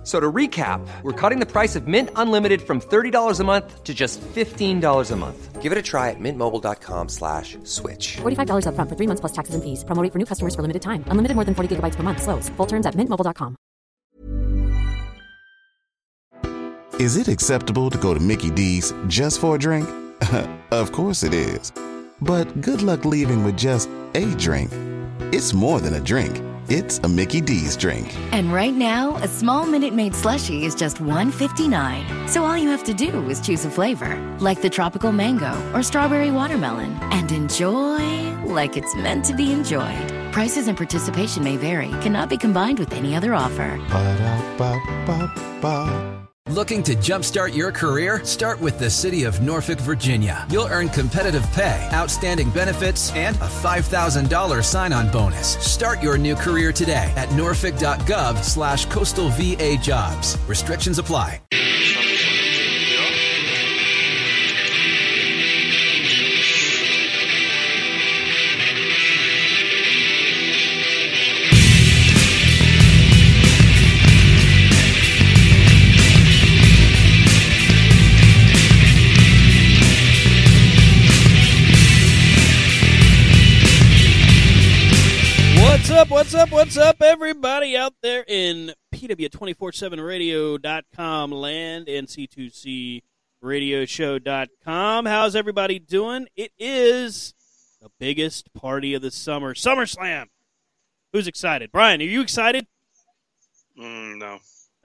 F- So to recap, we're cutting the price of Mint Unlimited from $30 a month to just $15 a month. Give it a try at mintmobile.com slash switch. $45 upfront for three months plus taxes and fees. Promo rate for new customers for limited time. Unlimited more than 40 gigabytes per month. Slows. Full terms at mintmobile.com. Is it acceptable to go to Mickey D's just for a drink? of course it is. But good luck leaving with just a drink. It's more than a drink. It's a Mickey D's drink. And right now, a small Minute Maid slushie is just $1.59. So all you have to do is choose a flavor, like the tropical mango or strawberry watermelon, and enjoy like it's meant to be enjoyed. Prices and participation may vary, cannot be combined with any other offer. Ba-da-ba-ba-ba. Looking to jumpstart your career? Start with the City of Norfolk, Virginia. You'll earn competitive pay, outstanding benefits, and a $5,000 sign-on bonus. Start your new career today at norfolk.gov slash coastal VA jobs. Restrictions apply. Up? What's up? What's up, everybody out there in PW247radio.com land and C2C radioshow.com. How's everybody doing? It is the biggest party of the summer, SummerSlam. Who's excited? Brian, are you excited? Mm, no. All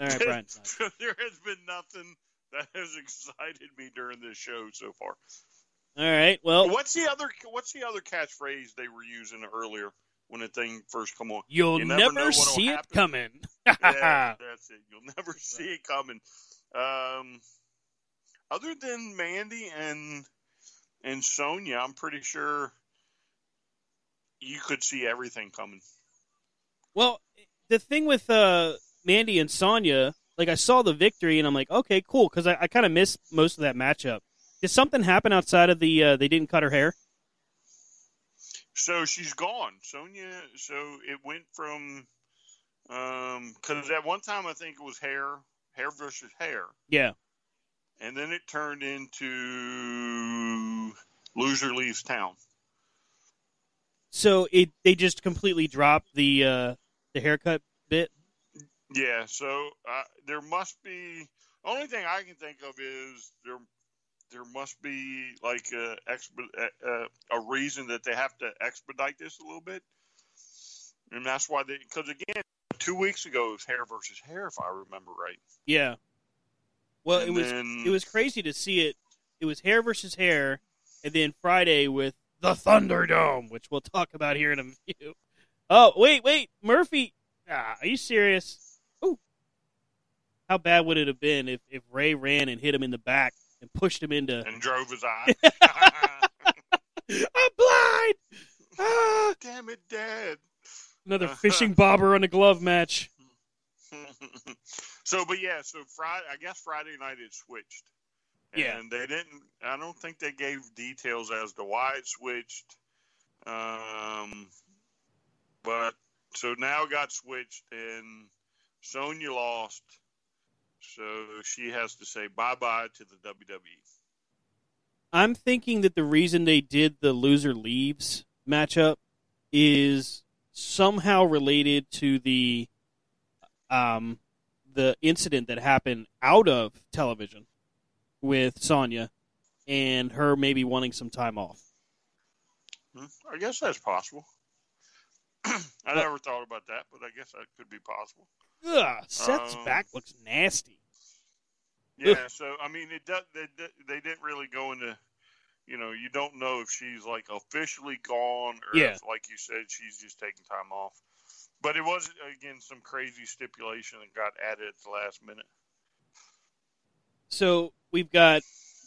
right, Brian. there has been nothing that has excited me during this show so far. All right. Well, What's the other What's the other catchphrase they were using earlier when the thing first come on? you'll You never, never see it happen. coming. yeah, that's it. You'll never see it coming. Um, other than Mandy and and Sonya, I'm pretty sure you could see everything coming. Well, the thing with uh, Mandy and Sonya, like I saw the victory and I'm like, okay, cool, because I, I kind of missed most of that matchup. Did something happen outside of the uh, they didn't cut her hair? So she's gone. Sonya. So it went from because at one time I think it was hair, hair versus hair, Yeah. and then it turned into loser leaves town. So it they just completely dropped the uh, the haircut bit. Yeah. So uh, there must be. Only thing I can think of is there. There must be like a, a, a reason that they have to expedite this a little bit, and that's why they. Because again, two weeks ago it was hair versus hair, if I remember right. Yeah. Well, it was then- it was crazy to see it. It was hair versus hair, and then Friday with the Thunderdome, which we'll talk about here in a few. Oh wait, wait, Murphy, ah, are you serious? Ooh, how bad would it have been if if Rey ran and hit him in the back and pushed him into? and drove his eye. I'm blind. Ah, Damn it, Dad. another fishing bobber on a glove match. so, but yeah, so Friday, I guess Friday night it switched. Yeah. And they didn't, I don't think they gave details as to why it switched. Um, but so now it got switched and Sonya lost. So she has to say bye bye to the. WWE. I'm thinking that the reason they did the loser leaves matchup is somehow related to the um the incident that happened out of television with Sonya and her maybe wanting some time off. Hmm, I guess that's possible. I never thought about that, but I guess that could be possible. Ugh, Seth's Um, back looks nasty. Yeah, so I mean, it does. They, they didn't really go into, you know, you don't know if she's like officially gone or Yeah. if, like you said, she's just taking time off. But it was again some crazy stipulation that got added at the last minute. So we've got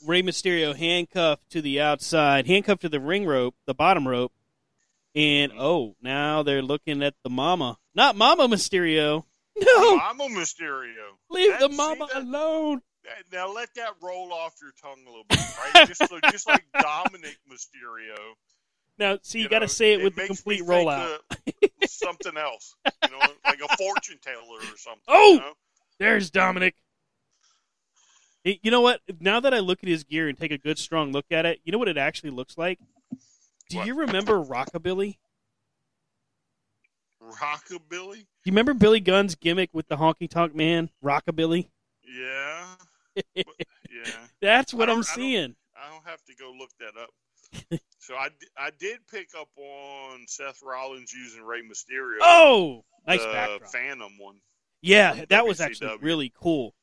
Rey Mysterio handcuffed to the outside, handcuffed to the ring rope, the bottom rope, and oh, now they're looking at the Mama, not Mama Mysterio. No, Mama Mysterio. leave That- the mama that- alone. that- Now let that roll off your tongue a little bit, right? just, so, just like Dominik Mysterio. Now, see, you, you got to say it with the complete rollout. something else, you know, like a fortune teller or something. Oh! you know? There's Dominik. Hey, You know what? Now that I look at his gear and take a good strong look at it, you know what it actually looks like? Do What? you remember Rockabilly? Rockabilly. You remember Billy Gunn's gimmick with the honky tonk man, Rockabilly? Yeah, yeah. That's what I I'm don't- I don't- seeing. I don't have to go look that up. so I, I did pick up on Seth Rollins using Rey Mysterio. Oh, nice backdrop. Phantom one. Yeah, that was actually really cool.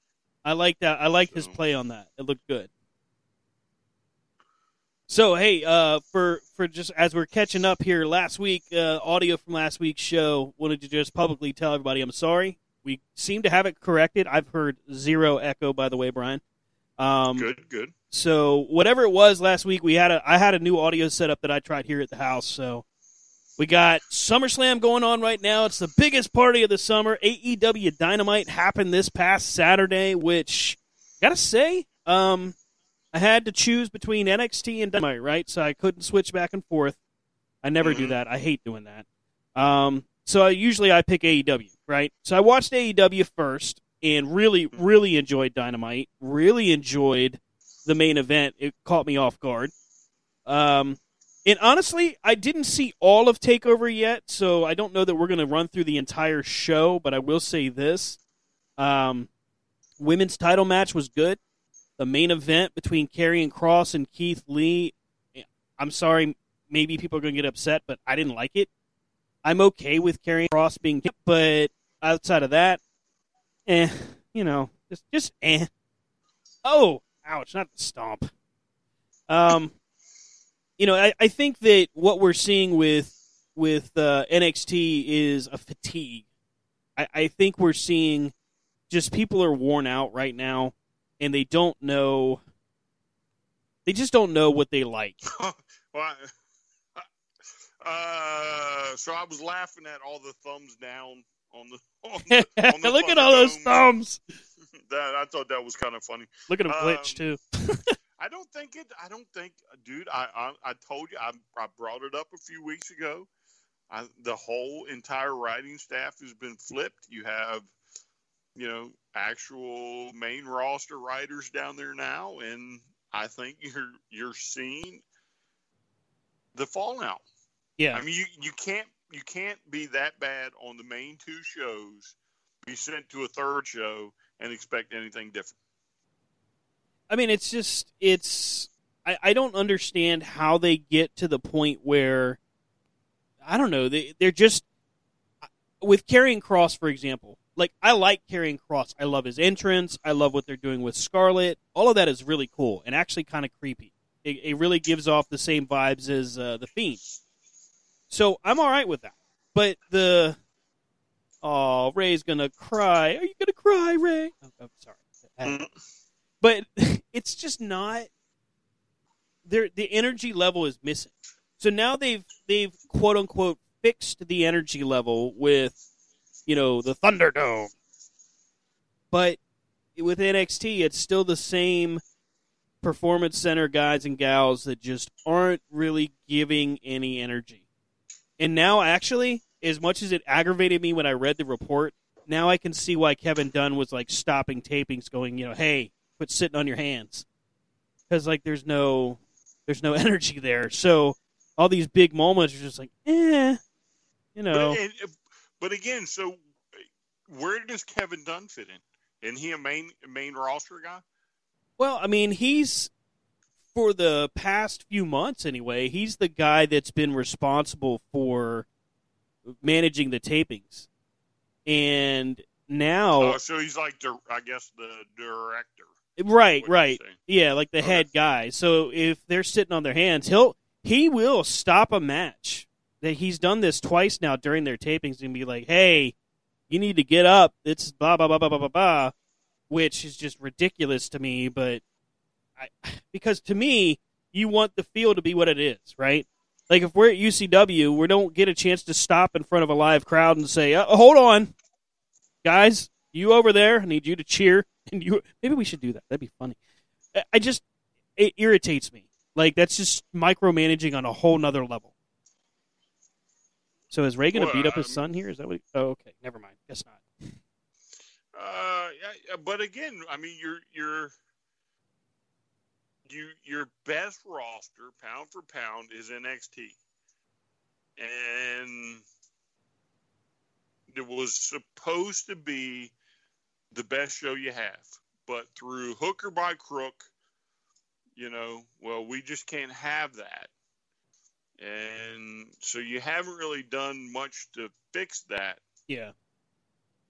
I like that. I like his play on that. It looked good. So hey, uh, for for just as we're catching up here, last week uh, audio from last week's show, wanted to just publicly tell everybody I'm sorry. We seem to have it corrected. I've heard zero echo, by the way, Brian. Um, Good, good. so whatever it was last week, we had a I had a new audio setup that I tried here at the house. So we got SummerSlam going on right now. It's the biggest party of the summer. AEW Dynamite happened this past Saturday, which gotta say, um, I had to choose between NXT and Dynamite, right? So I couldn't switch back and forth. I never do Mhm. that. I hate doing that. Um, so I, usually I pick AEW, right? So I watched AEW first and really, really enjoyed Dynamite. Really enjoyed the main event. It caught me off guard. Um, and honestly, I didn't see all of Takeover yet, so I don't know that we're going to run through the entire show. But I will say this: um, women's title match was good. The main event between Karrion Kross and Keith Lee. I'm sorry, maybe people are going to get upset, but I didn't like it. I'm okay with Karrion Kross being, but outside of that, eh, you know, just just eh. Oh, ouch! Not the stomp. Um, you know, I, I think that what we're seeing with with uh, NXT is a fatigue. I, I think we're seeing just people are worn out right now, and they don't know. They just don't know what they like. well, uh, so I was laughing at all the thumbs down on the. On the, on the Look at all those thumbs. That, I thought that was kind of funny. Look at them glitch Um, too. I don't think it. I don't think, dude. I I, I told you. I, I brought it up a few weeks ago. I, the whole entire writing staff has been flipped. You have, you know, actual main roster writers down there now, and I think you're you're seeing the fallout. Yeah, I mean, you you can't you can't be that bad on the main two shows, be sent to a third show, and expect anything different. I mean, it's just it's. I, I don't understand how they get to the point where I don't know. They they're just with Karrion Kross, for example. Like I like Karrion Kross. I love his entrance. I love what they're doing with Scarlett. All of that is really cool and actually kind of creepy. It, it really gives off the same vibes as uh, the Fiend. So I'm all right with that. But the oh Rey's gonna cry. Are you gonna cry, Rey? Oh, I'm sorry but it's just not there the energy level is missing so now they've they've quote unquote fixed the energy level with you know the thunderdome. But with nxt it's still the same performance center guys and gals that just aren't really giving any energy. And now actually as much as it aggravated me when i read the report now i can see why kevin dunn was like stopping tapings going you know hey quit sitting on your hands. Because like there's no there's no energy there. So all these big moments are just like eh you know. But, but again, so where does Kevin Dunn fit in? Isn't he a main main roster guy? well i mean he's for the past few months anyway he's the guy that's been responsible for managing the tapings and now Oh, so he's like, the, I guess, the director. Right, right. Yeah, like the Okay. head guy. So if they're sitting on their hands, he'll he will stop a match. That he's done this twice now during their tapings and be like, "Hey, you need to get up. It's blah blah blah blah blah blah blah," which is just ridiculous to me. But I, because to me, you want the feel to be what it is, right? Like if we're at UCW, we don't get a chance to stop in front of a live crowd and say, uh, "Hold on." guys, you over there, I need you to cheer, and you maybe we should do that. That'd be funny. I just it irritates me. Like that's just micromanaging on a whole nother level. So is Rey going to Well, beat up his um, son here? Is that what? He, oh, okay, never mind. Guess not. Uh, yeah, but again, I mean, your your you your best roster, pound for pound, is NXT, and it was supposed to be the best show you have, but through hook or by crook, you know, well, we just can't have that, and so you haven't really done much to fix that. Yeah.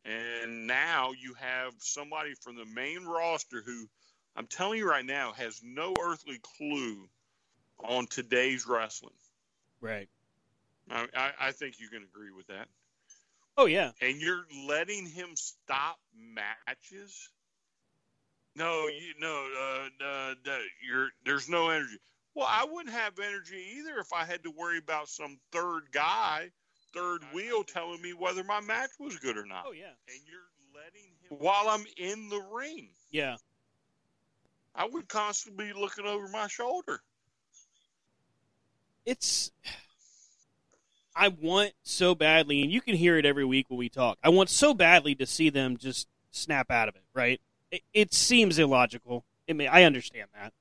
And now you have somebody from the main roster who I'm telling you right now has no earthly clue on today's wrestling. Right. I, I, I think you can agree with that. Oh yeah. And you're letting him stop matches. No, you no, uh, uh, you're there's no energy. Well, I wouldn't have energy either if I had to worry about some third guy, third wheel telling me whether my match was good or not. Oh yeah. and you're letting him while I'm in the ring. Yeah. I would constantly be looking over my shoulder. It's I want so badly, and you can hear it every week when we talk. I want so badly to see them just snap out of it. Right? It, it seems illogical. It may, I understand that,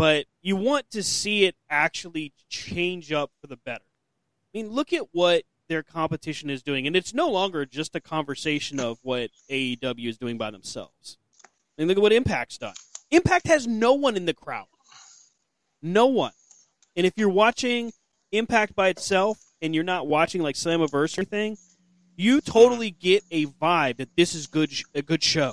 but you want to see it actually change up for the better. I mean, look at what their competition is doing, and it's no longer just a conversation of what AEW is doing by themselves. I mean, look at what Impact's done. Impact has no one in the crowd, no one. And if you're watching Impact by itself and you're not watching like Slammiversary thing, you totally get a vibe that this is good a good show.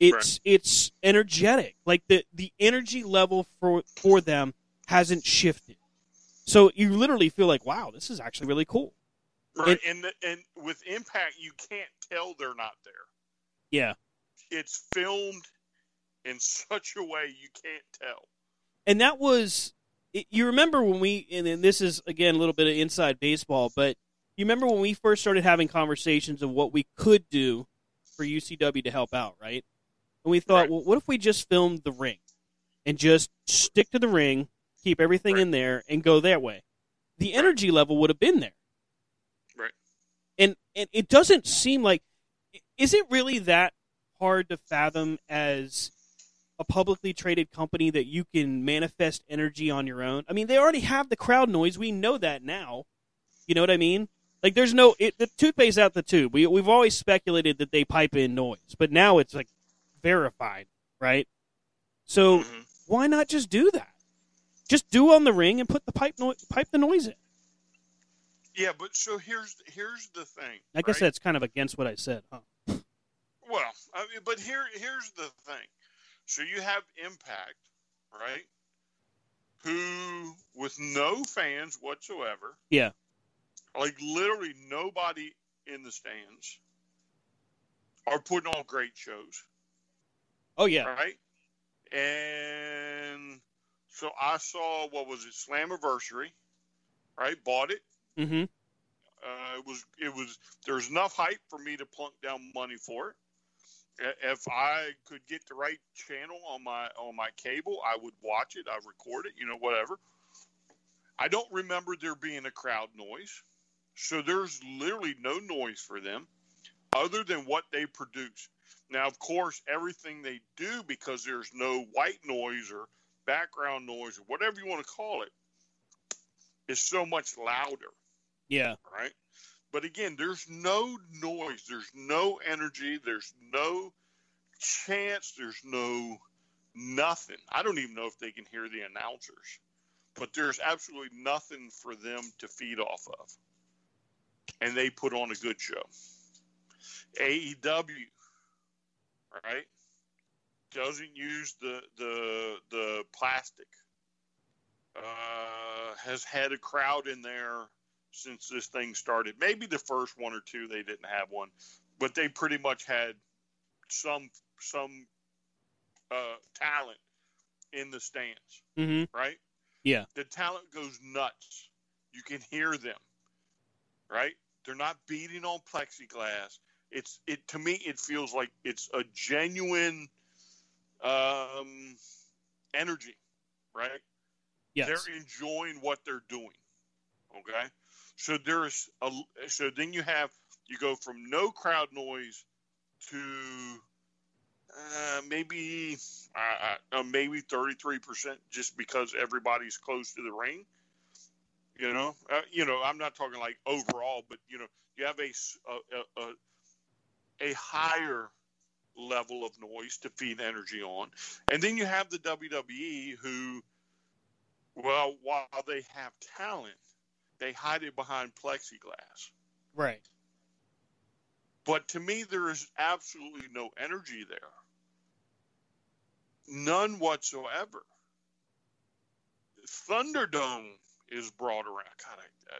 It's it's energetic. Like the the energy level for for them hasn't shifted. So you literally feel like, wow, this is actually really cool. Right, and the, and with Impact, you can't tell they're not there. Yeah. It's filmed in such a way you can't tell. and that was you remember when we and then this is again a little bit of inside baseball but you remember when we first started having conversations of what we could do for UCW to help out right and we thought Right. well what if we just filmed the ring and just stick to the ring keep everything in there and go that way the energy level would have been there Right. and and it doesn't seem like is it really that hard to fathom as a publicly traded company that you can manifest energy on your own. I mean, they already have the crowd noise. We know that now. You know what I mean? Like, there's no it, the toothpaste out the tube. We we've always speculated that they pipe in noise, but now it's like verified, right? So Mm-hmm. why not just do that? Just do on the ring and put the pipe no- pipe the noise in. Yeah, but so here's here's the thing. I guess right? that's kind of against what I said, huh? Well, I mean, but here here's the thing. So you have Impact, right? Who, with no fans whatsoever, Yeah. like literally nobody in the stands, are putting on great shows, Oh yeah. right? And so I saw what was it, Slammiversary, right? Bought it. Mm-hmm. Uh, it was it was there's enough hype for me to plunk down money for it. If I could get the right channel on my on my cable, I would watch it. I record it, you know, whatever. I don't remember there being a crowd noise, so there's literally no noise for them, other than what they produce. Now, of course, everything they do because there's no white noise or background noise or whatever you want to call it is so much louder Yeah. right? But again, there's no noise, there's no energy, there's no chance, there's no nothing. I don't even know if they can hear the announcers, but there's absolutely nothing for them to feed off of. And they put on a good show. AEW, right? Doesn't use the the the plastic. Uh, has had a crowd in there since this thing started. Maybe the first one or two they didn't have one, but they pretty much had some some uh, talent in the stands, Mm-hmm. right? Yeah. The talent goes nuts. You can hear them, right? They're not beating on plexiglass. It's it to me it feels like it's a genuine um, energy, right? Yes. They're enjoying what they're doing. Okay, so there's a so then you have you go from no crowd noise to uh, maybe uh, uh, maybe 33% just because everybody's close to the ring. You know, uh, you know, I'm not talking like overall, but you know, you have a a, a, a higher level of noise to feed energy on, and then you have the WWE who, well, while they have talent, they hide it behind plexiglass. Right. But to me, there is absolutely no energy there. None whatsoever. Thunderdome is brought around. God, I, I,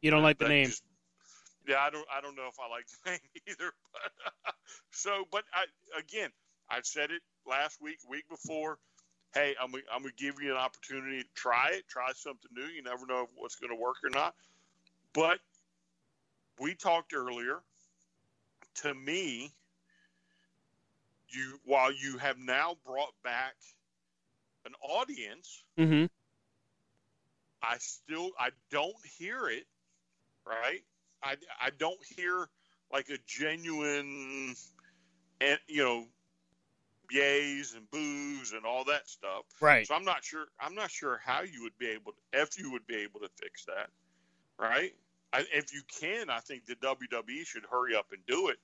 You don't like the name. just- yeah, I don't. I don't know if I like the name either. But so, but I again, I said it last week, week before. Hey, I'm gonna- I'm gonna give you an opportunity to try it, try something new. You never know what's going to work or not. But we talked earlier. To me, you while you have now brought back an audience, Mm-hmm. I still I don't hear it, right? I, I don't hear like a genuine, and you know, yays and boos and all that stuff. Right. So I'm not sure. I'm not sure how you would be able, to, if you would be able to fix that, right? I, if you can, I think the WWE should hurry up and do it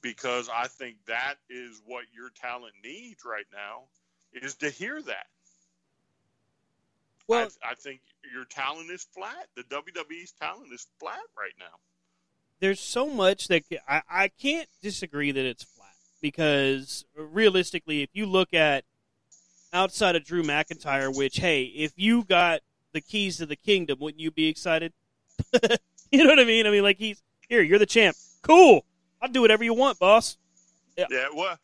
because I think that is what your talent needs right now is to hear that. Well, I, I think your talent is flat. The WWE's talent is flat right now. there's so much that I, I can't disagree that it's flat because realistically, if you look at outside of Drew McIntyre, which hey, if you got the keys to the kingdom, wouldn't you be excited? you know what I mean? I mean, like he's here, you're the champ. Cool, I'll do whatever you want, boss. Yeah, well,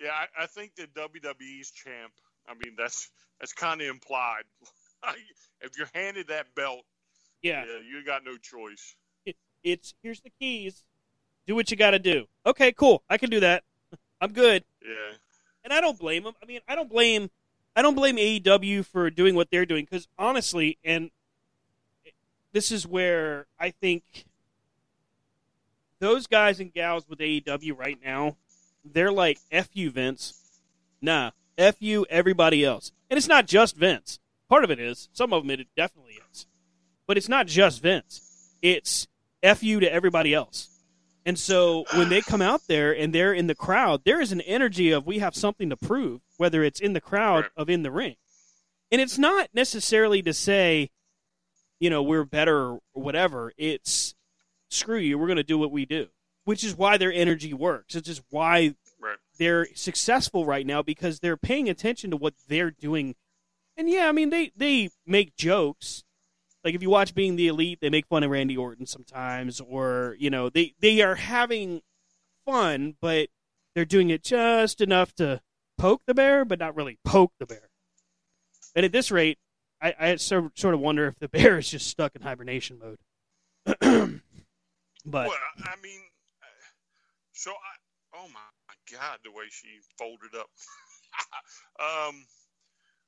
yeah, I, I think the WWE's champ. I mean, that's that's kind of implied. if you're handed that belt, Yeah, yeah, you got no choice. it's here's the keys. Do what you got to do. Okay, cool. I can do that. I'm good. Yeah, and I don't blame them. I mean, I don't blame, I don't blame AEW for doing what they're doing because honestly, and this is where I think those guys and gals with AEW right now, they're like "f you, Vince." Nah, "f you, everybody else," and it's not just Vince. Part of it is, some of them it definitely is, but it's not just Vince. It's "f you" to everybody else. And so when they come out there and they're in the crowd, there is an energy of we have something to prove, whether it's in the crowd Right. of in the ring. And it's not necessarily to say, you know, we're better or whatever. It's screw you, we're going to do what we do, which is why their energy works. It's just why right. they're successful right now because they're paying attention to what they're doing. And yeah, I mean they they make jokes. Like if you watch Being the Elite, they make fun of Randy Orton sometimes or, you know, they they are having fun, but they're doing it just enough to poke the bear, but not really poke the bear. And at this rate, I, I sort of wonder if the bear is just stuck in hibernation mode. but well, I mean, uh, so I. Oh my God, the way she folded up. um,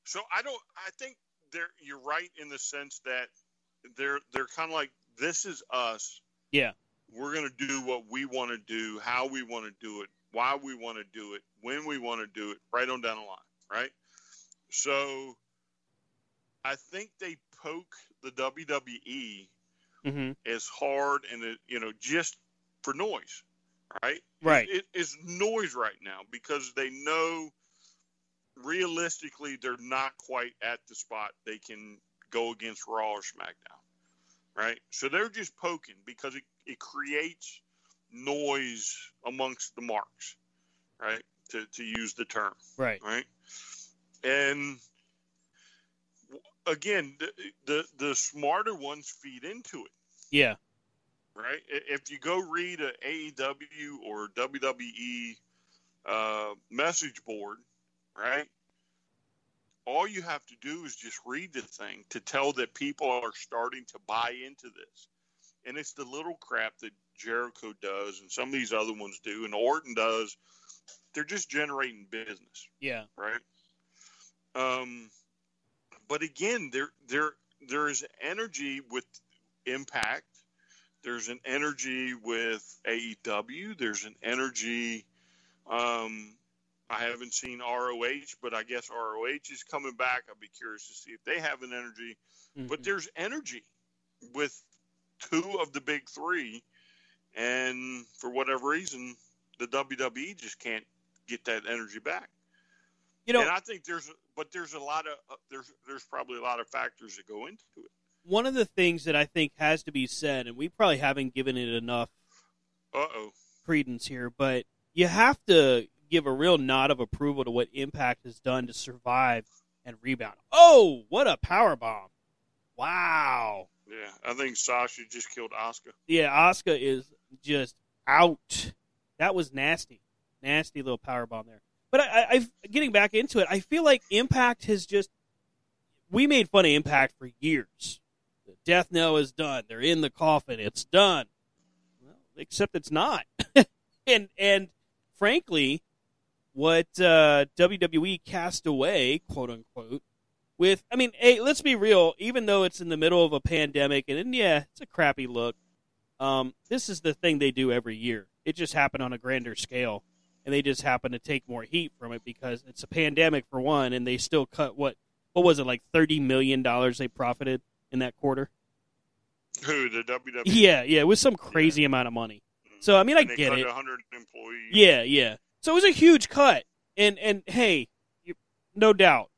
so I don't. I think they're. You're right in the sense that they're they're kind of like this is us. yeah, we're going to do what we want to do, how we want to do it, why we want to do it, when we want to do it, right on down the line, right? So I think they poke the WWE hmm as hard and it, you know just for noise, right? Right. It, it's noise right now because they know realistically they're not quite at the spot they can go against Raw or SmackDown, right? So they're just poking because it, it creates noise amongst the marks, right? To, to use the term right, right? And again, the, the the smarter ones feed into it, yeah, right? If you go read a AEW or WWE uh, message board, right? All you have to do is just read the thing to tell that people are starting to buy into this, and it's the little crap that Jericho does and some of these other ones do and Orton does, they're just generating business, Yeah. right? Um, but again, there there there is energy with Impact. There's an energy with AEW. There's an energy. Um, I haven't seen ROH, but I guess ROH is coming back. I'll be curious to see if they have an energy. But Mhm. there's energy with two of the big three, and for whatever reason, the WWE just can't get that energy back. you know, and I think there's, but there's a lot of uh, there's there's probably a lot of factors that go into it. one of the things that I think has to be said, and we probably haven't given it enough Uh oh. credence here, but you have to give a real nod of approval to what Impact has done to survive and rebound. Oh, what a power bomb! Wow. Yeah, I think Sasha just killed Asuka. Yeah, Asuka is just out. That was nasty, nasty little power bomb there. But I, I, I, getting back into it, I feel like Impact has just. We made fun of Impact for years. The death knell is done. They're in the coffin. It's done. Well, except it's not. and and frankly, what uh, WWE cast away, quote unquote, with I mean, hey, let's be real. Even though it's in the middle of a pandemic, and, and yeah, it's a crappy look. Um, this is the thing they do every year. It just happened on a grander scale, and they just happen to take more heat from it because it's a pandemic for one, and they still cut what what was it like thirty million dollars they profited in that quarter. Who the WWE? Yeah, yeah, it was some crazy amount of money. So I mean, I get it. 100 employees. Yeah, yeah. So it was a huge cut, and and hey, no doubt.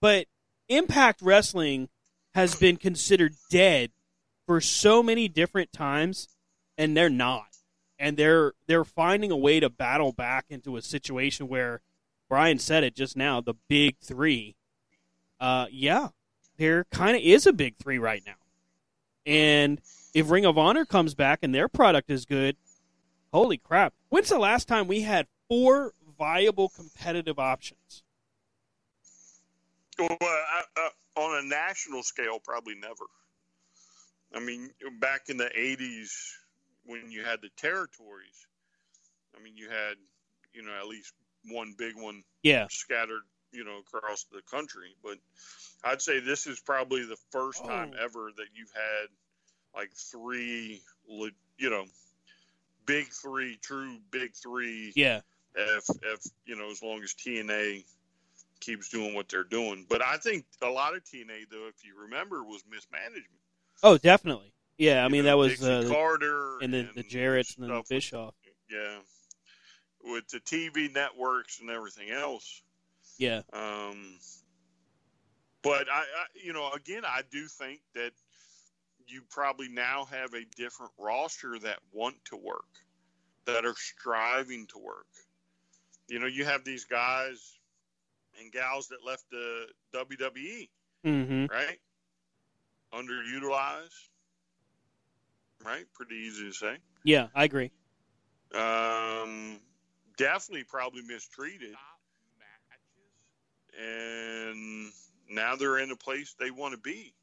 But Impact Wrestling has been considered dead for so many different times, and they're not. And they're they're finding a way to battle back into a situation where Brian said it just now. The big three, uh, yeah, there kind of is a big three right now. And if Ring of Honor comes back and their product is good, Holy crap. When's the last time we had four viable competitive options? Well, I, uh, on a national scale, probably never. I mean, back in the 80s, when you had the territories, I mean, you had, you know, at least one big one Yeah. scattered, you know, across the country. But I'd say this is probably the first time Oh. ever that you've had like three, you know, big three, true big three. Yeah. If, if you know, as long as TNA keeps doing what they're doing. But I think a lot of TNA, though, if you remember, was mismanagement. Oh, definitely. Yeah, I You mean know, that was uh, the- Carter and the the Jarrett's and then the stuff with- Bischoff. Yeah, with the TV networks and everything else. Yeah. Um, but I, I, you know, again, I do think that you probably now have a different roster that want to work, that are striving to work. You know, you have these guys and gals that left the WWE, Mm-hmm. right? Underutilized, right? Pretty easy to say. Yeah, I agree. Um, definitely probably mistreated. And now they're in a place they want to be.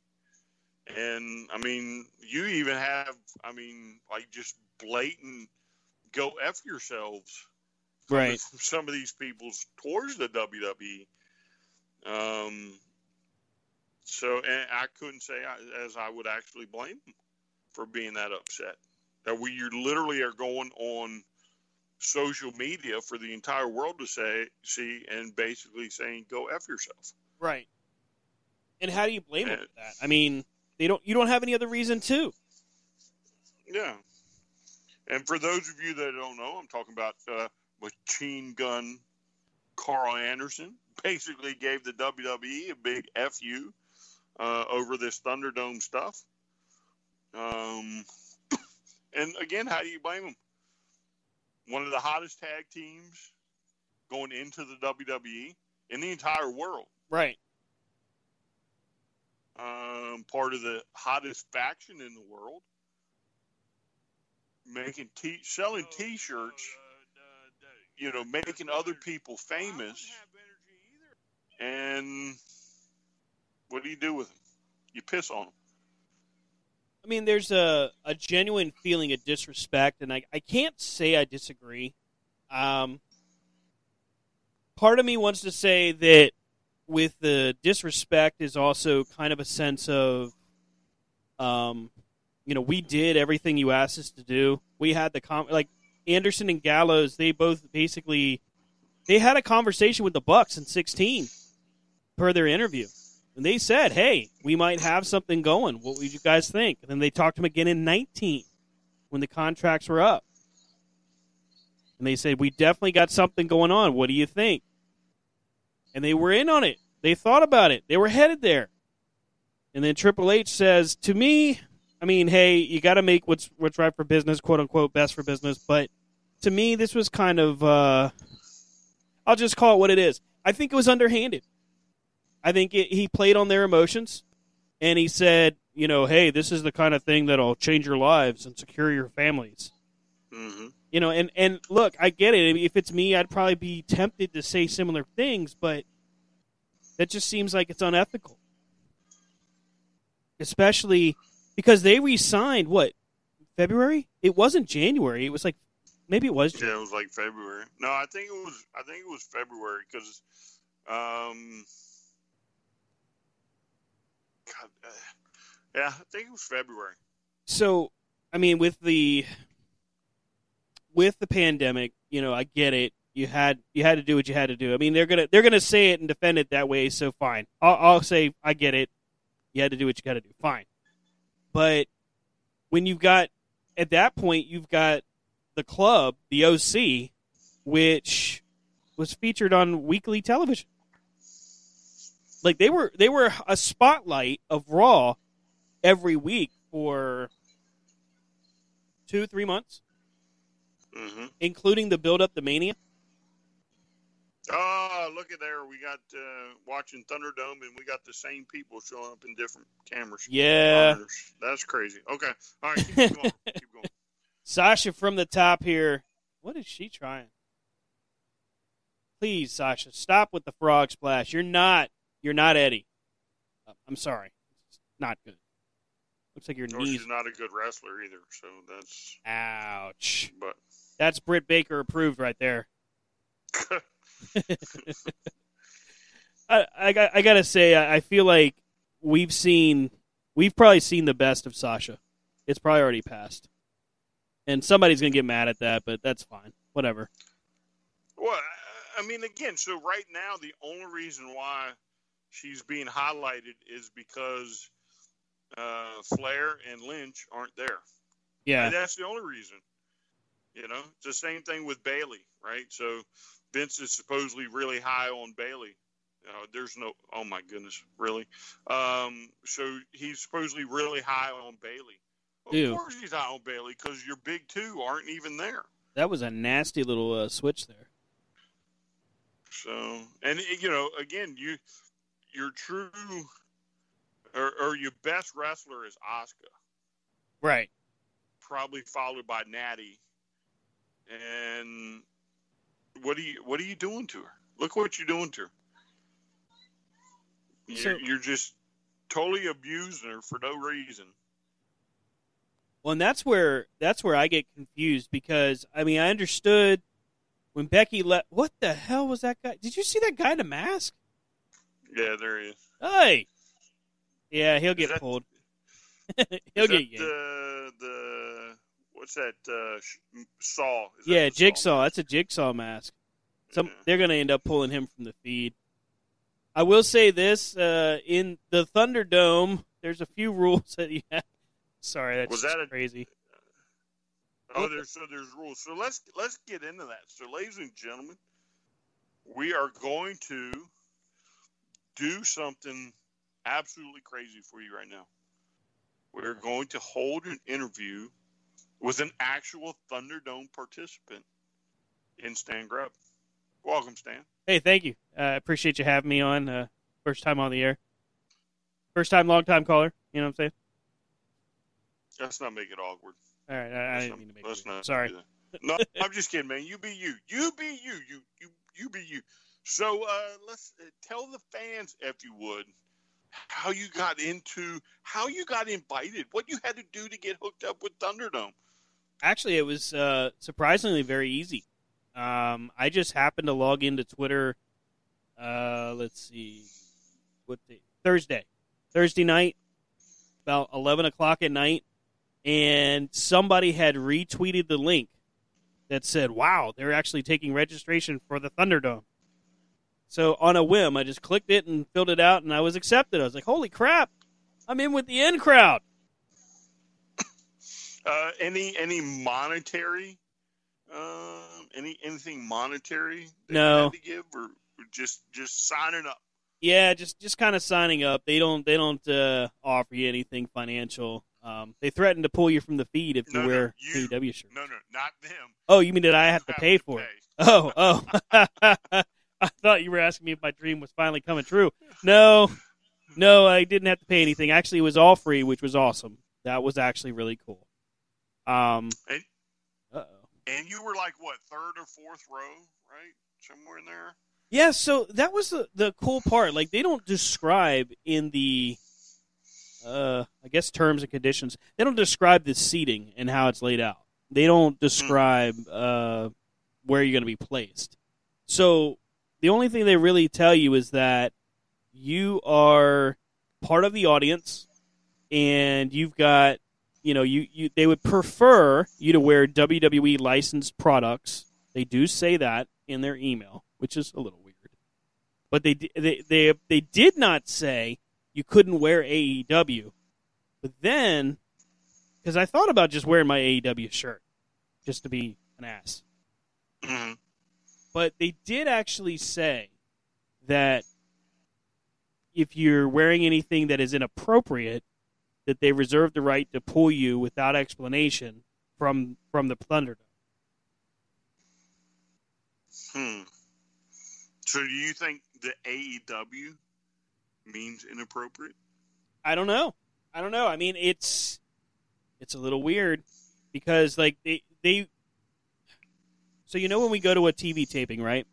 And I mean, you even have, I mean, like just blatant go F yourselves. Right. from Some of these people's towards the WWE. Um, so, and I couldn't say I- as I would actually blame them for being that upset. That we you literally are going on social media for the entire world to say see and basically saying go f yourself. Right. And how do you blame them Uh, for that? I mean, they don't. You don't have any other reason to. Yeah. And for those of you that don't know, I'm talking about uh, machine gun Karl Anderson. Basically, gave the WWE a big fu uh, over this Thunderdome stuff. Um, and again, how do you blame him? One of the hottest tag teams going into the WWE in the entire world. Right. um, part of the hottest faction in the world, making t- selling T-shirts, you know, making other people famous. And what do you do with them? You piss on them. I mean, there's a, a genuine feeling of disrespect, and I, I can't say I disagree. Um, part of me wants to say that with the disrespect is also kind of a sense of, um, you know, we did everything you asked us to do. We had the com like Anderson and Gallows. They both basically they had a conversation with the Bucks in 16 per their interview. And they said, hey, we might have something going. What would you guys think? And then they talked to him again in 19 when the contracts were up. And they said, we definitely got something going on. What do you think? And they were in on it. They thought about it. They were headed there. And then Triple H says, to me, I mean, hey, you got to make what's what's right for business, quote unquote, best for business. But to me, this was kind of, uh, I'll just call it what it is. I think it was underhanded. I think it, he played on their emotions, and he said, you know, hey, this is the kind of thing that'll change your lives and secure your families. Mm-hmm. You know, and and look, I get it. If it's me, I'd probably be tempted to say similar things, but that just seems like it's unethical. Especially because they re-signed what February? It wasn't January. It was like maybe it was. Yeah, it was like February. No, I think it was. I think it was February because, um, God, uh, yeah, I think it was February. So, I mean, with the with the pandemic, you know, I get it. You had you had to do what you had to do. I mean, they're gonna they're gonna say it and defend it that way. So fine, I'll, I'll say I get it. You had to do what you got to do. Fine, but when you've got at that point, you've got the club, the OC, which was featured on weekly television. Like they were they were a spotlight of Raw every week for two three months, Mm-hmm. including the build up the Mania. Oh, look at there. We got uh, watching Thunderdome, and we got the same people showing up in different cameras. Yeah. monitors. that's crazy. Okay, all right, keep going. keep going. Sasha from the top here. What is she trying? Please, Sasha, stop with the frog splash. You're not. You're not Eddie. Uh, I'm sorry. It's not good. Looks like your Oh, knees. she's not a good wrestler either, so that's. Ouch. But That's Britt Baker approved right there. I, I, got- I gotta say, I, I feel like we've seen, we've probably seen the best of Sasha. It's probably already passed, and somebody's gonna get mad at that, but that's fine. Whatever. Well, I- I mean, again, so right now the only reason why she's being highlighted is because uh, Flair and Lynch aren't there. Yeah. And that's the only reason. You know, it's the same thing with Bayley, right? So Vince is supposedly really high on Bayley. Know, there's no, oh my goodness, really? Um, so he's supposedly really high on Bayley. Of Ew. course he's high on Bayley because your big two aren't even there. That was a nasty little uh, switch there. So, and you know, again, you your true or, or your best wrestler is Asuka, Right. probably followed by Nattie. And what are you what are you doing to her? Look what you're doing to her. You're, So- you're just totally abusing her for no reason. Well, and that's where that's where I get confused because I mean I understood when Becky left. What the hell was that guy? Did you see that guy in a mask? Yeah, there he is. Hey. Yeah, he'll get that- pulled. he'll get that yanked. the the what's that uh, saw? Is Yeah, the Saw Jigsaw. mask? That's a Jigsaw mask. Some Yeah. they're gonna end up pulling him from the feed. I will say this: uh, in the Thunderdome, there's a few rules that you have. Sorry, that's Was that a- crazy. Oh, there's so there's rules. So let's let's get into that. So, ladies and gentlemen, we are going to do something absolutely crazy for you right now. We're going to hold an interview with an actual Thunderdome participant in Stan Grubb. Welcome, Stan. Hey, thank you. Uh, I appreciate you having me on. Uh, first time on the air. First time, long time caller. You know what I'm saying? Let's not make it awkward. All right, I, I didn't not- mean to make let's it. not Sorry. No, I'm just kidding, man. You be you. You be you. You you you be you. So uh, let's uh, tell the fans, if you would, how you got into how you got invited, what you had to do to get hooked up with Thunderdome. Actually, it was uh, surprisingly very easy. Um, I just happened to log into Twitter. Uh, let's see, what day? Thursday, Thursday night, about eleven o'clock at night, and somebody had retweeted the link that said, "Wow, they're actually taking registration for the Thunderdome." So on a whim, I just clicked it and filled it out, and I was accepted. I was like, "Holy crap, I'm in with the in crowd." Uh, any any monetary, um, any anything monetary that No. to give, or, or just just signing up? Yeah, just just kind of signing up. They don't they don't uh, offer you anything financial. Um, they threaten to pull you from the feed if you No, no, wear you- AEW shirt. No, no, not them. Oh, you mean that I have to You pay for it? Oh, oh. I thought you were asking me if my dream was finally coming true. No, no, I didn't have to pay anything. Actually, it was all free, which was awesome. That was actually really cool. Um, And, uh-oh. and you were like what third or fourth row, right? Somewhere in there. Yeah, so that was the the cool part. Like they don't describe in the uh I guess terms and conditions. They don't describe the seating and how it's laid out. They don't describe uh where you're going to be placed. So the only thing they really tell you is that you are part of the audience and you've got you know you, you they would prefer you to wear WWE licensed products. They do say that in their email, which is a little weird. But they they they they did not say you couldn't wear AEW. But then cuz I thought about just wearing my AEW shirt just to be an ass. Mhm. But they did actually say that if you're wearing anything that is inappropriate, that they reserve the right to pull you without explanation from from the Thunderdome. Hmm. So do you think the AEW means inappropriate? I don't know. I don't know. I mean, it's it's a little weird because like they they so you know when we go to a TV taping, right?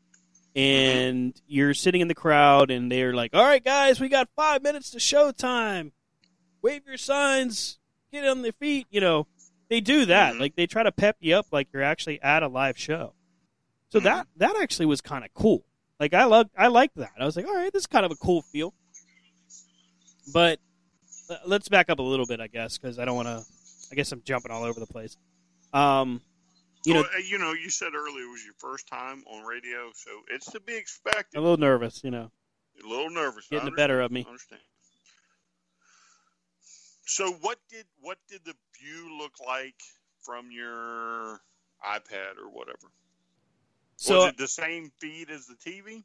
And you're sitting in the crowd and they're like, "All right, guys, we got 5 minutes to showtime. Wave your signs, get on their feet, you know." They do that. Mhm. Like they try to pep you up like you're actually at a live show. So that that actually was kind of cool. Like I love I liked that. I was like, "All right, this is kind of a cool feel." But let's back up a little bit, I guess, because I don't want to. I guess I'm jumping all over the place. Um, you know, Well, uh, you know, you said earlier it was your first time on radio, so it's to be expected. a little nervous. You know, a little nervous. Getting the better of me. I Understand. So what did what did the view look like from your iPad or whatever? so was it the same feed as the TV?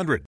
888 532 3500.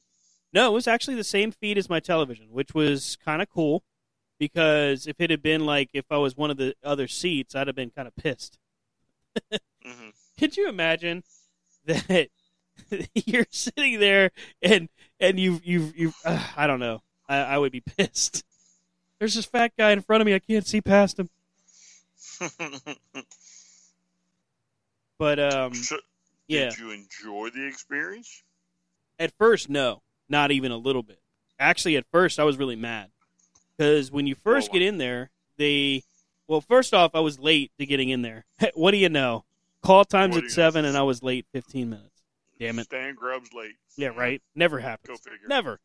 No, it was actually the same feed as my television, which was kind of cool because if it had been like if I was one of the other seats, I'd have been kind of pissed. hmm Could you imagine that you're sitting there and and you you you uh, I don't know. I, I would be pissed. There's this fat guy in front of me. I can't see past him. But um, so, yeah. Did you enjoy the experience? At first, no, not even a little bit. Actually, at first, I was really mad because when you first Well, get in there, they well, first off, I was late to getting in there. what do you know? Call times at seven, know? and I was late fifteen minutes. Damn it! Stan Grubbs late. Yeah, right. Never happens. Go figure. Never.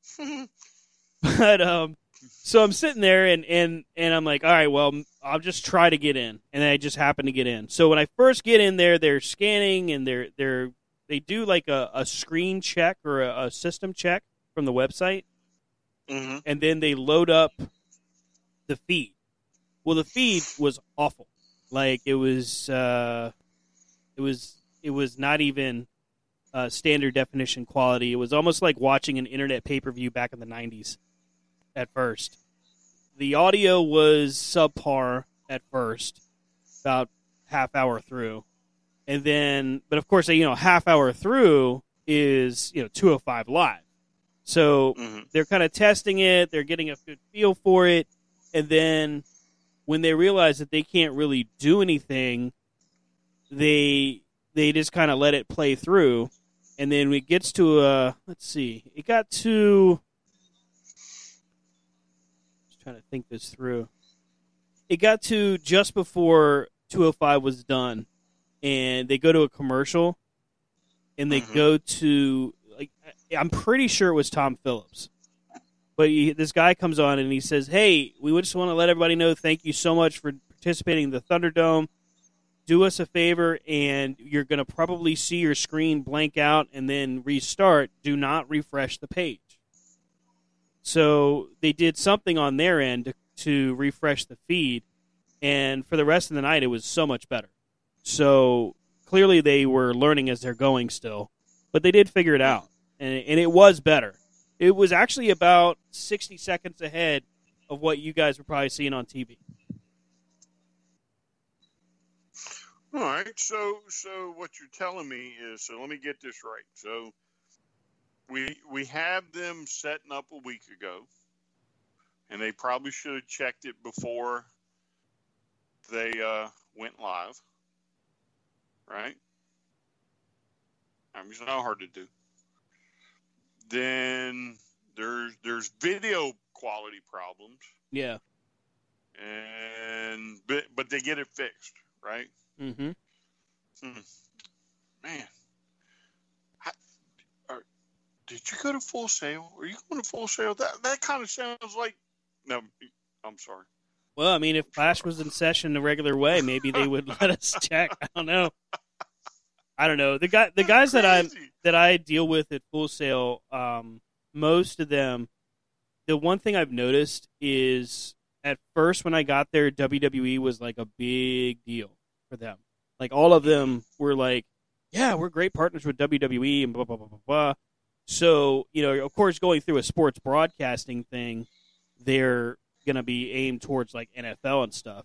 but um, so I'm sitting there and and and I'm like, all right, well, I'll just try to get in, and I just happen to get in. So when I first get in there, they're scanning and they're they're they do like a, a screen check or a, a system check from the website, hmm and then they load up the feed. Well, the feed was awful. Like it was, uh, it was, it was not even uh, standard definition quality. It was almost like watching an internet pay per view back in the '90s. At first, the audio was subpar at first, about half hour through, and then, but of course, you know, half hour through is you know 205 live. So hmm they're kind of testing it, they're getting a good feel for it, and then when they realize that they can't really do anything, they they just kind of let it play through, and then it gets to a let's see, it got to just trying to think this through. It got to just before 205 was done, and they go to a commercial, and they Mhm. go to I'm pretty sure it was Tom Phillips. But he, this guy comes on and he says, "Hey, we just want to let everybody know thank you so much for participating in the Thunderdome. Do us a favor, and you're going to probably see your screen blank out and then restart. Do not refresh the page." So they did something on their end to, to refresh the feed, and for the rest of the night, it was so much better. So clearly, they were learning as they're going still, but they did figure it out, and, and it was better. It was actually about 60 seconds ahead of what you guys were probably seeing on TV. All right. So, so what you're telling me is, so let me get this right. So, we we have them setting up a week ago, and they probably should have checked it before they uh, went live, right? I mean, it's not hard to do. Then there's there's video quality problems, Yeah. and but but they get it fixed, right? Mm-hmm. Hmm. Man, I, are, did you go to Full Sail? Are you going to Full Sail? That that kind of sounds like. No, I'm sorry. Well, I mean, if Flash was in session the regular way, maybe they would let us check. I don't know. I don't know. The guy, the guys that I Crazy. That I deal with at Full Sail, um, most of them, the one thing I've noticed is at first when I got there, WWE was like a big deal for them. Like all of them were like, "Yeah, we're great partners with WWE," and blah blah blah blah blah. So you know, of course, going through a sports broadcasting thing, they're gonna be aimed towards like NFL and stuff.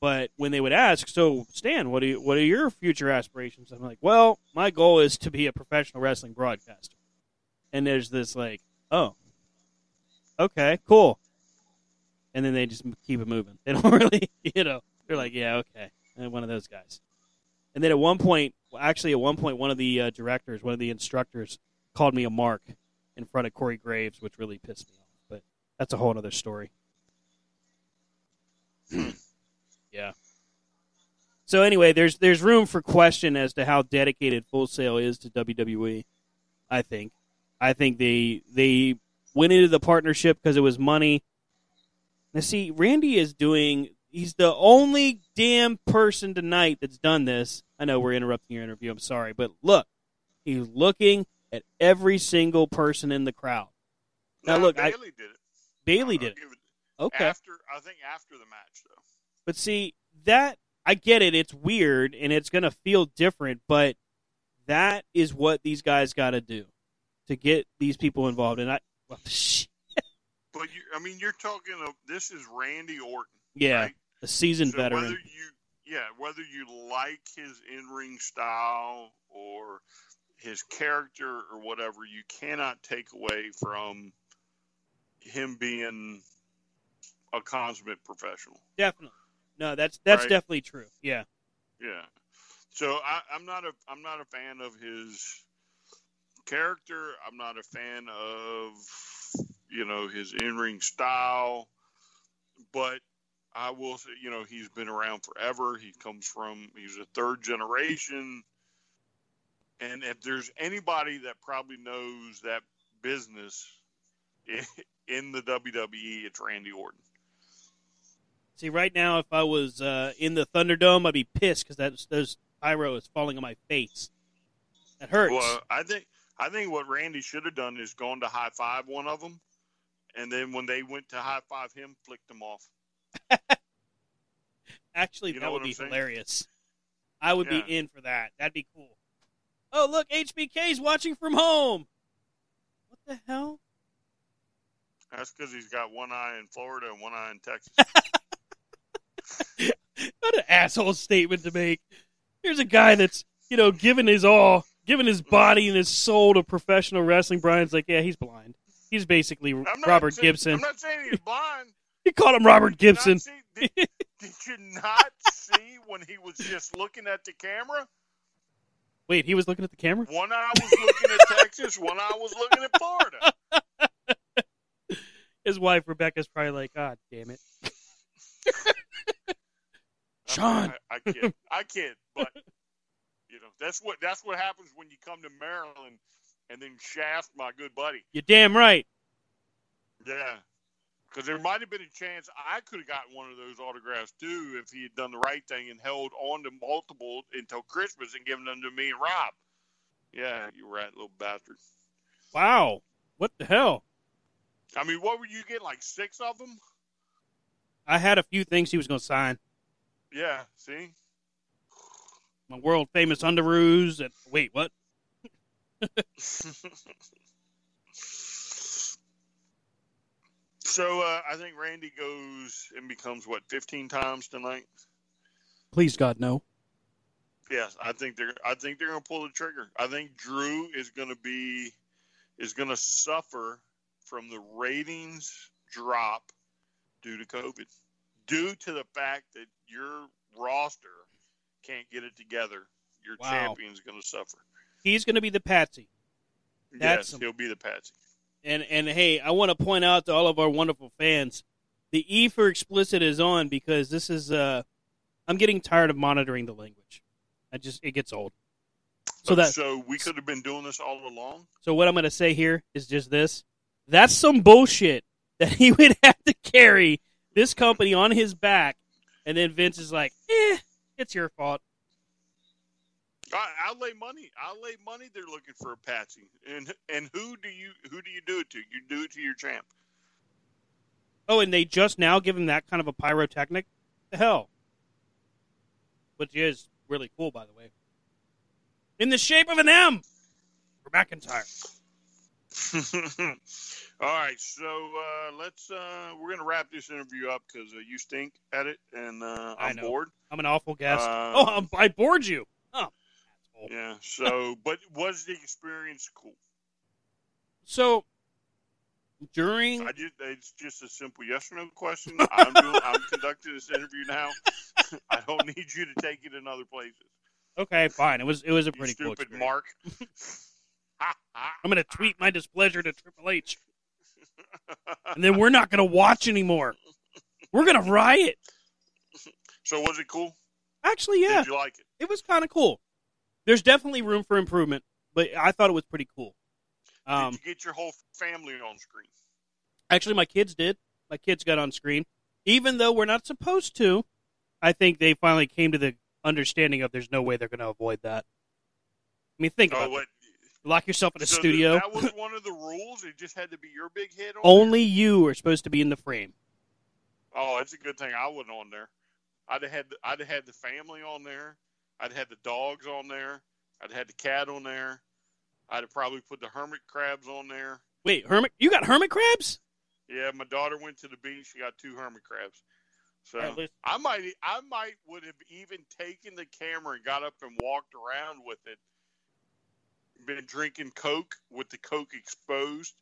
But when they would ask, so Stan, what are you, what are your future aspirations? I'm like, well, my goal is to be a professional wrestling broadcaster. And there's this like, oh, okay, cool. And then they just keep it moving. They don't really, you know, they're like, yeah, okay, and one of those guys. And then at one point, actually, at one point, one of the uh, directors, one of the instructors, called me a mark in front of Corey Graves, which really pissed me off. But that's a whole other story. yeah. So anyway, there's there's room for question as to how dedicated Full Sail is to WWE. I think, I think they they went into the partnership because it was money. Now, see, Randy is doing. He's the only damn person tonight that's done this. I know we're interrupting your interview. I'm sorry, but look, he's looking at every single person in the crowd. Now, No, look, I, Bayley did it. Bayley did it. it- Okay, After I think after the match though. But see that I get it. It's weird and it's gonna feel different, but that is what these guys got to do to get these people involved. And I, well, But you, I mean, you're talking of this is Randy Orton. yeah, right? a seasoned so veteran. Whether you, yeah, whether you like his in-ring style or his character or whatever, you cannot take away from him being a consummate professional. Definitely. No, that's that's Right. definitely true. Yeah. Yeah. So I, I'm not a I'm not a fan of his character. I'm not a fan of you know his in ring style, but I will say you know he's been around forever. He comes from he's a third generation, and if there's anybody that probably knows that business in the WWE, it's Randy Orton. See, right now, if I was uh, in the Thunderdome, I'd be pissed because that those pyro is falling on my face. That hurts. Well, I think I think what Randy should have done is gone to high five one of them, and then when they went to high five him, flicked them off. Actually, you that would be saying? hilarious. I would Yeah. be in for that. That'd be cool. Oh, look, HBK's watching from home. What the hell? That's because he's got one eye in Florida and one eye in Texas. What an asshole statement to make. Here's a guy that's, you know, giving his all, giving his body and his soul to professional wrestling. Brian's like, yeah, he's blind. He's basically Robert saying- Gibson. I'm not saying he's blind. He called him Robert Did Gibson. see- Did, did you not see when he was just looking at the camera? Wait, he was looking at the camera? One eye was looking at Texas, one eye was looking at Florida. His wife, Rebecca's probably like, God damn it. Shawn. I, I kid, I kid, but you know that's what that's what happens when you come to Maryland and then shaft my good buddy. You're damn right. Yeah. Because there might have been a chance I could have gotten one of those autographs too if he had done the right thing and held on to multiple until Christmas and given them to me and Rob. Yeah, you're right, little bastard. Wow. What the hell? I mean, what were you getting? Like six of them? I had a few things he was going to sign. Yeah. See. My world famous underoos. And wait, what? So uh, I think Randy goes and becomes what fifteen times tonight. Please, God, no. Yes, I think they're. I think they're going to pull the trigger. I think Drew is going to be is going to suffer from the ratings drop due to COVID, due to the fact that your roster can't get it together. Your Wow. champion's going to suffer. He's going to be the patsy. That's yes, he'll be the patsy. And and hey, I want to point out to all of our wonderful fans, the E for explicit is on because this is uh I'm getting tired of monitoring the language. I just it gets old. So So, that so we could have been doing this all along. so what I'm going to say here is just this. That's some bullshit that he would have to carry this company on his back and then Vince is like, "Eh, it's your fault." I, I'll lay money. I'll lay money. They're looking for a patsy. And and who do you who do you do it to? You do it to your champ. Oh, and they just now give him that kind of a pyrotechnic? The hell. Which is really cool, by the way. In the shape of an M for McIntyre. All right, so uh, let's. Uh, we're gonna wrap this interview up because uh, you stink at it, and uh, I'm bored. I'm an awful guest. Uh, oh, I'm, I bored you. Oh, asshole. Yeah. So, but was the experience cool? So, during. I just. It's just a simple yes or no question. I'm doing. I'm conducting this interview now. I don't need you to take it in other places. Okay, fine. It was it was a pretty cool stupid experience. Mark. I'm going to tweet my displeasure to Triple H. And then we're not going to watch anymore. We're going to riot. so was it cool? Actually, yeah. Did you like it? it was kind of cool. There's definitely room for improvement, but I thought it was pretty cool. Um, Did you get your whole family on screen? Actually, my kids did. My kids got on screen, even though we're not supposed to. I think they finally came to the understanding of there's no way they're going to avoid that. I mean, think about Oh, what? Lock yourself in a so studio. That was one of the rules. It just had to be your big head. On Only you are supposed to be in the frame. Oh, it's a good thing I wasn't on there. I'd have had I'd have had the family on there. I'd have had the dogs on there. I'd had the cat on there. I'd have probably put the hermit crabs on there. Wait, hermit? You got hermit crabs? Yeah, my daughter went to the beach. She got two hermit crabs. So right. I might, I might would have even taken the camera and got up and walked around with it. Been drinking Coke with the Coke exposed.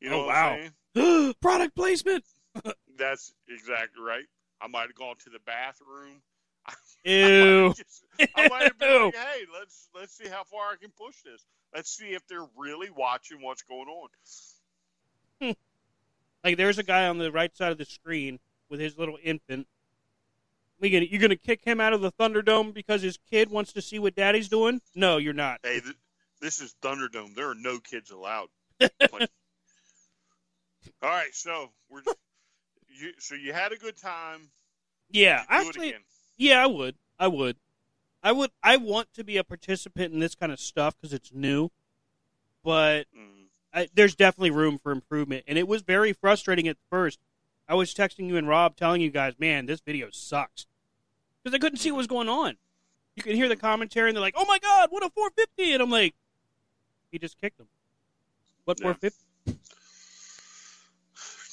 You know Oh, what wow. I'm saying? Product placement. That's exactly right. I might have gone to the bathroom. Ew. I might have, just, I might have been like, "Hey, let's let's see how far I can push this. Let's see if they're really watching what's going on." Like there's a guy on the right side of the screen with his little infant. We gonna, you're gonna kick him out of the Thunderdome because his kid wants to see what Daddy's doing? No, you're not. Hey, th- this is Thunderdome. There are no kids allowed. All right, so we're you. So you had a good time. Yeah, Do it actually, again. yeah, I would. I would. I would. I want to be a participant in this kind of stuff because it's new. But Mm. I, there's definitely room for improvement, and it was very frustrating at first. I was texting you and Rob, telling you guys, "Man, this video sucks," because I couldn't see what was going on. You could hear the commentary, and they're like, "Oh my god, what a 450!" And I'm like, "He just kicked him." What Yeah. 450?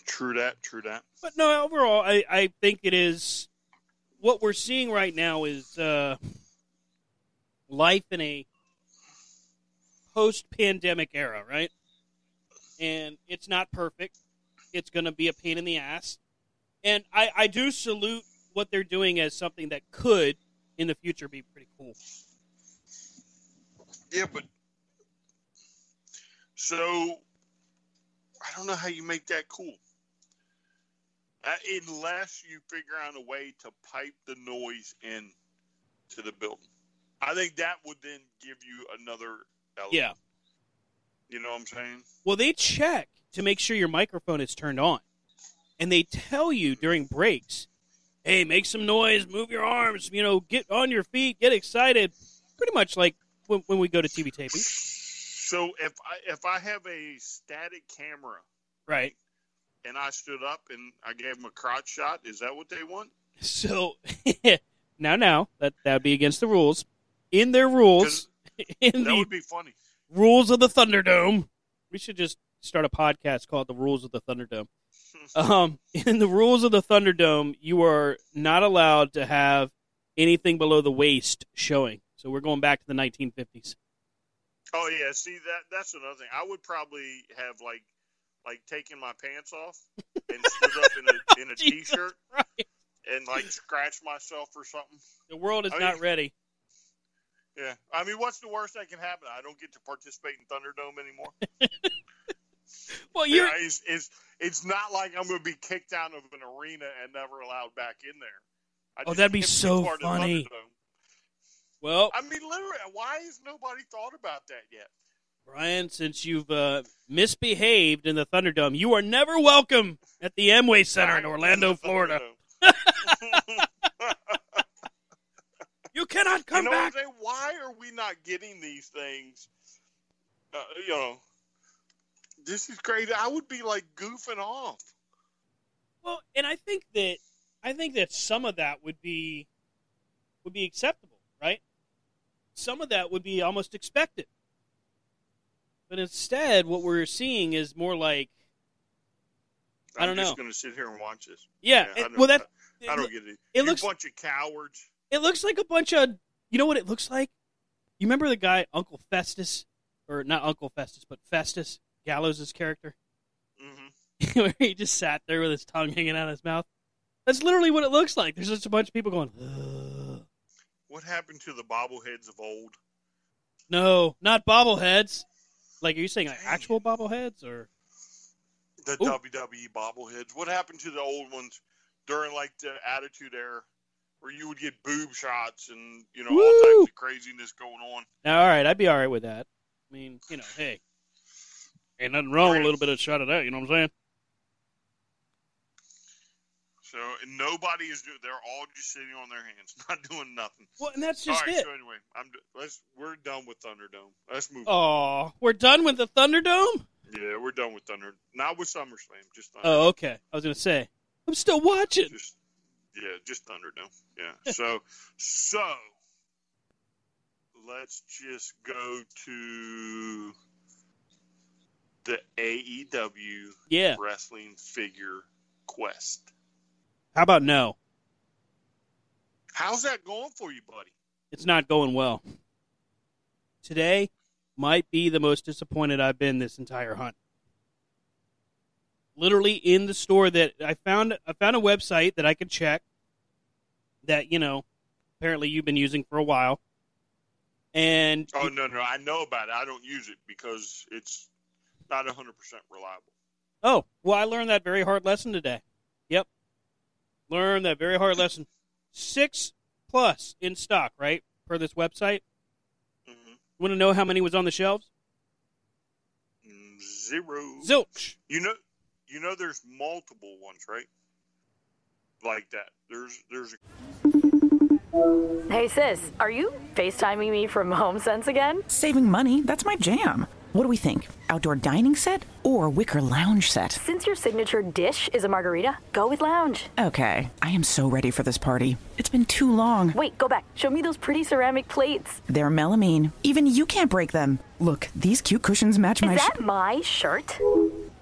True that. True that. But no, overall, I, I think it is what we're seeing right now is uh, life in a post-pandemic era, right? And it's not perfect. It's going to be a pain in the ass. And I, I do salute what they're doing as something that could, in the future, be pretty cool. Yeah, but so I don't know how you make that cool. Uh, unless you figure out a way to pipe the noise in to the building. I think that would then give you another element. Yeah. You know what I'm saying? Well, they check to make sure your microphone is turned on. And they tell you during breaks, hey, make some noise, move your arms, you know, get on your feet, get excited. Pretty much like when, when we go to TV taping. So if I if I have a static camera Right. and I stood up and I gave them a crotch shot, is that what they want? So now, now, that, that would be against the rules. In their rules, in That the would be funny. rules of the Thunderdome, we should just start a podcast called The Rules of the Thunderdome. Um, in the rules of the Thunderdome, you are not allowed to have anything below the waist showing. So we're going back to the 1950s. Oh yeah, see that that's another thing. I would probably have like like taken my pants off and stood up in a in a t-shirt Christ. and like scratched myself or something. The world is I not mean- ready. Yeah, I mean, what's the worst that can happen? I don't get to participate in Thunderdome anymore. Well, you're Yeah, it's, it's it's not like I'm going to be kicked out of an arena and never allowed back in there. I Oh, that'd be so of funny. Well, I mean, literally, why has nobody thought about that yet? Brian. Since you've uh, misbehaved in the Thunderdome, you are never welcome at the Amway Center in Orlando, Florida. You cannot come you know back. Why are we not getting these things? Uh, you know, this is crazy. I would be like goofing off. Well, and I think that I think that some of that would be would be acceptable, right? Some of that would be almost expected. But instead, what we're seeing is more like, I I'm don't just know. going to sit here and watch this. yeah, I it- don't- well, that I don't get it. it looks- a bunch of cowards. it looks like a bunch of, you know what it looks like? You remember the guy Uncle Festus, or not Uncle Festus, but Festus Gallows' character, hmm where he just sat there with his tongue hanging out of his mouth. That's literally what it looks like. There's just a bunch of people going. Ugh. What happened to the bobbleheads of old? No, not bobbleheads. Like, are you saying like actual bobbleheads or? The Ooh. WWE bobbleheads. What happened to the old ones during like the Attitude Era, where you would get boob shots and you know all types of craziness going on? Now, all right, I'd be all right with that. I mean, you know, hey, ain't nothing wrong with a little bit of shot of that. You know what I'm saying? So and nobody is doing. They're all just sitting on their hands, not doing nothing. Well, and that's just right. it. So anyway, I'm let's we're done with Thunderdome. Let's move. Oh, we're done with the Thunderdome. Yeah, we're done with Thunder. Not with SummerSlam. Just Thunderdome. Oh, okay. I was gonna say I'm still watching. Just yeah, just Thunderdome. Yeah. so so let's just go to the AEW Yeah. wrestling figure quest. How about no? How's that going for you, buddy? It's not going well. Today might be the most disappointed I've been this entire hunt. Literally in the store that I found I found a website that I could check that, you know, apparently you've been using for a while. And Oh no, no, I know about it. I don't use it because it's not 100% reliable. Oh, well, I learned that very hard lesson today. Yep. Learned that very hard lesson. Six plus in stock, right? Per this website. Mhm. Want to know how many was on the shelves? Zero. Zilch. You know, you know, there's multiple ones, right? Like that. There's there's Hey sis, are you FaceTiming me from HomeSense again? Saving money, that's my jam. What do we think? Outdoor dining set or wicker lounge set? Since your signature dish is a margarita, go with lounge. Okay, I am so ready for this party. It's been too long. Wait, go back. Show me those pretty ceramic plates. They're melamine. Even you can't break them. Look, these cute cushions match Is my Is that my shirt?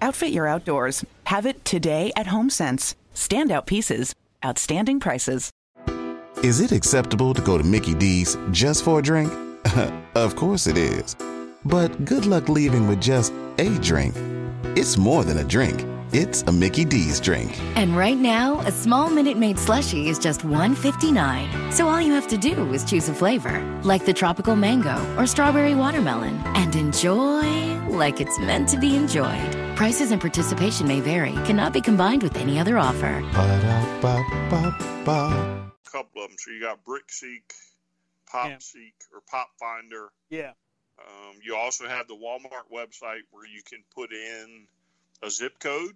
Outfit your outdoors. Have it today at HomeSense. Standout pieces, outstanding prices. Is it acceptable to go to Mickey D's just for a drink? of course it is. But good luck leaving with just a drink. It's more than a drink, it's a Mickey D's drink. And right now, a small Minute Maid slushie is just $1.59. So all you have to do is choose a flavor, like the tropical mango or strawberry watermelon, and enjoy like it's meant to be enjoyed. Prices and participation may vary, cannot be combined with any other offer. Ba-da-ba-ba-ba. couple of them. So you got BrickSeek, PopSeek, or Pop Finder. Yeah. Um, you also have the Walmart website where you can put in a zip code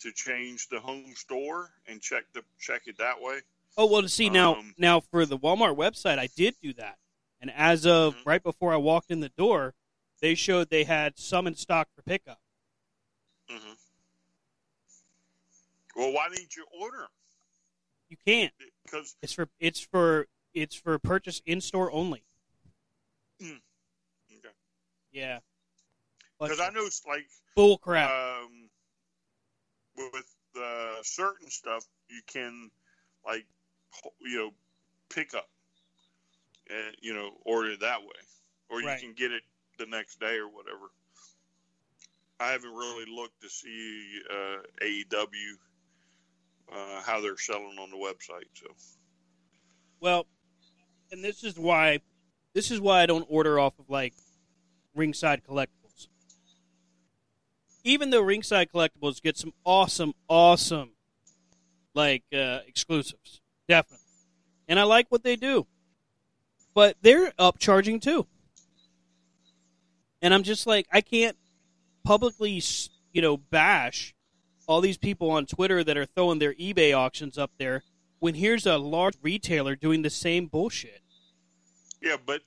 to change the home store and check the check it that way. Oh well, to see now, Um, now for the Walmart website, I did do that, and as of Mhm. right before I walked in the door, they showed they had some in stock for pickup. Mm-hmm. Well, why didn't you order them? You can't. Because It's for it's for it's for purchase in store only. Yeah. because I know it's like bull crap. um, with uh, certain stuff you can like you know pick up and you know order it that way or you Right. can get it the next day or whatever i haven't really looked to see uh, aew uh, how they're selling on the website so Well, and this is why this is why I don't order off of like Ringside Collectibles. Even though Ringside Collectibles get some awesome, awesome like uh, exclusives, definitely, and I like what they do, but they're upcharging too, and I'm just like I can't publicly, you know, bash all these people on Twitter that are throwing their eBay auctions up there when here's a large retailer doing the same bullshit. Yeah but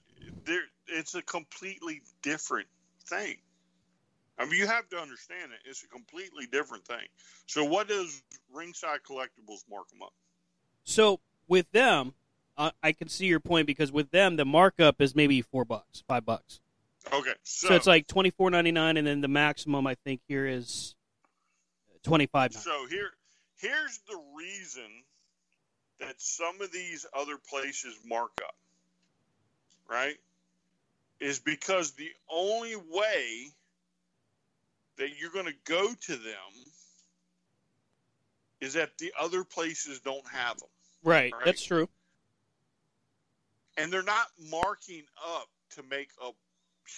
there it's a completely different thing I mean, you have to understand it. It's a completely different thing. So, what does Ringside Collectibles mark them up? So with them, uh, I can see your point because with them the markup is maybe four bucks, five bucks. Okay, So, so, it's like twenty four ninety nine, and then the maximum I think here is twenty five. So here, here's the reason that some of these other places mark up, right? Is because the only way that you're going to go to them is that the other places don't have them. Right, Right. that's true. and they're not marking up to make a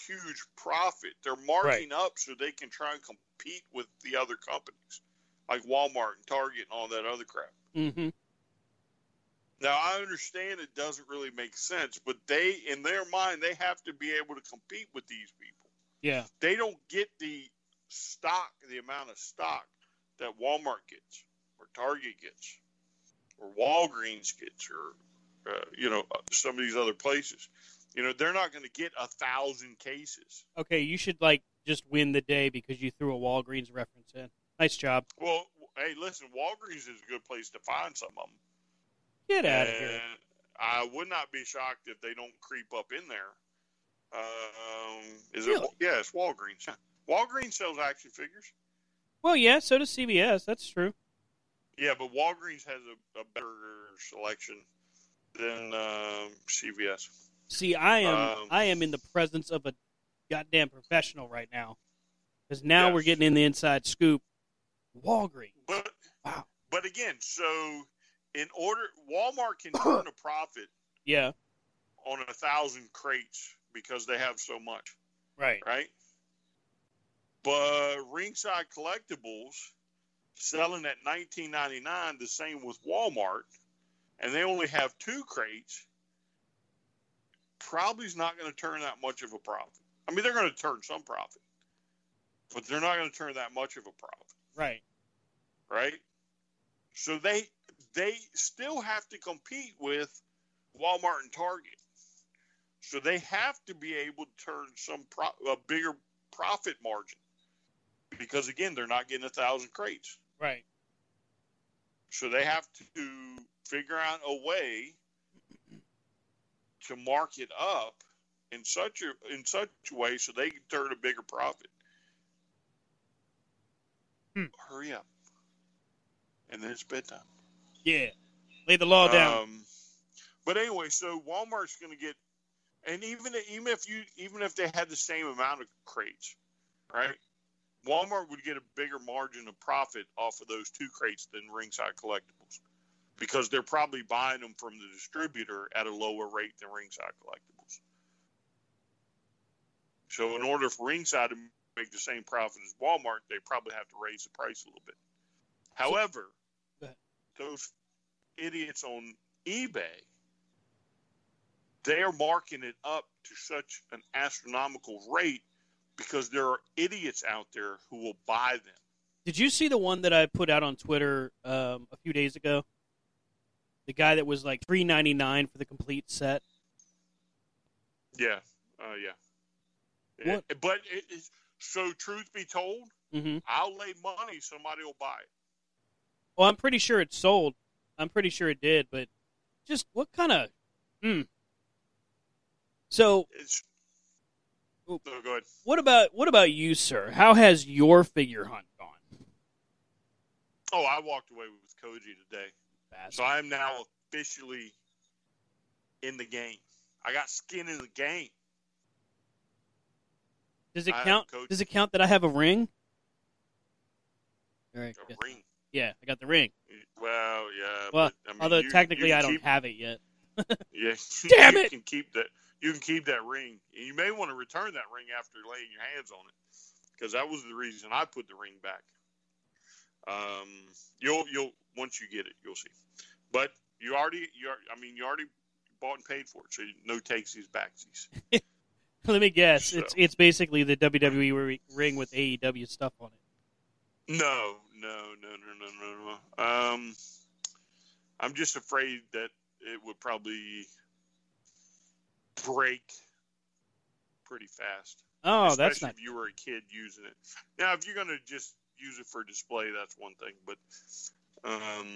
huge profit. They're marking up so they can try and compete with the other companies like Walmart and Target and all that other crap. hmm Now I understand it doesn't really make sense, but they in their mind they have to be able to compete with these people. Yeah, They don't get the stock, the amount of stock that Walmart gets or Target gets, or Walgreens gets, or uh, you know some of these other places. You know they're not going to get a thousand cases. Okay, you should like just win the day because you threw a Walgreens reference in. Nice job. Well, hey, listen, Walgreens is a good place to find some of them. Get out of here. I would not be shocked if they don't creep up in there. Um, is Really? it? Yeah, it's Walgreens. Walgreens sells action figures. Well, yeah, so does CVS. That's true. Yeah, but Walgreens has a, a better selection than um, CVS. See, I am Um, I am in the presence of a goddamn professional right now. Because now Yes. we're getting in the inside scoop. Walgreens. But Wow. but again, so in order, Walmart can turn a profit Yeah. on a thousand crates because they have so much, Right. right? But Ringside Collectibles selling at nineteen ninety nine, the same with Walmart, and they only have two crates. Probably is not going to turn that much of a profit. I mean, they're going to turn some profit, but they're not going to turn that much of a profit. Right. right? So they they still have to compete with Walmart and Target. So they have to be able to turn some pro- a bigger profit margin because again they're not getting a thousand crates. Right. So they have to figure out a way to mark it up in such a in such a way so they can turn a bigger profit. Hmm. Hurry up. And then it's bedtime. Yeah. Lay the law down. Um, but anyway, so Walmart's going to get, and even even if you even if they had the same amount of crates, right? Walmart would get a bigger margin of profit off of those two crates than Ringside Collectibles, because they're probably buying them from the distributor at a lower rate than Ringside Collectibles. So in order for Ringside to make the same profit as Walmart, they probably have to raise the price a little bit. However. Those idiots on eBay, they are marking it up to such an astronomical rate because there are idiots out there who will buy them. Did you see the one that I put out on Twitter um, a few days ago? The guy that was like three ninety nine for the complete set. Yeah, uh, yeah. What? It- but it, so, truth be told, Mm-hmm. I'll lay money somebody will buy it. Well, I'm pretty sure it sold. I'm pretty sure it did, but just what kind of? Hmm. So, go ahead. what about what about you, sir? How has your figure hunt gone? Oh, I walked away with Cody today. Bastard. So I am now officially in the game. I got skin in the game. Does it I count? Does it count that I have a ring? All right. A ring. Yeah, I got the ring. Well, yeah. Well, but, I mean, although you- technically you I don't keep- have it yet. Yeah. Damn you it! Can keep that. You can keep that ring. You may want to return that ring after laying your hands on it, because that was the reason I put the ring back. Um, you'll you'll once you get it, you'll see. But you already you are, I mean you already bought and paid for it, so no takesies backsies. Let me guess. So- It's it's basically the WWE ring with AEW stuff on it. No, no, no, no, no, no, no. Um, I'm just afraid that it would probably break pretty fast. Oh, especially that's not. if you were a kid using it. Now, if you're going to just use it for display, that's one thing. But, um,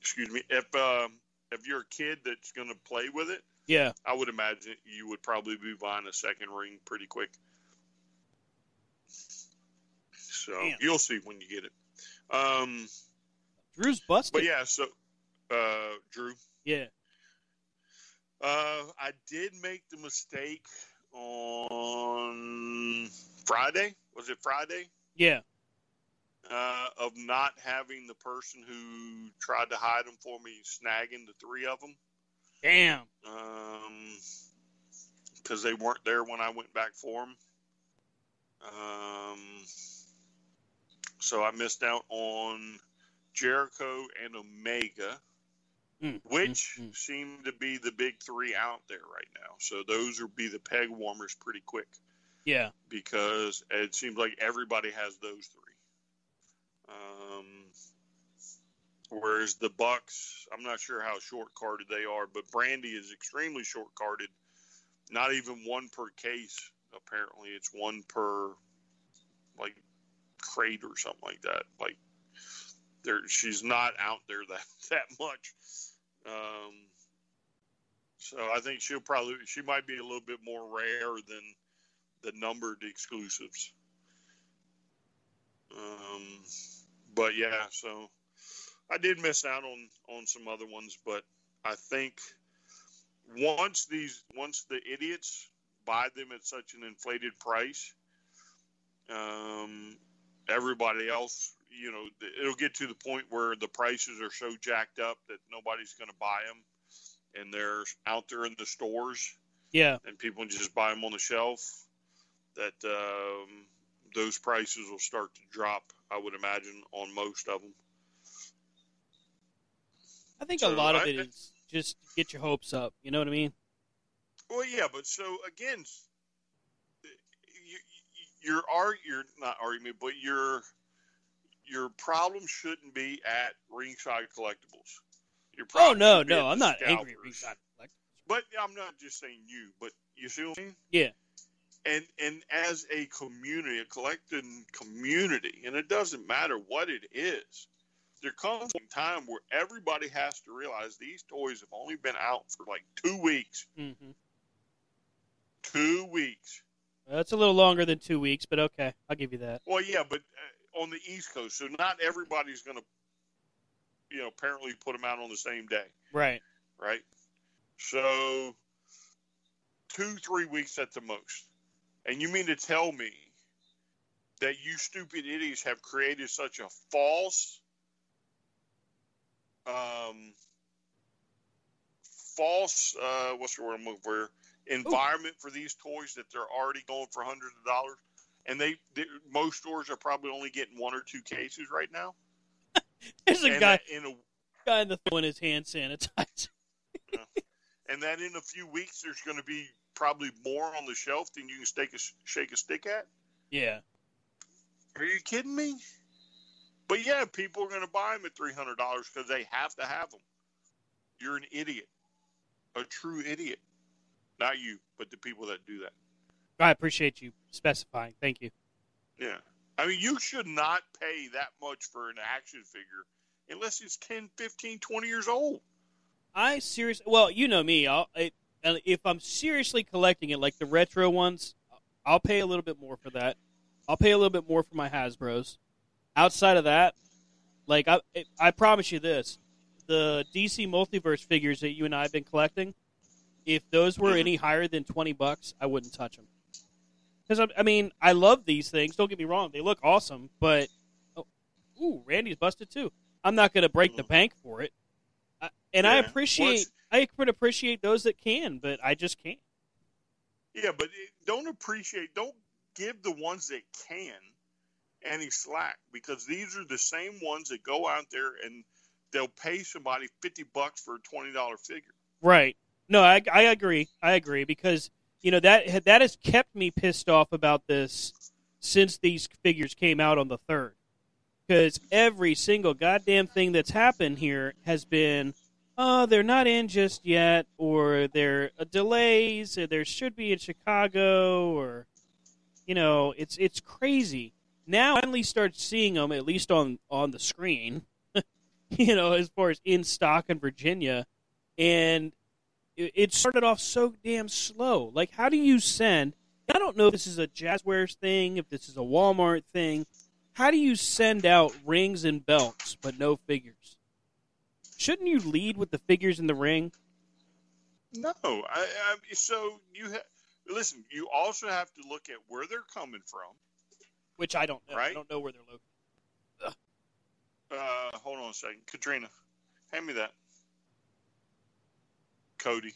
excuse me, if um, if you're a kid that's going to play with it, Yeah. I would imagine you would probably be buying a second ring pretty quick. So Damn. you'll see when you get it. Um, Drew's busted. but yeah, so uh, Drew, Yeah. uh, I did make the mistake on Friday. Was it Friday? Yeah. Uh, of not having the person who tried to hide them for me snagging the three of them. Damn. Um, because they weren't there when I went back for them. Um, so I missed out on Jericho and Omega, Mm, which mm, seem to be the big three out there right now. So those will be the peg warmers pretty quick Yeah. because it seems like everybody has those three. Um, whereas the Bucks, I'm not sure how short carded they are, but Brandi is extremely short carded. Not even one per case. Apparently, it's one per like crate or something like that. Like there, she's not out there that that much. Um, so I think she'll probably she might be a little bit more rare than the numbered exclusives. Um, but yeah, so I did miss out on on some other ones, but I think once these once the idiots buy them at such an inflated price, um, everybody else, you know, it'll get to the point where the prices are so jacked up that nobody's going to buy them, and they're out there in the stores. Yeah. And people just buy them on the shelf. That um, those prices will start to drop. I would imagine on most of them. I think So a lot of it is just get your hopes up. You know what I mean? Well, yeah, but so again, your your not argument, but your your problem shouldn't be at ringside collectibles. Your Oh problem no, be at no, I'm not scalpers. angry. at Ringside Collect- But I'm not just saying you, but you see what I mean? Yeah. And and as a community, a collecting community, and it doesn't matter what it is, there comes a time where everybody has to realize these toys have only been out for like two weeks. Mm-hmm. Two weeks. That's a little longer than two weeks, but okay, I'll give you that. Well, yeah, but uh, on the East Coast, so not everybody's going to, you know, apparently put them out on the same day, Right. right? So, two, three weeks at the most. And you mean to tell me that you stupid idiots have created such a false, um, false, uh, what's the word I'm looking for? Environment for these toys that they're already going for hundreds of dollars, and they, they most stores are probably only getting one or two cases right now. There's a And guy, in a guy in the throwing his hand sanitizer. and that in a few weeks there's going to be probably more on the shelf than you can stake a, shake a stick at. Yeah. Are you kidding me? But yeah, people are going to buy them at three hundred dollars because they have to have them. You're an idiot, a true idiot. Not you, but the people that do that. I appreciate you specifying. Thank you. Yeah. I mean, you should not pay that much for an action figure unless it's 10, 15, 20 years old. I seriously, well, you know me. I'll, if I'm seriously collecting it, like the retro ones, I'll pay a little bit more for that. I'll pay a little bit more for my Hasbro's. Outside of that, like I, I promise you this: the DC Multiverse figures that you and I have been collecting, if those were mm-hmm. any higher than twenty bucks, I wouldn't touch them. Because I, I mean, I love these things. Don't get me wrong; they look awesome. But oh, ooh, Randy's busted too. I'm not going to break the mm-hmm. bank for it. I, and I Yeah. appreciate I could appreciate those that can, but I just can't. Yeah, but eh, don't appreciate, don't give the ones that can any slack because these are the same ones that go out there and they'll pay somebody 50 bucks for a $20 figure. Right. No, I, I agree. I agree because you know that that has kept me pissed off about this since these figures came out on the third. Because every single goddamn thing that's happened here has been, oh, they're not in just yet, or there are uh, delays, or there should be in Chicago, or you know, it's it's crazy. Now I finally start seeing them at least on on the screen. you know, as far as in stock in Virginia, and it started off so damn slow. Like, how do you send? I don't know if this is a Jazwares thing, if this is a Walmart thing. How do you send out rings and belts but no figures? Shouldn't you lead with the figures in the ring? No, I, I, so you ha- listen. You also have to look at where they're coming from. Which I don't know. I don't know where they're located. Uh, hold on a second, Katrina, hand me that. Cody,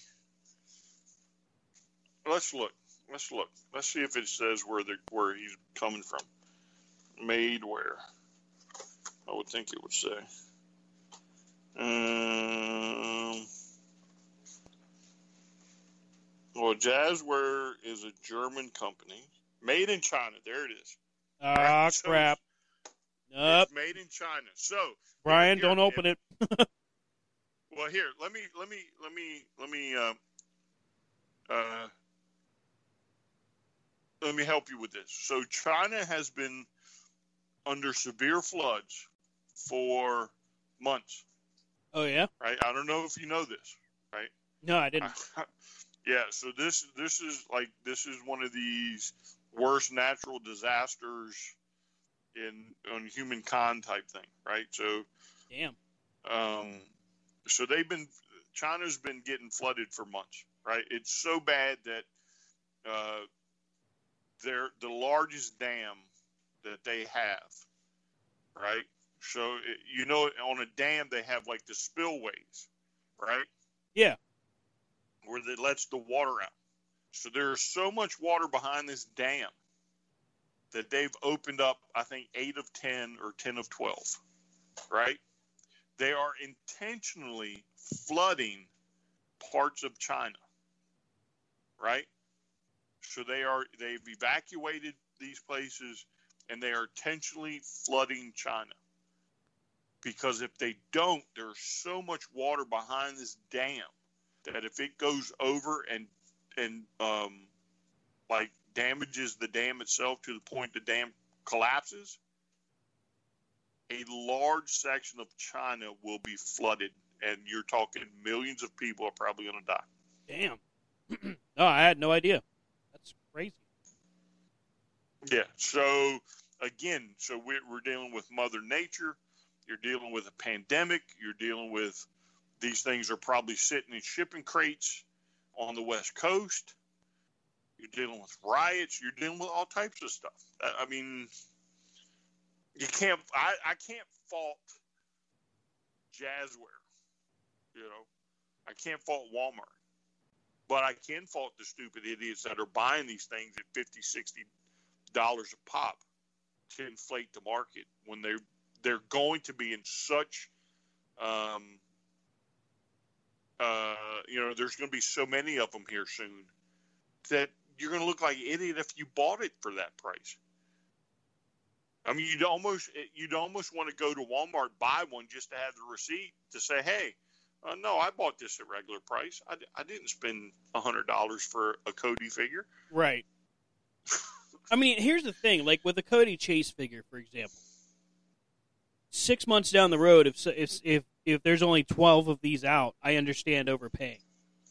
let's look. Let's look. Let's see if it says where the where he's coming from. Made where? I would think it would say. Um, well, Jazware is a German company, made in China. There it is. Ah, So- crap. Nope. It's made in China. So Brian, don't open it. Well, here, let me let me let me let me uh, uh, let me help you with this. So China has been under severe floods for months, Oh yeah. right? I don't know if you know this, right? No, I didn't. yeah. So this this is like this is one of these worst natural disasters in on humankind type thing, right? So Damn. um, so they've been China's been getting flooded for months, right? It's so bad that uh, they're the largest dam that they have, right? So it, you know, on a dam they have like the spillways, right? Yeah. Where it lets the water out. So there's so much water behind this dam that they've opened up, I think, eight of 10 or 10 of 12, right? They are intentionally flooding parts of China, right? So they are, they've evacuated these places and they are intentionally flooding China. Because if they don't, there's so much water behind this dam that if it goes over and and um, like damages the dam itself to the point the dam collapses, a large section of China will be flooded, and you're talking millions of people are probably going to die. Damn. no, I had no idea. That's crazy. Yeah. So again, so we're, we're dealing with Mother Nature. You're dealing with a pandemic. You're dealing with these things are probably sitting in shipping crates on the West Coast. You're dealing with riots. You're dealing with all types of stuff. I, I mean, you can't. I, I can't fault Jazware. You know, I can't fault Walmart, but I can fault the stupid idiots that are buying these things at 50 60 dollars a pop to inflate the market when they're they're going to be in such um, uh, you know there's going to be so many of them here soon that you're going to look like an idiot if you bought it for that price i mean you'd almost you'd almost want to go to walmart buy one just to have the receipt to say hey uh, no i bought this at regular price i, I didn't spend a hundred dollars for a cody figure Right. I mean, here's the thing. Like with a Cody Chase figure, for example, six months down the road, if if if if there's only twelve of these out, I understand overpaying.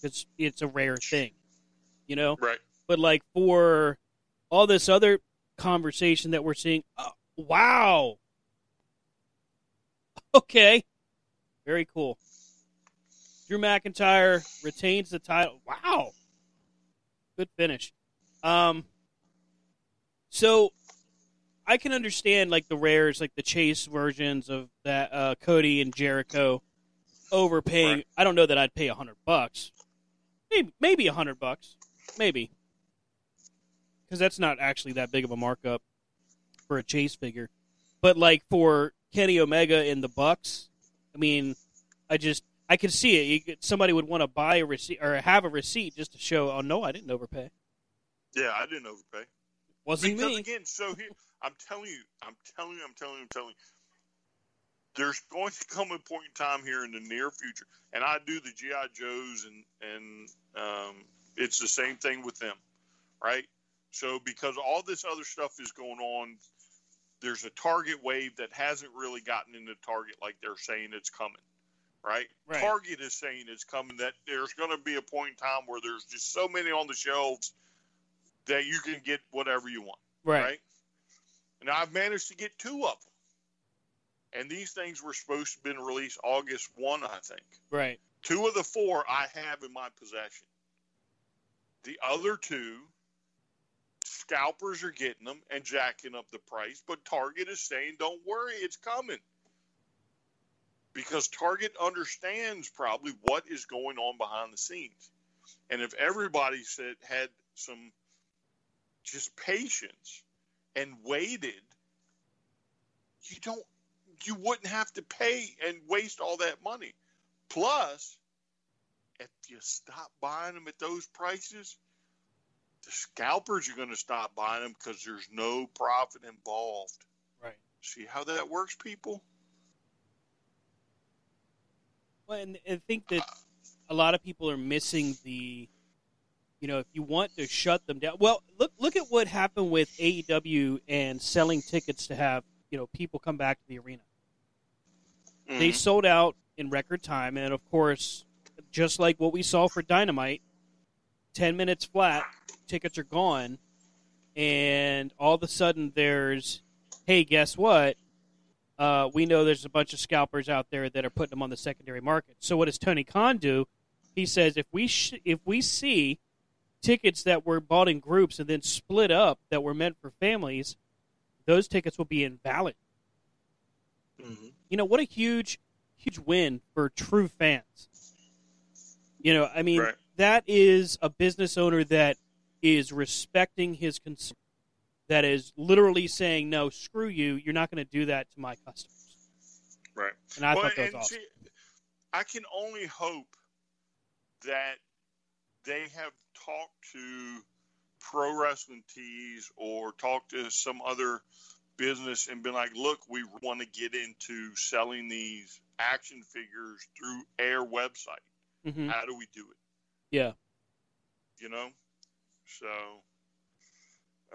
It's it's a rare thing, you know. Right. But like for all this other conversation that we're seeing, oh, wow. Okay. Very cool. Drew McIntyre retains the title. Wow. Good finish. Um so I can understand like the rares, like the chase versions of that uh, Cody and Jericho overpaying. Right. I don't know that I'd pay a hundred bucks. Maybe maybe a hundred bucks, maybe, because that's not actually that big of a markup for a chase figure. But like for Kenny Omega in the Bucks, I mean, I just I can see it. You, could- somebody would want to buy a receipt or have a receipt just to show, oh no, I didn't overpay. yeah i didn't overpay Wasn't because me. again, so here I'm telling you, I'm telling you, I'm telling you, I'm telling you. There's going to come a point in time here in the near future, and I do the GI Joes, and and um, it's the same thing with them, right? So because all this other stuff is going on, there's a target wave that hasn't really gotten into target like they're saying it's coming, right? Right. Target is saying it's coming. That there's going to be a point in time where there's just so many on the shelves that you can get whatever you want Right. right? And I've managed to get two of them. And these things were supposed to have been released August 1, I think. Right. Two of the four I have in my possession. The other two, scalpers are getting them and jacking up the price, but Target is saying, don't worry, it's coming. Because Target understands probably what is going on behind the scenes. And if everybody said had some just patience and waited, you don't you wouldn't have to pay and waste all that money. Plus, if you stop buying them at those prices, the scalpers are going to stop buying them because there's no profit involved. Right. See how that works, people? Well, and I think that a lot of people are missing the, you know, if you want to shut them down. Well, look look at what happened with AEW and selling tickets to have you know people come back to the arena. They mm-hmm. sold out in record time, and of course, just like what we saw for Dynamite, ten minutes flat, tickets are gone, and all of a sudden there's, hey, guess what? Uh, we know there's a bunch of scalpers out there that are putting them on the secondary market. So what does Tony Khan do? He says if we sh- if we see tickets that were bought in groups and then split up that were meant for families, those tickets will be invalid. You know what a huge huge win for true fans. You know, I mean Right. That is a business owner that is respecting his consumer. That is literally saying, "No, screw you. You're not going to do that to my customers." Right. And I Well, thought that was awesome. see, I can only hope that they have talked to Pro Wrestling Tees or talked to some other business and been like, look, we want to get into selling these action figures through Air website. Mhm. How do we do it? Yeah. You know? So,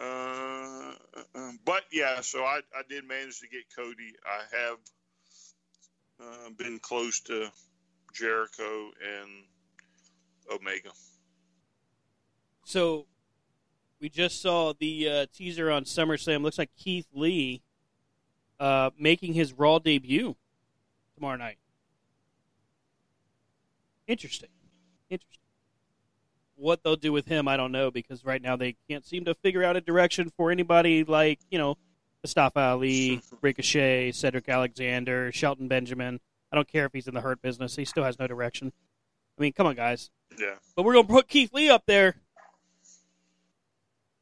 uh, uh, but yeah, so I, I did manage to get Cody. I have uh, been close to Jericho and Omega. So we just saw the uh, teaser on SummerSlam. Looks like Keith Lee uh, making his Raw debut tomorrow night. Interesting. Interesting. What they'll do with him, I don't know, because right now they can't seem to figure out a direction for anybody like, you know, Mustafa Ali, Ricochet, Cedric Alexander, Shelton Benjamin. I don't care if he's in the hurt business. He still has no direction. I mean, come on, guys. Yeah. But we're going to put Keith Lee up there.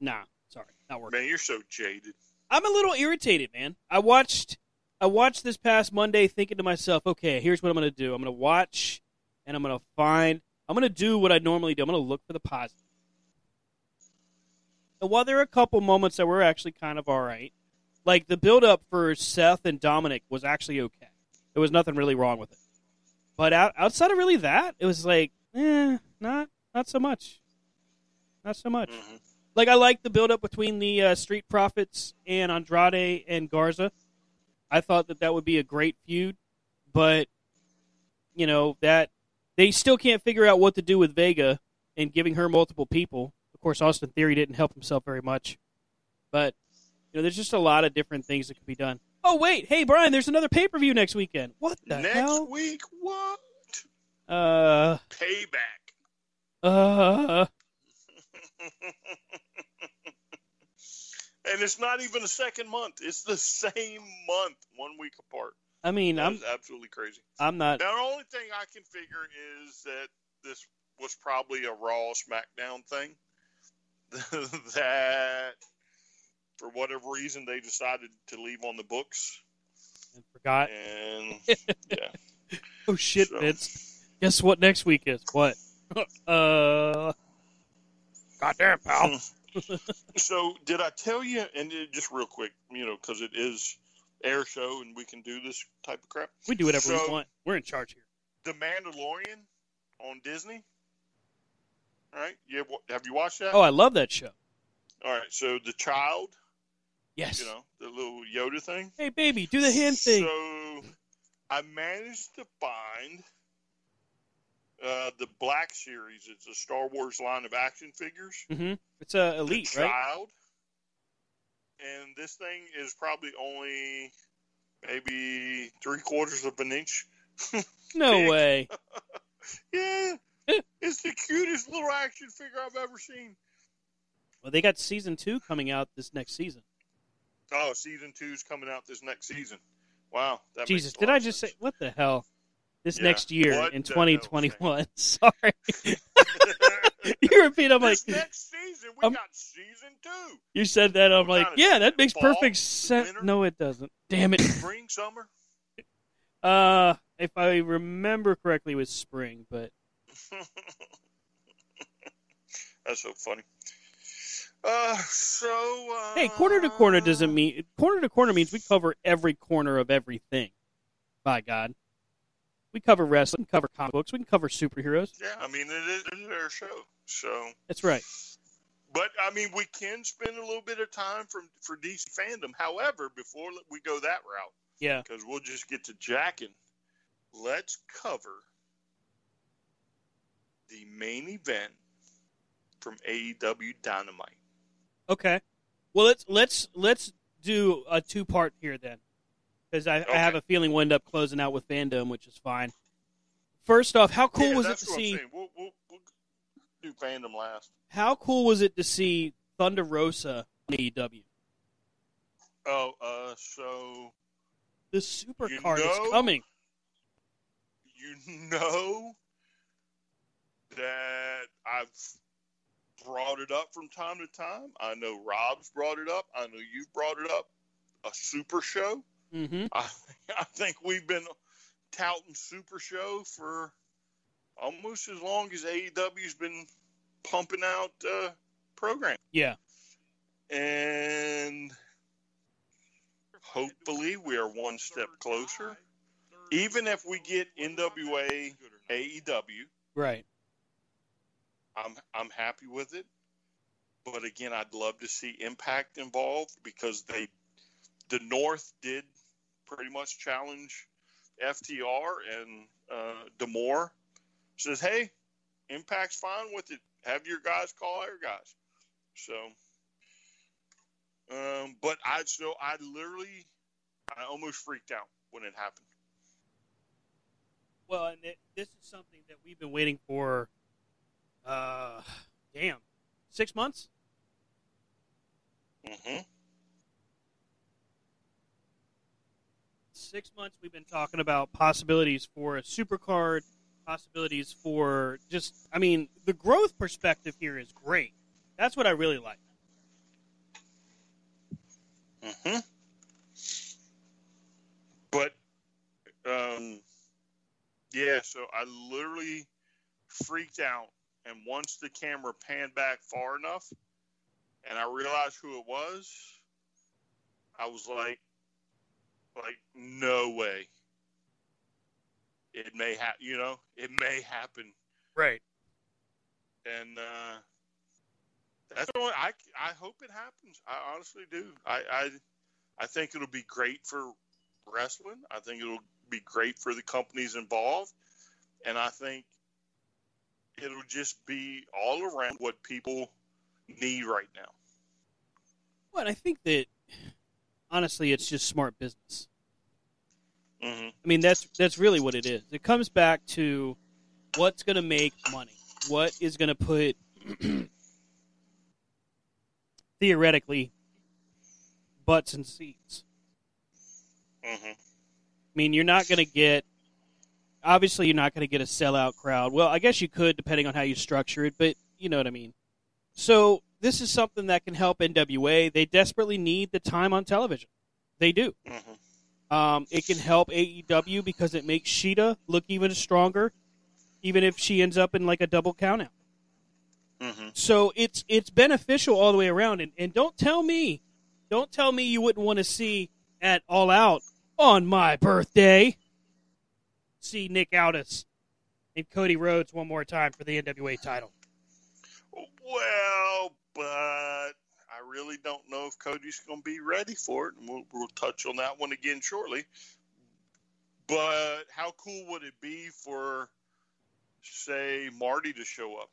Nah, sorry, not working. Man, you're so jaded. I'm a little irritated, man. I watched I watched this past Monday thinking to myself, okay, here's what I'm going to do. I'm going to watch and I'm going to find I'm going to do what I normally do. I'm going to look for the positive. And while there are a couple moments that were actually kind of all right, like the build up for Seth and Dominik was actually okay. There was nothing really wrong with it. But out, outside of really that, it was like, eh, not not so much. Not so much. Like I like the build up between the uh, Street Profits and Andrade and Garza. I thought that that would be a great feud, but you know that they still can't figure out what to do with Vega and giving her multiple people. Of course, Austin Theory didn't help himself very much, but you know there's just a lot of different things that could be done. Oh wait, hey Brian, there's another pay per view next weekend. What the Next hell? week, what? Uh, Payback. uh, And it's not even the second month. It's the same month, one week apart. I mean, That I'm absolutely crazy. I'm not. Now, the only thing I can figure is that this was probably a Raw SmackDown thing. that, for whatever reason, they decided to leave on the books. And forgot. And, yeah. Oh shit, So- Vince. Guess what next week is? What? uh Goddamn pal. so, did I tell you, and just real quick, you know, because it is air show and we can do this type of crap. we do whatever we want. We're in charge here. The Mandalorian on Disney. All right. You have, have you watched that? Oh, I love that show. All right. So, the child, Yes. you know, the little Yoda thing. Hey baby, do the hand thing. So I managed to find uh, the Black Series. It's a Star Wars line of action figures. hmm It's a elite, the right? And this thing is probably only maybe three quarters of an inch. No way. Yeah. it's the cutest little action figure I've ever seen. Well, they got season two coming out this next season. Oh, season two's coming out this next season. Wow. That Jesus, did I just sense. say what the hell? This Yeah, next year in the hell, Shane? 2021. Sorry. you repeat, I'm like, next we I'm- got season two. you said that. I'm like, yeah, that makes fall, perfect sense. winter? No, it doesn't. Damn it. Spring, summer. Uh, if I remember correctly, it was spring, but That's so funny. Uh, so uh, Hey, corner to corner doesn't mean corner to corner means we cover every corner of everything. By God, we cover wrestling, cover comic books, we can cover superheroes. yeah, I mean it is, it is their show. So, That's right. But I mean we can spend a little bit of time for for DC fandom. However, before we go that route, Yeah. because we'll just get to jacking. Let's cover the main event from AEW Dynamite. Okay. Well, let's let's let's do a two part here then, because I, I have a feeling we'll end up closing out with fandom, which is fine. First off, how cool Yeah, was it to see? saying. We'll, we'll, we'll do fandom last. How cool was it to see Thunder Rosa on AEW? Oh, uh, so The super card know- is coming. you know that I've brought it up from time to time. I know Rob's brought it up. I know you've brought it up. A super show. Mm-hmm. I, I think we've been touting Super Show for almost as long as AEW's been pumping out uh, program. Yeah. And hopefully we are one step closer. Even if we get NWA AEW, Right. I'm I'm happy with it. But again, I'd love to see Impact involved because they the North did pretty much challenge FTR and uh, D'Amore says, "Hey, Impact's fine with it. Have your guys call our guys." So, um, but I so I literally I almost freaked out when it happened. Well, and it, this is something that we've been waiting for. Uh, damn, six months. Mm-hmm. Six months. We've been talking about possibilities for a super card, possibilities for just. I mean, the growth perspective here is great. That's what I really like. Mm-hmm. But, um, yeah, so I literally freaked out. And once the camera panned back far enough and I realized who it was, I was like, like, no way. It may happen, you know, it may happen. Right. And, uh, that's what I, I hope it happens. I honestly do. I, I, I think it'll be great for wrestling. I think it'll be great for the companies involved. And I think it'll just be all around what people need right now. Well, I think that honestly, it's just smart business. Mm-hmm. I mean, that's that's really what it is. It comes back to what's going to make money. What is going to put theoretically butts and seats. Mm-hmm. I mean, you're not going to get. Obviously, you're not going to get a sellout crowd. Well, I guess you could, depending on how you structure it, but you know what I mean. So this is something that can help NWA. They desperately need the time on television. They do. Mm-hmm. Um, it can help AEW because it makes Shida look even stronger, even if she ends up in like a double countout. Mm-hmm. So it's it's beneficial all the way around. And, and don't tell me, don't tell me you wouldn't want to see at All Out on my birthday. See Nick Aldis and Cody Rhodes one more time for the NWA title. Well, but I really don't know if Cody's going to be ready for it, and we'll, we'll touch on that one again shortly. But how cool would it be for, say, Marty to show up,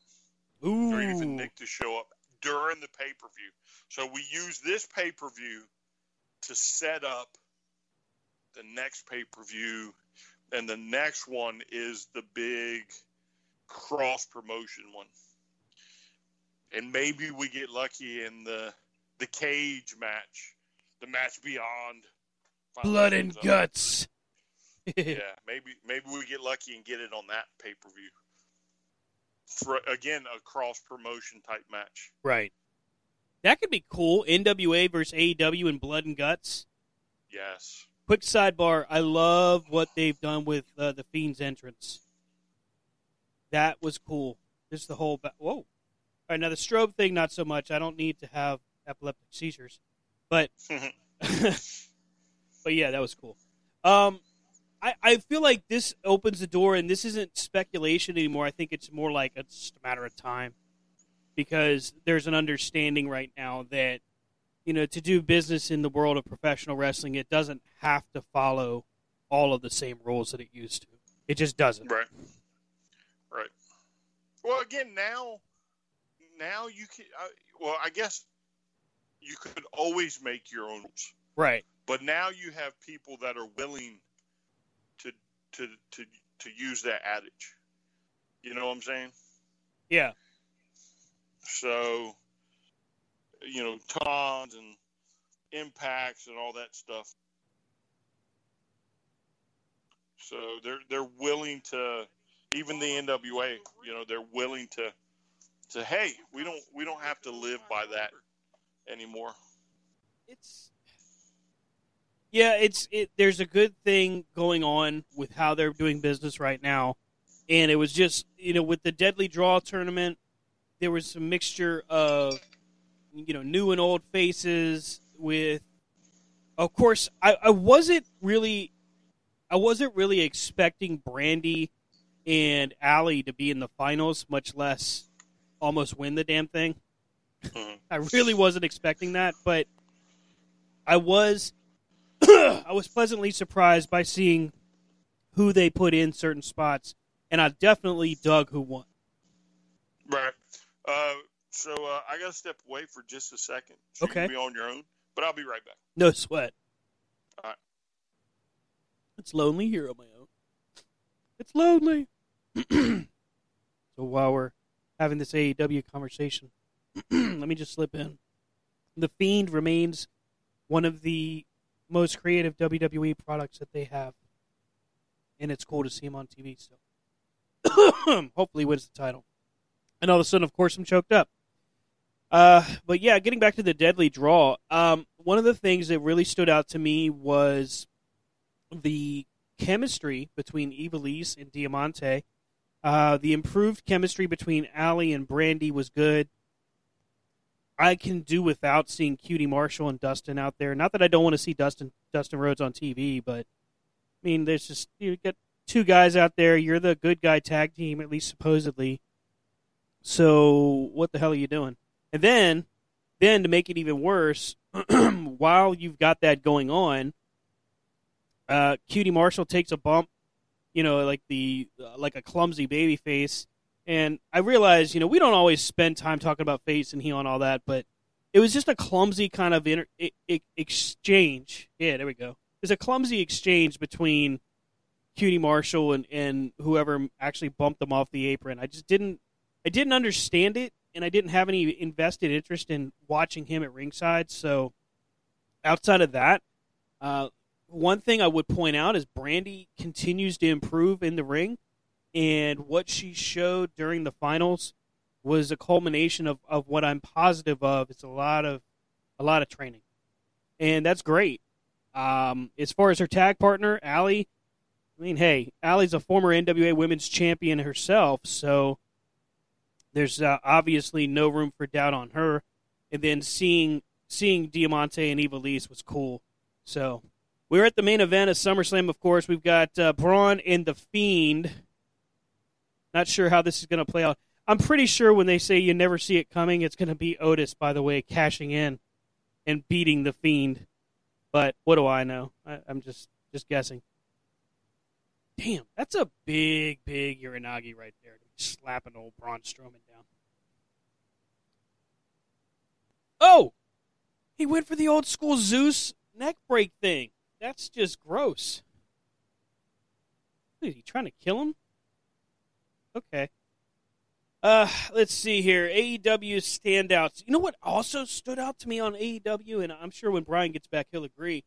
Ooh, or even Nick to show up during the pay per view? So we use this pay per view to set up the next pay per view, and the next one is the big cross promotion one and maybe we get lucky in the the cage match, the match beyond blood and Zone. guts. yeah, maybe maybe we get lucky and get it on that pay per view. For again, a cross promotion type match. Right. That could be cool. NWA versus AEW in blood and guts. Yes. Quick sidebar: I love what they've done with uh, the Fiend's entrance. That was cool. Just the whole. Ba- Whoa, All right, now the strobe thing, not so much. I don't need to have epileptic seizures, but but yeah, that was cool. Um, I I feel like this opens the door, and this isn't speculation anymore. I think it's more like it's just a matter of time because there's an understanding right now that you know to do business in the world of professional wrestling, it doesn't have to follow all of the same rules that it used to. It just doesn't. Right. Right. Well, again, now, now you can. Uh, well, I guess you could always make your own rules, Right. but now you have people that are willing to to to to use that adage. You know what I'm saying? Yeah. So, you know, tons and impacts and all that stuff. So they're they're willing to, even the NWA, you know, they're willing to, to hey, we don't we don't have to live by that anymore. It's yeah, it's it. There's a good thing going on with how they're doing business right now, and it was just you know with the Deadly Draw tournament, there was some mixture of you know new and old faces. With of course, I, I wasn't really, I wasn't really expecting Brandi and Allie to be in the finals, much less almost win the damn thing. I really wasn't expecting that, but I was I was pleasantly surprised by seeing who they put in certain spots, and I definitely dug who won. Right. Uh, so uh, I got to step away for just a second. So Okay. You be on your own, but I'll be right back. No sweat. All right. It's lonely here on my own. It's lonely. so while we're having this AEW conversation, let me just slip in. The Fiend remains one of the most creative WWE products that they have, and it's cool to see him on TV still. Hopefully, wins the title. And all of a sudden, of course, I'm choked up. Uh, but yeah, getting back to the deadly draw, um, one of the things that really stood out to me was the chemistry between Ivelisse and Diamante. Uh, the improved chemistry between Allie and Brandi was good. I can do without seeing QT Marshall and Dustin out there. Not that I don't want to see Dustin Dustin Rhodes on TV, but I mean, there's just you get two guys out there. You're the good guy tag team, at least supposedly. So what the hell are you doing? And then, then to make it even worse, while you've got that going on, uh, QT Marshall takes a bump, you know, like the uh, like a clumsy baby face. And I realize, you know, we don't always spend time talking about face and heel and all that, but it was just a clumsy kind of inter- exchange. Yeah, there we go. There's a clumsy exchange between QT Marshall and, and whoever actually bumped them off the apron. I just didn't I didn't understand it, and I didn't have any invested interest in watching him at ringside. So outside of that, uh, one thing I would point out is Brandi continues to improve in the ring, and what she showed during the finals was a culmination of, of what I'm positive of. It's a lot of a lot of training, and that's great. Um, as far as her tag partner, Allie, I mean, hey, Allie's a former NWA Women's Champion herself, so there's uh, obviously no room for doubt on her. And then seeing seeing Diamante and Ivelisse was cool. So we're at the main event of SummerSlam. Of course, we've got uh, Braun and the Fiend. Not sure how this is going to play out. I'm pretty sure when they say you never see it coming, it's going to be Otis, by the way, cashing in and beating the Fiend. But what do I know? I, I'm just just guessing. Damn, that's a big, big Uranage right there. Slapping old Braun Strowman down. Oh, he went for the old school Zeus neck break thing. That's just gross. Is he trying to kill him? Okay. Uh, let's see here. AEW standouts. You know what also stood out to me on AEW, and I'm sure when Brian gets back he'll agree.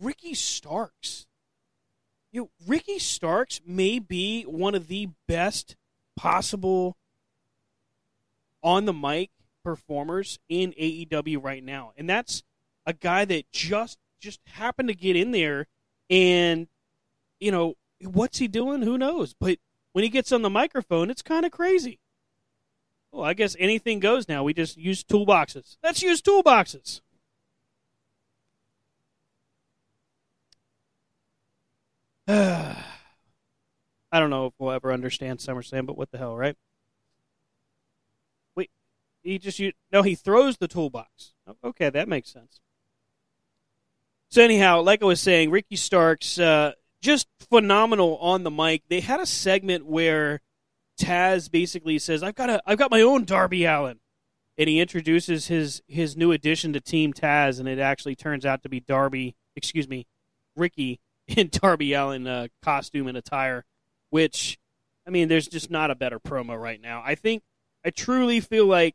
Ricky Starks. You know, Ricky Starks may be one of the best possible on the mic performers in AEW right now. And that's a guy that just just happened to get in there and you know, what's he doing? Who knows? But when he gets on the microphone, it's kind of crazy. Well, I guess anything goes now. We just use toolboxes. Let's use toolboxes. I don't know if we'll ever understand SummerSlam, but what the hell, right? Wait, he just you no, he throws the toolbox. Oh, okay, that makes sense. So anyhow, like I was saying, Ricky Starks uh, just phenomenal on the mic. They had a segment where Taz basically says, "I've got a, I've got my own Darby Allin," and he introduces his his new addition to Team Taz, and it actually turns out to be Darby, excuse me, Ricky in Darby Allin uh, costume and attire. Which, I mean, there's just not a better promo right now. I think I truly feel like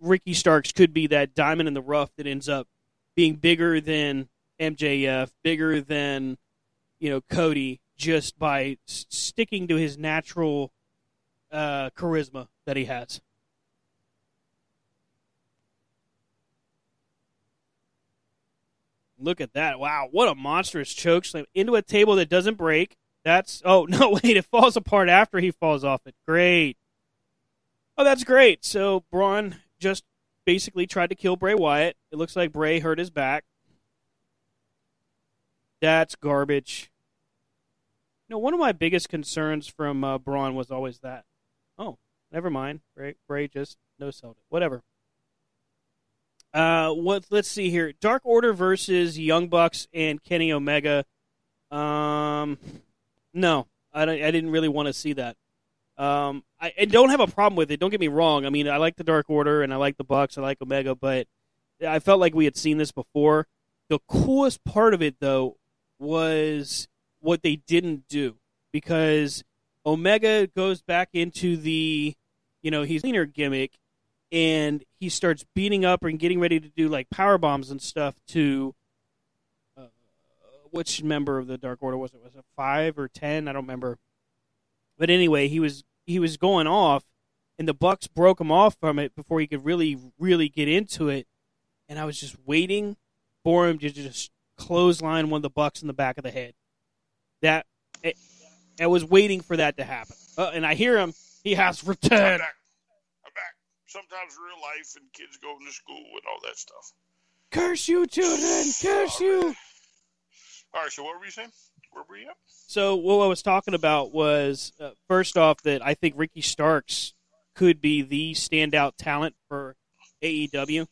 Ricky Starks could be that diamond in the rough that ends up being bigger than MJF, bigger than you know Cody, just by s- sticking to his natural uh, charisma that he has. Look at that! Wow, what a monstrous choke slam into a table that doesn't break. That's oh no, wait, it falls apart after he falls off it. Great. Oh, that's great. So Braun just basically tried to kill Bray Wyatt. It looks like Bray hurt his back. That's garbage. Know, one of my biggest concerns from uh, Braun was always that. Oh, never mind. Bray, Bray just no sold it. Whatever. Uh, what? Let's see here. Dark Order versus Young Bucks and Kenny Omega. Um, no, I, I didn't really want to see that. Um, I, I don't have a problem with it. Don't get me wrong. I mean, I like the Dark Order and I like the Bucks. I like Omega, but I felt like we had seen this before. The coolest part of it, though, was what they didn't do because Omega goes back into the, you know, he's cleaner gimmick, and he starts beating up and getting ready to do like power bombs and stuff to. Uh, which member of the Dark Order was it? Was it five or ten? I don't remember. But anyway, he was he was going off, and the Bucks broke him off from it before he could really really get into it. And I was just waiting for him to just clothesline one of the Bucks in the back of the head. That I, I was waiting for that to happen, uh, and I hear him. He has I'm returned. back. I'm back. Sometimes real life and kids going to school and all that stuff. Curse you, children! Curse you! All right, so what were you saying? Where were you at? So what I was talking about was uh, first off that I think Ricky Starks could be the standout talent for AEW.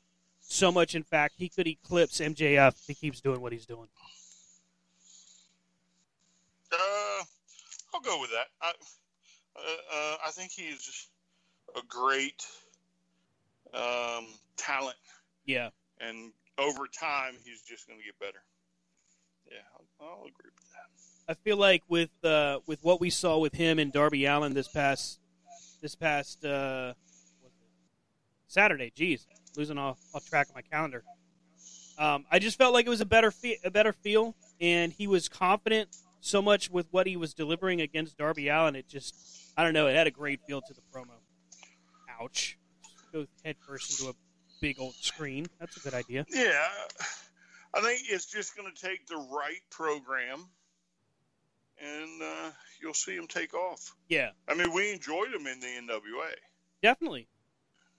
So much, in fact, he could eclipse MJF if he keeps doing what he's doing. Uh, I'll go with that. I, uh, uh, I think he's a great um, talent, Yeah, and over time, he's just going to get better. Yeah, I'll, I'll agree with that. I feel like with uh, with what we saw with him and Darby Allin this past this past uh, what was it? Saturday. Jeez, losing off, off track of my calendar. Um, I just felt like it was a better fe- a better feel, and he was confident so much with what he was delivering against Darby Allin. It just I don't know. It had a great feel to the promo. Ouch! Go head first into a big old screen. That's a good idea. Yeah, I think it's just going to take the right program, and uh, you'll see him take off. Yeah, I mean, we enjoyed him in the NWA, definitely.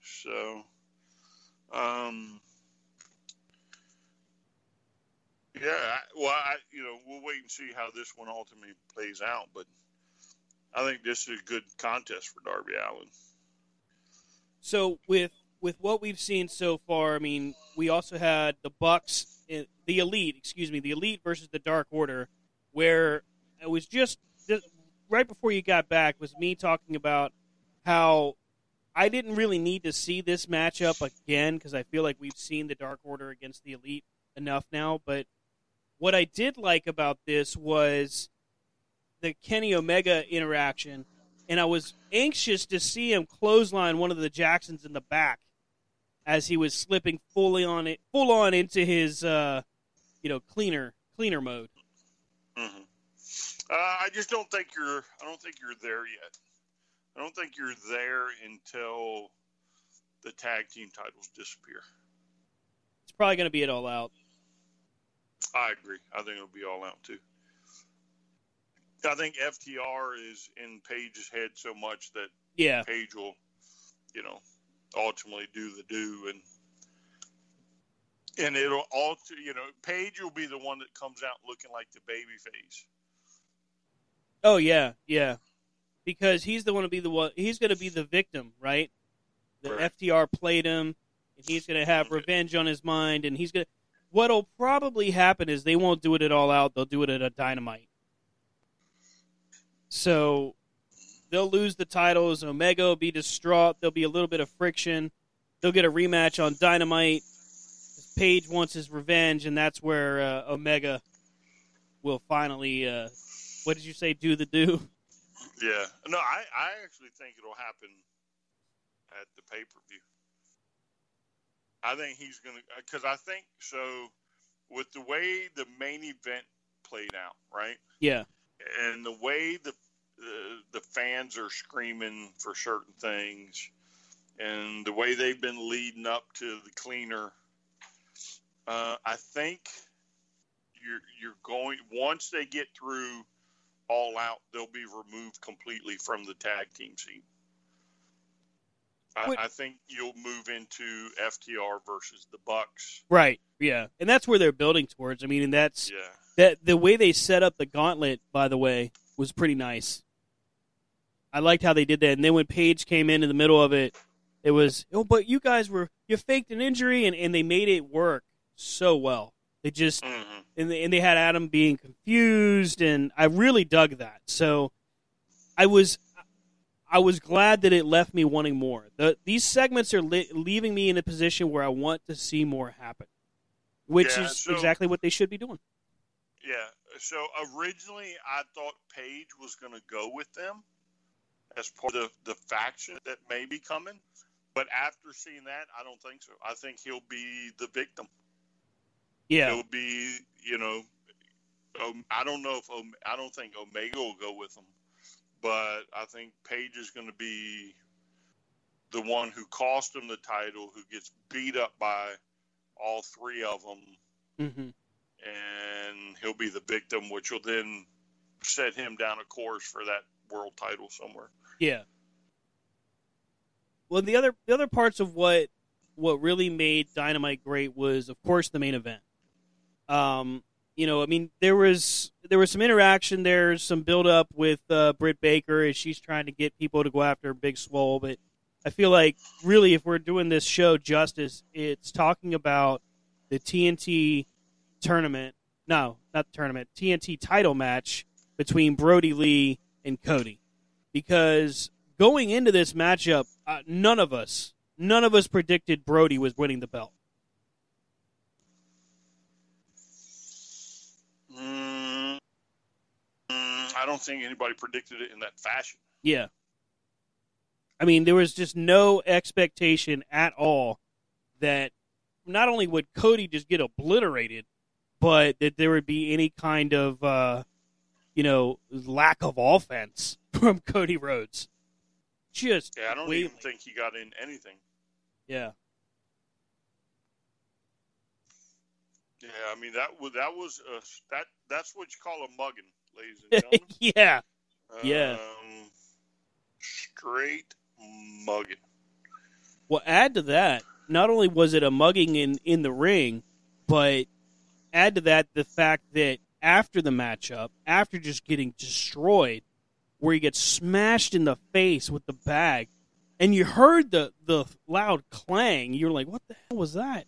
so um, yeah. I, well, I, you know, we'll wait and see how this one ultimately plays out, but I think this is a good contest for Darby Allin. So with with what we've seen so far, I mean, we also had the Bucks, eh, the Elite, excuse me, the Elite versus the Dark Order, where it was just, just right before you got back was me talking about how I didn't really need to see this matchup again because I feel like we've seen the Dark Order against the Elite enough now. But what I did like about this was the Kenny Omega interaction, and I was anxious to see him clothesline one of the Jacksons in the back as he was slipping fully on it, full on into his, uh, you know, cleaner cleaner mode. hmm Uh, I just don't think you're. I don't think you're there yet. I don't think you're there until the tag team titles disappear. It's probably going to be it all out. I agree. I think it'll be all out too. I think FTR is in Page's head so much that Yeah, Page will you know, ultimately do the do and and it'll alter. You know, Page will be the one that comes out looking like the baby face. Oh yeah, yeah, because he's the one to be the one. He's going to be the victim, right? The Right. FTR played him, and he's going to have revenge on his mind, and he's going. to... What'll probably happen is they won't do it at all out. They'll do it at a dynamite. So they'll lose the titles. Omega will be distraught. There'll be a little bit of friction. They'll get a rematch on Dynamite. Page wants his revenge, and that's where uh, Omega will finally. Uh, what did you say? Do the do? Yeah. No, I, I actually think it'll happen at the pay per view. I think he's going to, because I think so with the way the main event played out, right? Yeah. And the way the, the, the fans are screaming for certain things and the way they've been leading up to the cleaner, uh, I think you're, you're going, once they get through all out, they'll be removed completely from the tag team scene. I, I think you'll move into FTR versus the Bucks. Right. Yeah. And that's where they're building towards. I mean, and that's Yeah. that the way they set up the gauntlet. By the way, was pretty nice. I liked how they did that. And then when Page came in in the middle of it, it was oh, but you guys were you faked an injury, and and they made it work so well. They just Mhm. and they, and they had Adam being confused, and I really dug that. So I was I was glad that it left me wanting more. The, these segments are li- leaving me in a position where I want to see more happen, which Yeah, is so- exactly what they should be doing. Yeah. So originally, I thought Page was going to go with them as part of the, the faction that may be coming. But after seeing that, I don't think so. I think he'll be the victim. Yeah, He'll be, you know, um, I don't know if Om- I don't think Omega will go with him, but I think Page is going to be the one who cost him the title, who gets beat up by all three of them hmm and he'll be the victim, which will then set him down a course for that world title somewhere. yeah. Well, the other the other parts of what what really made Dynamite great was, of course, the main event. Um, you know, I mean, there was there was some interaction there, some build up with uh, Britt Baker as she's trying to get people to go after Big Swole. But I feel like really, if we're doing this show justice, it's talking about the TNT tournament. No, not the tournament. TNT title match between Brodie Lee and Cody, because going into this matchup, uh, none of us, none of us predicted Brodie was winning the belt. Mm, mm, I don't think anybody predicted it in that fashion. Yeah. I mean, there was just no expectation at all that not only would Cody just get obliterated, but that there would be any kind of, uh, you know, lack of offense from Cody Rhodes. Just Yeah, I don't even think he got in anything. Yeah. Yeah, I mean that was that was a, that that's what you call a mugging, ladies and gentlemen. yeah. Yeah. Um, straight mugging. Well, add to that, not only was it a mugging in, in the ring, but add to that the fact that after the matchup, after just getting destroyed, where he gets smashed in the face with the bag, and you heard the, the loud clang, you're like, what the hell was that?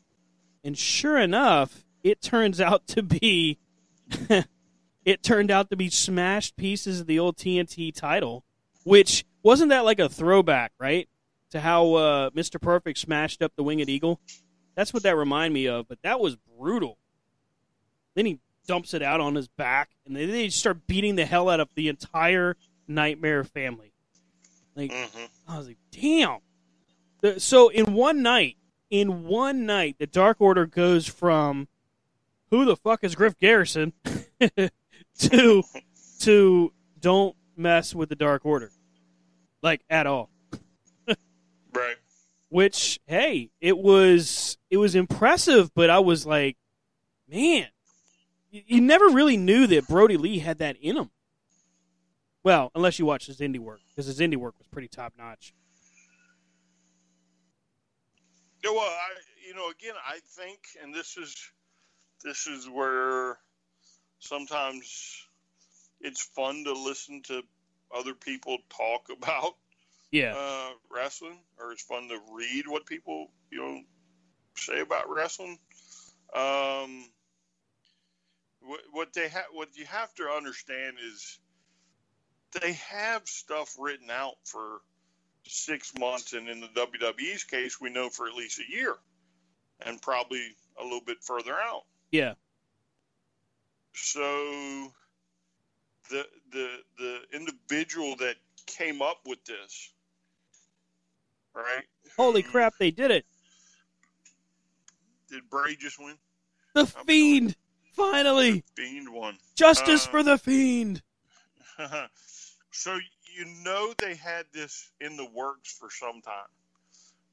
And sure enough, it turns out to be it turned out to be smashed pieces of the old TNT title, which wasn't that like a throwback, right? To how uh, Mr. Perfect smashed up the Winged Eagle. That's what that reminded me of, but that was brutal. Then he dumps it out on his back, and then they start beating the hell out of the entire Nightmare family. Like, hmm I was like, damn. The- So in one night, in one night, the Dark Order goes from who the fuck is Griff Garrison to to don't mess with the Dark Order, like at all. Right. Which hey, it was it was impressive, but I was like, man, you, you never really knew that Brodie Lee had that in him. Well, unless you watch his indie work, because his indie work was pretty top notch. Yeah, well, I, you know, again, I think, and this is this is where sometimes it's fun to listen to other people talk about Yeah. uh, wrestling, or it's fun to read what people you know say about wrestling. Um, what, what they have, what you have to understand is they have stuff written out for six months, and in the WWE's case, we know for at least a year, and probably a little bit further out. Yeah. So the the the individual that came up with this, right? Holy crap, they did it. Did Bray just win? The Fiend! Finally! Fiend won. Justice Uh, for the Fiend! so you know they had this in the works for some time,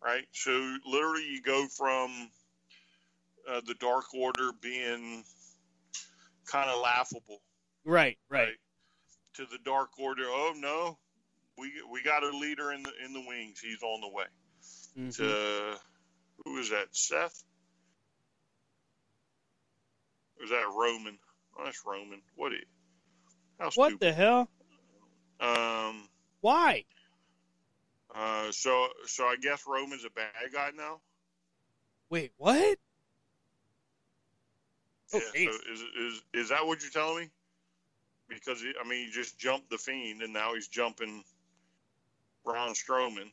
right? So literally, you go from uh, the Dark Order being kind of laughable, Right, right. to the Dark Order. Oh no, we we got a leader in the in the wings. He's on the way. Mhm. To who is that? Seth. Or is that Roman? Oh, that's Roman. What? Is, how What the hell? Um. Why? Uh, so so I guess Roman's a bad guy now. Wait, what? Oh, yeah. So is is is that what you're telling me? Because he, I mean, he just jumped the fiend, and now he's jumping Braun Strowman.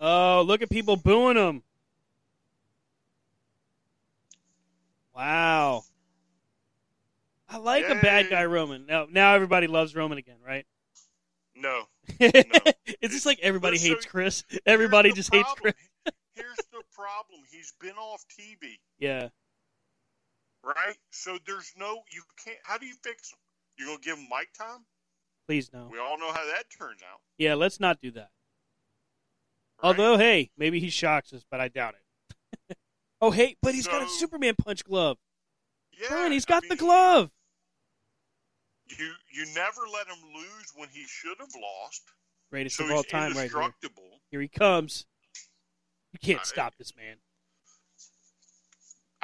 Oh, look at people booing him. Wow. I like a bad guy Roman. Now, now everybody loves Roman again, right? No, it's just like everybody so hates Chris. Everybody just hates problem. Chris. Here's the problem: he's been off TV, Yeah. Right? So there's no you can't. How do you fix him? You're gonna give him mic time? Please no. We all know how that turns out. Yeah, let's not do that. Although, hey, maybe he shocks us, but I doubt it. oh, hey, but he's got a Superman punch glove. Yeah, Brian, he's I got the mean, glove. You you never let him lose when he should have lost. Greatest so of all time, right here. Here he comes. You can't Uh, stop this man.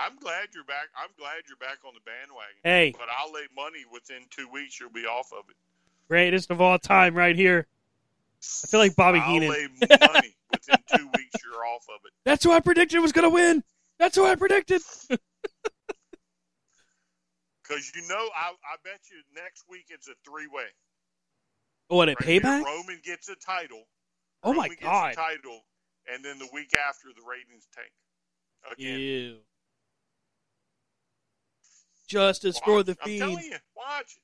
I'm glad you're back. I'm glad you're back on the bandwagon. Hey. but I'll lay money within two weeks you'll be off of it. Greatest of all time, right here. I feel like Bobby I'll Heenan. lay money within two weeks you're off of it. That's who I predicted was going to win. That's who I predicted. Because you know, I, I bet you next week it's a three way. Oh, what, a payback? Roman gets a title. Oh, my Roman gets God. a title, and then the week after the ratings tank. Again. Ew. Justice for the I'm telling you, watch it.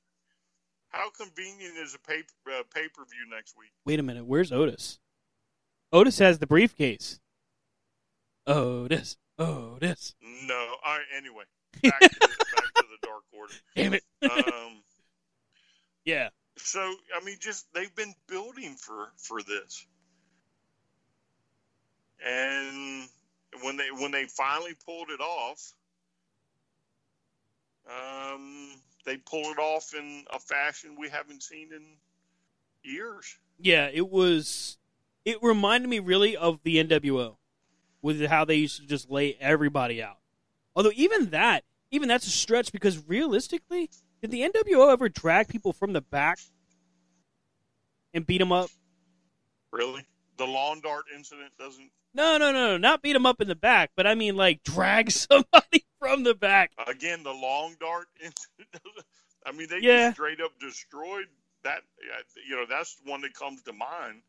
How convenient is a pay uh, pay per view next week? Wait a minute. Where's Otis? Otis has the briefcase. Otis. Otis. No. All right. Anyway, back to the, back to the Dark Order. Damn it. Um, yeah. so I mean, just they've been building for for this, and when they when they finally pulled it off, um, they pull it off in a fashion we haven't seen in years. Yeah, it was. It reminded me really of the NWO, with how they used to just lay everybody out. Although even that, even that's a stretch because realistically, did the NWO ever drag people from the back and beat them up? Really, the lawn dart incident doesn't. No, no, no, no, not beat them up in the back, but I mean like drag somebody from the back. Again, the long dart I mean, they Yeah. just straight up destroyed that. You know, that's the one that comes to mind.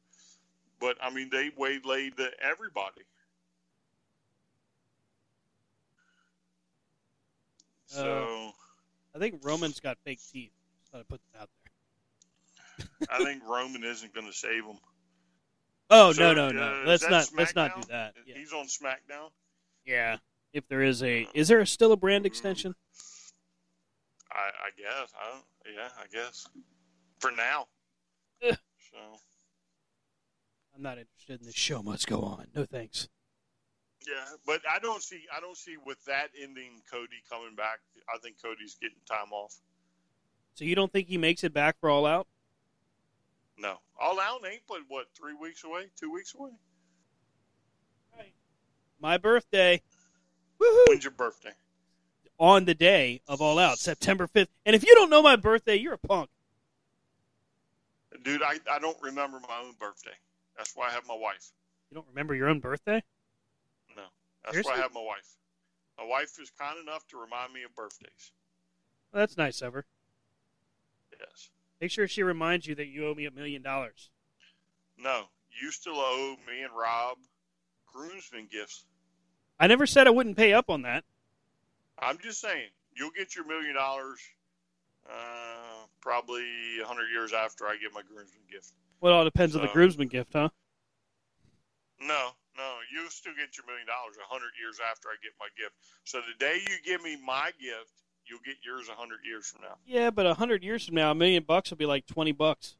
But I mean, they waylaid everybody. So I think Roman's got fake teeth. Just thought I'd put that out there. I think Roman isn't going to save him. Oh So, no, no, no! uh, let's not let's not do that. Yeah. He's on SmackDown. yeah. If there is a, is there still a brand extension? I, I guess. I don't. Yeah, I guess. For now. So I'm not interested in this show. Must go on. No thanks. yeah, but I don't see. I don't see with that ending, Cody coming back. I think Cody's getting time off. So you don't think he makes it back for All Out? No, all out ain't but what three weeks away, two weeks away. My birthday. Woohoo! When's your birthday? On the day of All Out, September 5th. And if you don't know my birthday, you're a punk. Dude, I, I don't remember my own birthday. That's why I have my wife. You don't remember your own birthday? No. That's Seriously? why I have my wife. My wife is kind enough to remind me of birthdays. Well, that's nice of her. Yes. Make sure she reminds you that you owe me a million dollars. No. You still owe me and Rob groomsmen gifts. I never said I wouldn't pay up on that. I'm just saying, you'll get your million dollars uh, probably a hundred years after I get my groomsman gift. Well, it all depends on the So- groomsman gift, huh? No, no, you'll still get your million dollars a hundred years after I get my gift. So the day you give me my gift, you'll get yours a hundred years from now. Yeah, but a hundred years from now, a million bucks will be like twenty bucks.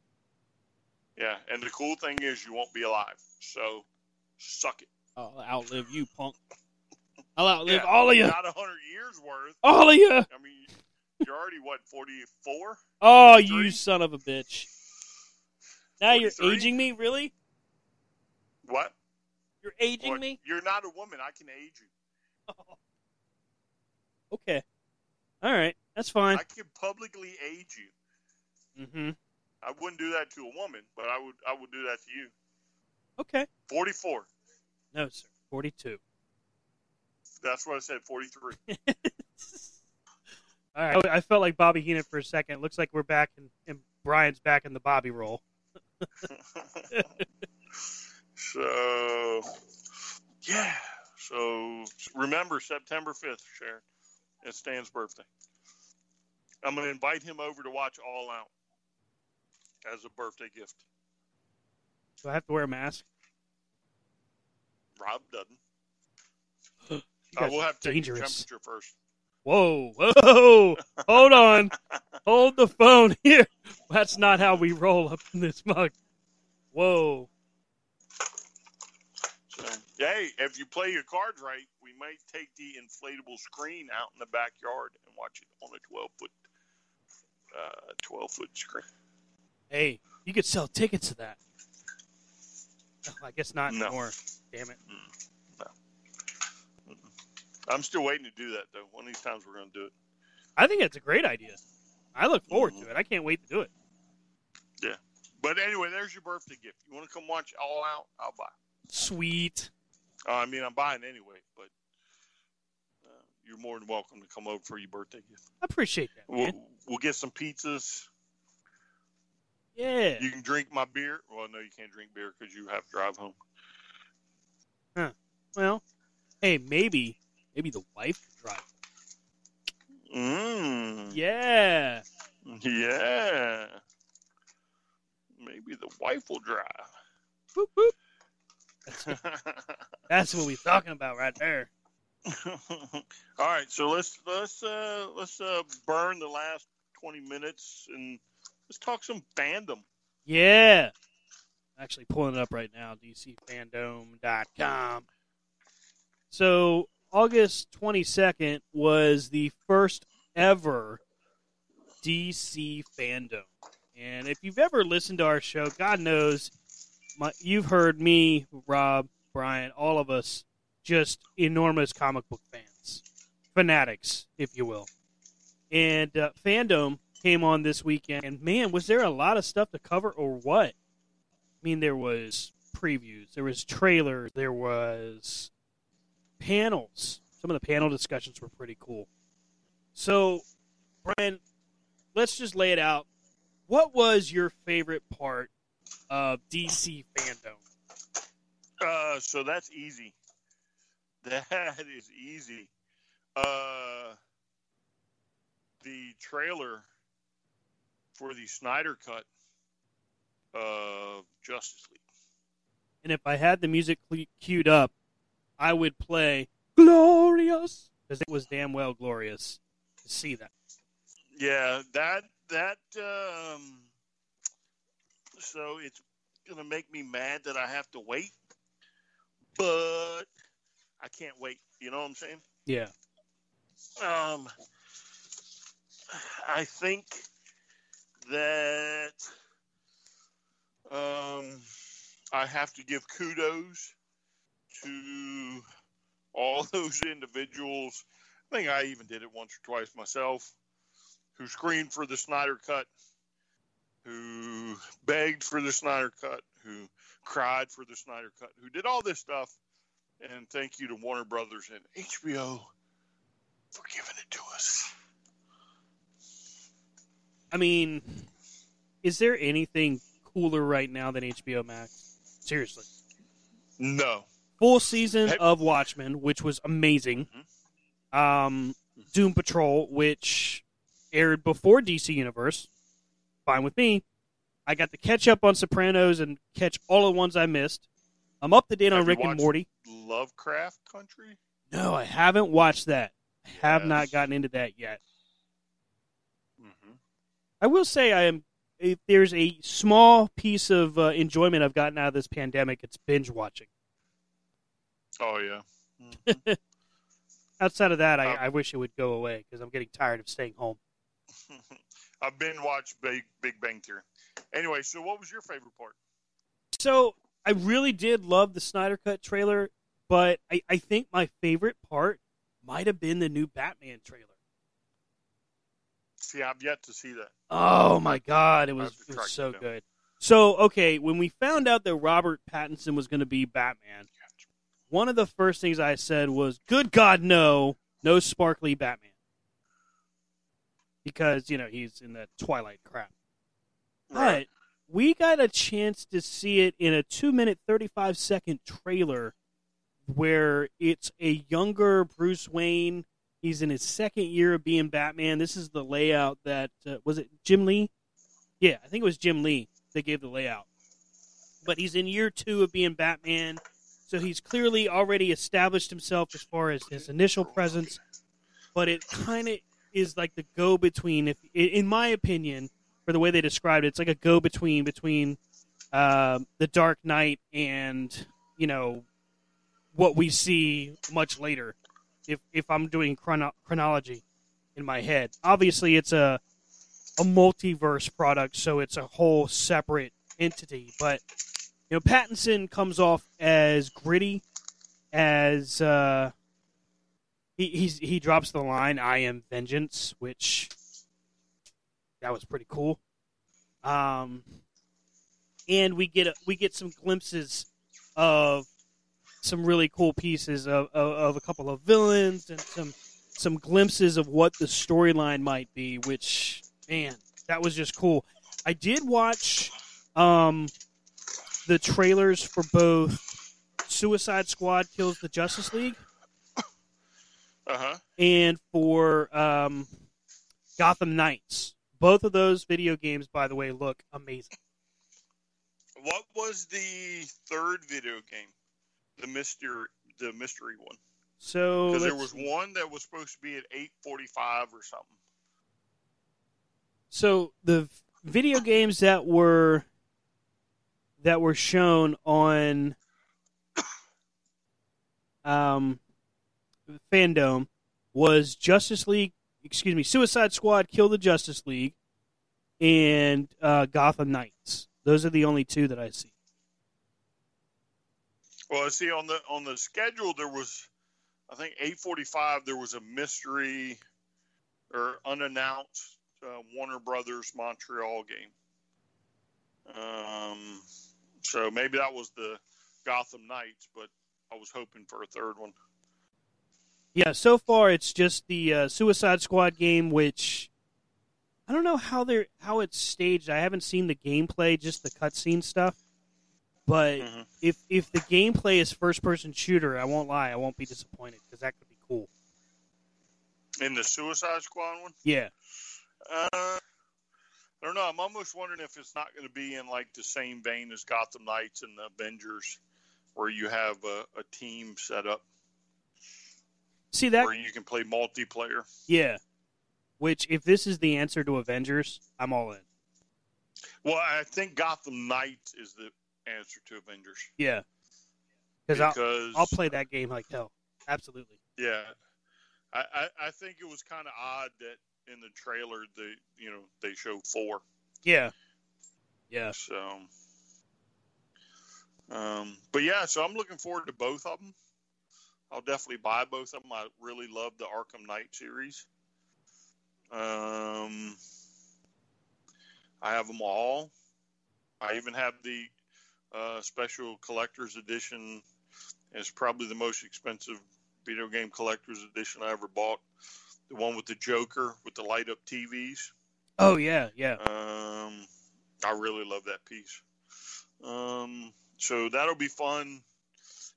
Yeah, and the cool thing is you won't be alive. So suck it. I'll outlive you, punk. I'll outlive Yeah, all of you. Not a hundred years worth. All of you. I mean, you're already what forty four. Oh, Three? you son of a bitch. Now you're aging me, really? What? You're aging What? me? You're not a woman. I can age you. Okay. All right. That's fine. I can publicly age you. Mm-hmm. I wouldn't do that to a woman, but I would. I would do that to you. Okay. Forty four. No, sir. Forty-two. That's what I said. Forty three. All right. I felt like Bobby Heenan for a second. Looks like we're back in, and Brian's back in the Bobby role. so, yeah. So remember September fifth, Sharon. It's Stan's birthday. I'm going to invite him over to watch All Out as a birthday gift. Do I have to wear a mask? Rob doesn't. I will have to take dangerous. temperature first. Whoa, whoa! Hold on. Hold the phone here. That's not how we roll up in this mug. Whoa. So, hey, if you play your cards right, we might take the inflatable screen out in the backyard and watch it on a 12 foot, uh, 12 foot screen. Hey, you could sell tickets to that. Oh, I guess not No. anymore. Damn it. I'm still waiting to do that though. One of these times we're going to do it. I think it's a great idea. I look forward to it. I can't wait to do it. Yeah. But anyway, there's your birthday gift. You want to come watch All Out? I'll buy. Sweet. Uh, I mean, I'm buying anyway, but uh, you're more than welcome to come over for your birthday gift. I appreciate that, We'll, we'll get some pizzas. Yeah. You can drink my beer. Well, no, you can't drink beer because you have to drive home. Huh. Well, hey, maybe, maybe the wife could drive. Mm. Yeah. Yeah. Maybe the wife will drive. Whoop. That's, that's what we're talking about right there. All right, so let's let's uh, let's uh, burn the last twenty minutes and let's talk some fandom. Yeah. I'm Actually pulling it up right now, dcfandom.com. So, August 22nd was the first ever DC fandom. And if you've ever listened to our show, God knows my, you've heard me, Rob, Brian, all of us just enormous comic book fans, fanatics, if you will. And uh, fandom came on this weekend, and man, was there a lot of stuff to cover, or what? I mean, there was previews, there was trailers, there was panels. Some of the panel discussions were pretty cool. So, Brian, let's just lay it out. What was your favorite part of DC fandom? Uh, so that's easy. That is easy. Uh, the trailer for the Snyder cut of Justice League. And if I had the music queued up, I would play "Glorious" because it was damn well glorious to see that. Yeah, that that um so it's gonna make me mad that I have to wait. But I can't wait. You know what I'm saying? Yeah. Um I think that um I have to give kudos to all those individuals. I think I even did it once or twice myself. Who screamed for the Snyder Cut? Who begged for the Snyder Cut? Who cried for the Snyder Cut? Who did all this stuff? And thank you to Warner Brothers and HBO for giving it to us. I mean, is there anything cooler right now than HBO Max? Seriously. No. Full season of Watchmen, which was amazing. Um, Doom Patrol, which aired before DC Universe. Fine with me. I got to catch up on Sopranos and catch all the ones I missed. I'm up to date on Have Rick and Morty. Lovecraft Country? No, I haven't watched that. I have not gotten into that yet. I will say I am. If there's a small piece of uh, enjoyment I've gotten out of this pandemic, it's binge watching. Oh yeah. Mm-hmm. Outside of that, I, uh, I wish it would go away because I'm getting tired of staying home. I've been watched Big Big Bang Theory. Anyway, so what was your favorite part? So I really did love the Snyder Cut trailer, but I, I think my favorite part might have been the new Batman trailer. See, I've yet to see that. Oh my god, it was, it was so good. So okay, when we found out that Robert Pattinson was going to be Batman, one of the first things I said was, "Good God, no, no sparkly Batman," because you know he's in that Twilight crap. But we got a chance to see it in a two-minute, thirty-five second trailer where it's a younger Bruce Wayne. He's in his second year of being Batman. This is the layout that uh, was it Jim Lee? Yeah, I think it was Jim Lee that gave the layout. But he's in year two of being Batman, so he's clearly already established himself as far as his initial presence. But it kind of is like the go between, if in my opinion, for the way they described it, it's like a go between between um the Dark Knight and you know what we see much later. If if I'm doing chrono- chronology in my head, obviously it's a a multiverse product, so it's a whole separate entity. But you know, Pattinson comes off as gritty, as uh, he he drops the line "I am vengeance," which that was pretty cool. Um, and we get a, we get some glimpses of some really cool pieces of, of, of a couple of villains and some some glimpses of what the storyline might be. Which man, that was just cool. I did watch um, the trailers for both Suicide Squad kills the Justice League Uh huh. and for um, Gotham Knights. Both of those video games, by the way, look amazing. What was the third video game? The mystery, the mystery one. So Because there was one that was supposed to be at eight forty-five or something. So the video games that were that were shown on um, fandom was Justice League, excuse me, Suicide Squad, Kill the Justice League, and uh, Gotham Knights. Those are the only two that I see. Well, I see on the on the schedule there was, I think eight forty-five. There was a mystery or unannounced uh, Warner Brothers Montreal game. Um, so maybe that was the Gotham Knights, but I was hoping for a third one. Yeah, so far it's just the uh, Suicide Squad game, which I don't know how they're how it's staged. I haven't seen the gameplay, just the cutscene stuff. But if if the gameplay is first person shooter, I won't lie, I won't be disappointed because that could be cool. In the Suicide Squad one, Yeah, uh, I don't know. I'm almost wondering if it's not going to be in like the same vein as Gotham Knights and the Avengers, where you have a, a team set up see that? where you can play multiplayer. Yeah, which if this is the answer to Avengers, I'm all in. Well, I think Gotham Knights is the answer to Avengers. Yeah, because I'll, I'll play that game like hell. Absolutely. Yeah, I, I, I think it was kind of odd that in the trailer they you know they showed four. Yeah, yeah. So, um, but yeah, so I'm looking forward to both of them. I'll definitely buy both of them. I really love the Arkham Knight series. Um, I have them all. I even have the uh, special collector's edition. It's probably the most expensive video game collector's edition I ever bought. The one with the Joker with the light up TVs. Oh yeah, yeah. Um, I really love that piece. Um, so that'll be fun.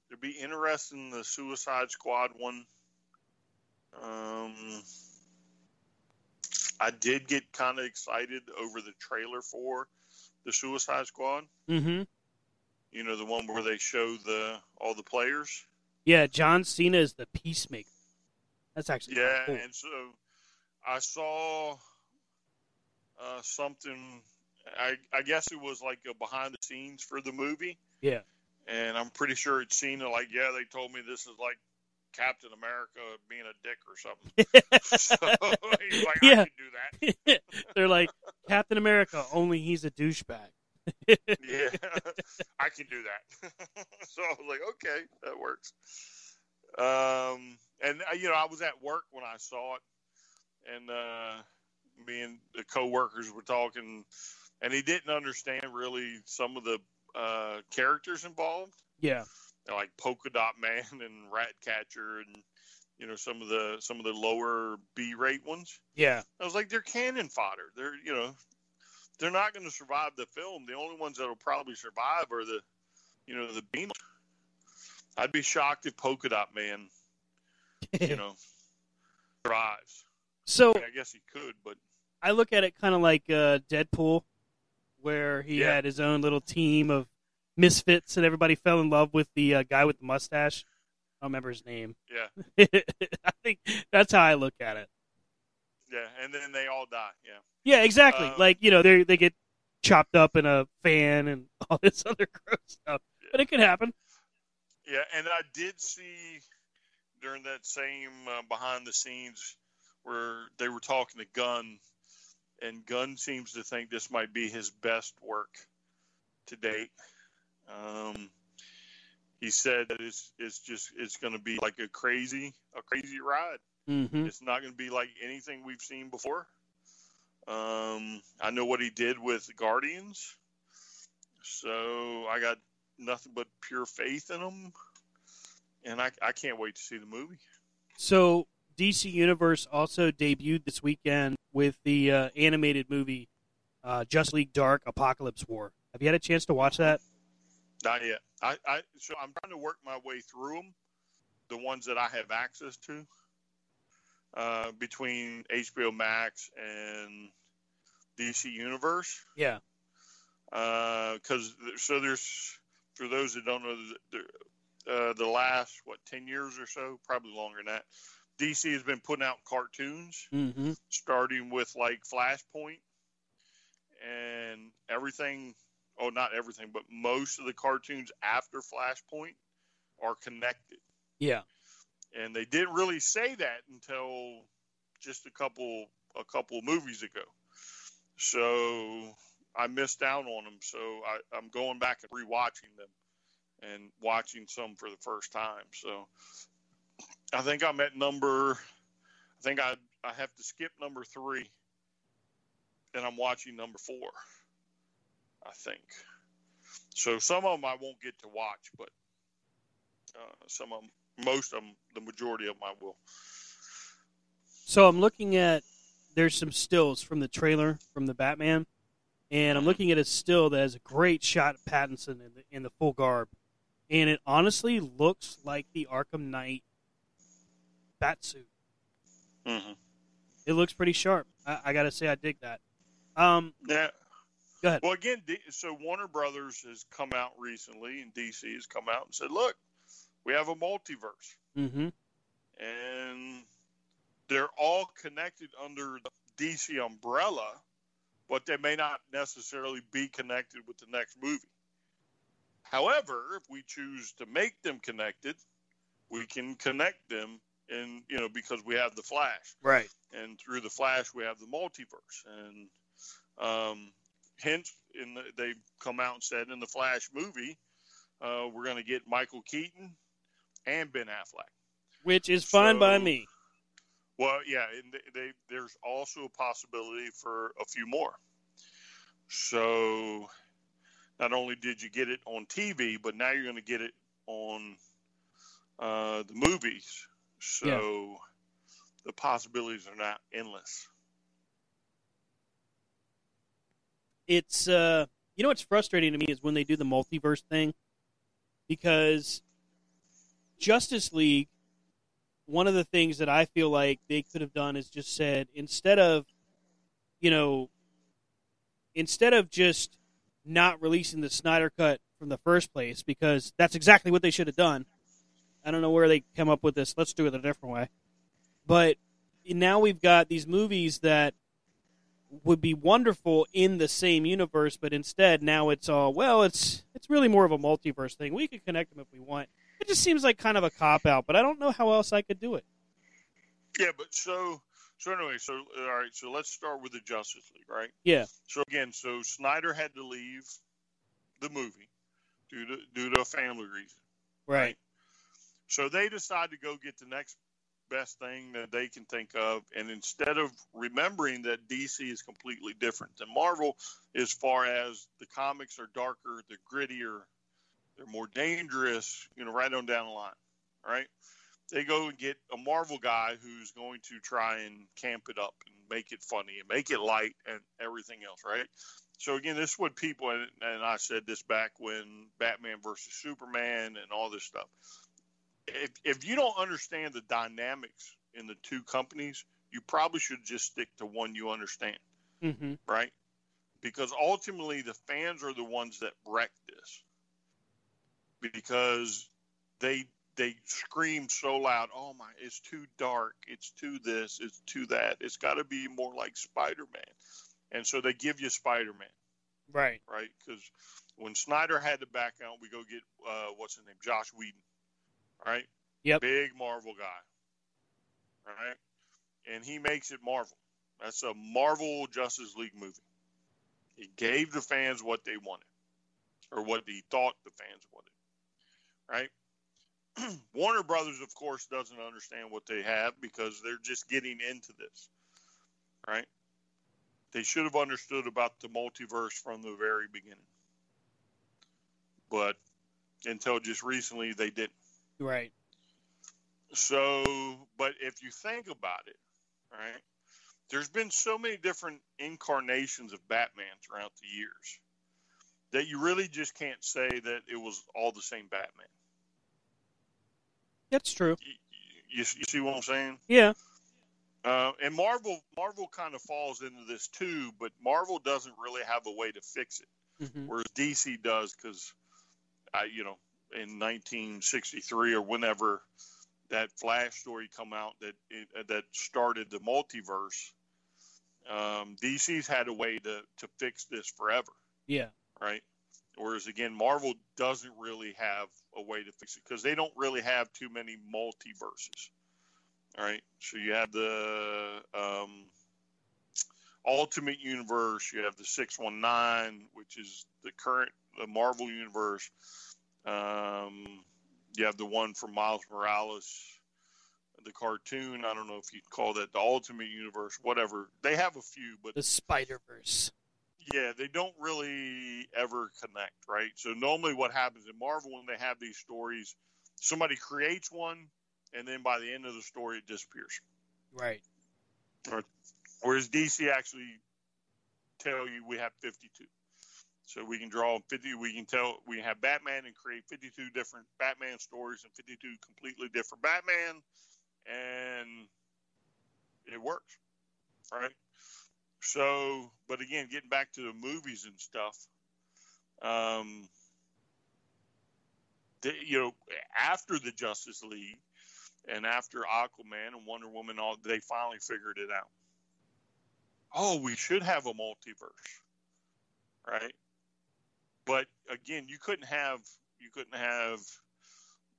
It'll be interesting. The Suicide Squad one. Um, I did get kind of excited over the trailer for the Suicide Squad. Mm-hmm. You know, the one where they show the all the players. Yeah, John Cena is the peacemaker. That's actually Yeah, cool. and so I saw uh, something. I I guess it was like a behind the scenes for the movie, yeah. and I'm pretty sure it's Cena. Like, yeah, they told me this is like Captain America being a dick or something. so he's like, Yeah. I can do that. They're like Captain America, only he's a douchebag. yeah, I can do that. so I was like, okay, that works. Um, and uh, you know, I was at work when I saw it, and uh, me and the coworkers were talking, and he didn't understand really some of the uh, characters involved, Yeah. like Polka Dot Man and Ratcatcher, and you know some of the some of the lower B rate ones. Yeah. I was like, they're cannon fodder. They're you know, they're not going to survive the film. The only ones that'll probably survive are the, you know, the bean. I'd be shocked if Polka Dot Man, you know, survives. So I, mean, I guess he could, but I look at it kind of like uh, Deadpool, where he Yeah. had his own little team of misfits, and everybody fell in love with the uh, guy with the mustache. I don't remember his name. yeah, I think that's how I look at it. yeah, and then they all die. Yeah, Yeah, exactly. Um, like you know, they they get chopped up in a fan and all this other gross stuff, but it could happen. Yeah, and I did see during that same uh, behind the scenes where they were talking to Gunn, and Gunn seems to think this might be his best work to date. Um, he said that it's it's just it's going to be like a crazy a crazy ride. Mm-hmm. It's not going to be like anything we've seen before. Um, I know what he did with Guardians, so I got nothing but pure faith in them, and I I can't wait to see the movie. So DC Universe also debuted this weekend with the uh, animated movie uh, Just League Dark Apokolips War. Have you had a chance to watch that? Not yet. I, I so I'm trying to work my way through them, the ones that I have access to, uh, between HBO Max and DC Universe. Yeah. Because so there's for those that don't know, the, uh, the last what ten years or so, probably longer than that, DC has been putting out cartoons, Mm-hmm. starting with like Flashpoint and everything. Oh, not everything, but most of the cartoons after Flashpoint are connected. Yeah. And they didn't really say that until just a couple a couple movies ago. So I missed out on them. So I, I'm going back and rewatching them and watching some for the first time. So I think I'm at number. I think I I have to skip number three, and I'm watching number four. I think. So some of them I won't get to watch, but uh, some of them, most of them, the majority of them I will. So I'm looking at there's some stills from the trailer from the Batman, and I'm looking at a still that has a great shot of Pattinson in the in the full garb, and it honestly looks like the Arkham Knight bat suit. Mm-hmm. It looks pretty sharp. I, I got to say, I dig that. Um, Yeah. Go ahead. Well, again, so Warner Brothers has come out recently, and DC has come out and said, "Look, we have a multiverse, mm-hmm. and they're all connected under the DC umbrella, but they may not necessarily be connected with the next movie. However, if we choose to make them connected, we can connect them, and you know, because we have the Flash, Right. and through the Flash we have the multiverse, and um, hence, in the, they come out and said in the Flash movie, uh, we're going to get Michael Keaton and Ben Affleck. which is fine by me. Well, yeah, and they, they, there's also a possibility for a few more. So, not only did you get it on TV, but now you're going to get it on uh, the movies. So, the possibilities are not endless. it's uh you know what's frustrating to me is when they do the multiverse thing because Justice League one of the things that I feel like they could have done is just said instead of you know instead of just not releasing the Snyder cut from the first place because that's exactly what they should have done. I don't know where they come up with this. Let's do it a different way. But now we've got these movies that would be wonderful in the same universe, but instead now it's all well. It's it's really more of a multiverse thing. We could connect them if we want. It just seems like kind of a cop out, but I don't know how else I could do it. Yeah, but so so anyway, so all right, so let's start with the Justice League, right? Yeah, So again, so Snyder had to leave the movie due to due to a family reason. right. So they decide to go get the next best thing that they can think of, and instead of remembering that DC is completely different than Marvel, as far as the comics are darker, they're grittier, they're more dangerous, you know, right on down the line, right? They go and get a Marvel guy who's going to try and camp it up and make it funny and make it light and everything else, right? So again, this is what people and, and I said this back when Batman versus Superman and all this stuff if if you don't understand the dynamics in the two companies, you probably should just stick to one you understand, Mm-hmm. right? Because ultimately, the fans are the ones that wreck this because they they scream so loud, "Oh my, it's too dark, it's too this, it's too that. It's got to be more like Spider-Man," and so they give you Spider-Man Right. right? Because when Snyder had to back out, we go get uh, what's his name, Joss Whedon, right? Yep. Big Marvel guy, right? And he makes it Marvel. That's a Marvel Justice League movie. He gave the fans what they wanted, or what he thought the fans wanted, right? Warner Brothers, of course, doesn't understand what they have because they're just getting into this, right? They should have understood about the multiverse from the very beginning. But until just recently, they didn't. Right. So, but if you think about it, right, there's been so many different incarnations of Batman throughout the years that you really just can't say that it was all the same Batman. That's true. You, you see what I'm saying? Yeah. Uh, and Marvel, Marvel kind of falls into this too, but Marvel doesn't really have a way to fix it, Mhm. whereas DC does because, I, you know, in 1963 or whenever that Flash story come out that it, that started the multiverse, um, DC's had a way to to fix this forever, Yeah. right? Whereas again, Marvel doesn't really have a way to fix it because they don't really have too many multiverses. All right. So you have the um, Ultimate Universe. You have the 619, which is the current the Marvel Universe. Um, you have the one from Miles Morales, the cartoon. I don't know if you'd call that the Ultimate Universe, whatever. They have a few, but The Spider Verse. Yeah, they don't really ever connect, right? So normally what happens in Marvel when they have these stories, somebody creates one and then by the end of the story it disappears. Right. Whereas DC actually tell you we have 52. So we can draw 50 we can tell we have Batman and create 52 different Batman stories and 52 completely different Batman and it works. Right? So, but again, getting back to the movies and stuff, um, the, you know, after the Justice League and after Aquaman and Wonder Woman, all they finally figured it out. Oh, we should have a multiverse, right? But again, you couldn't have you couldn't have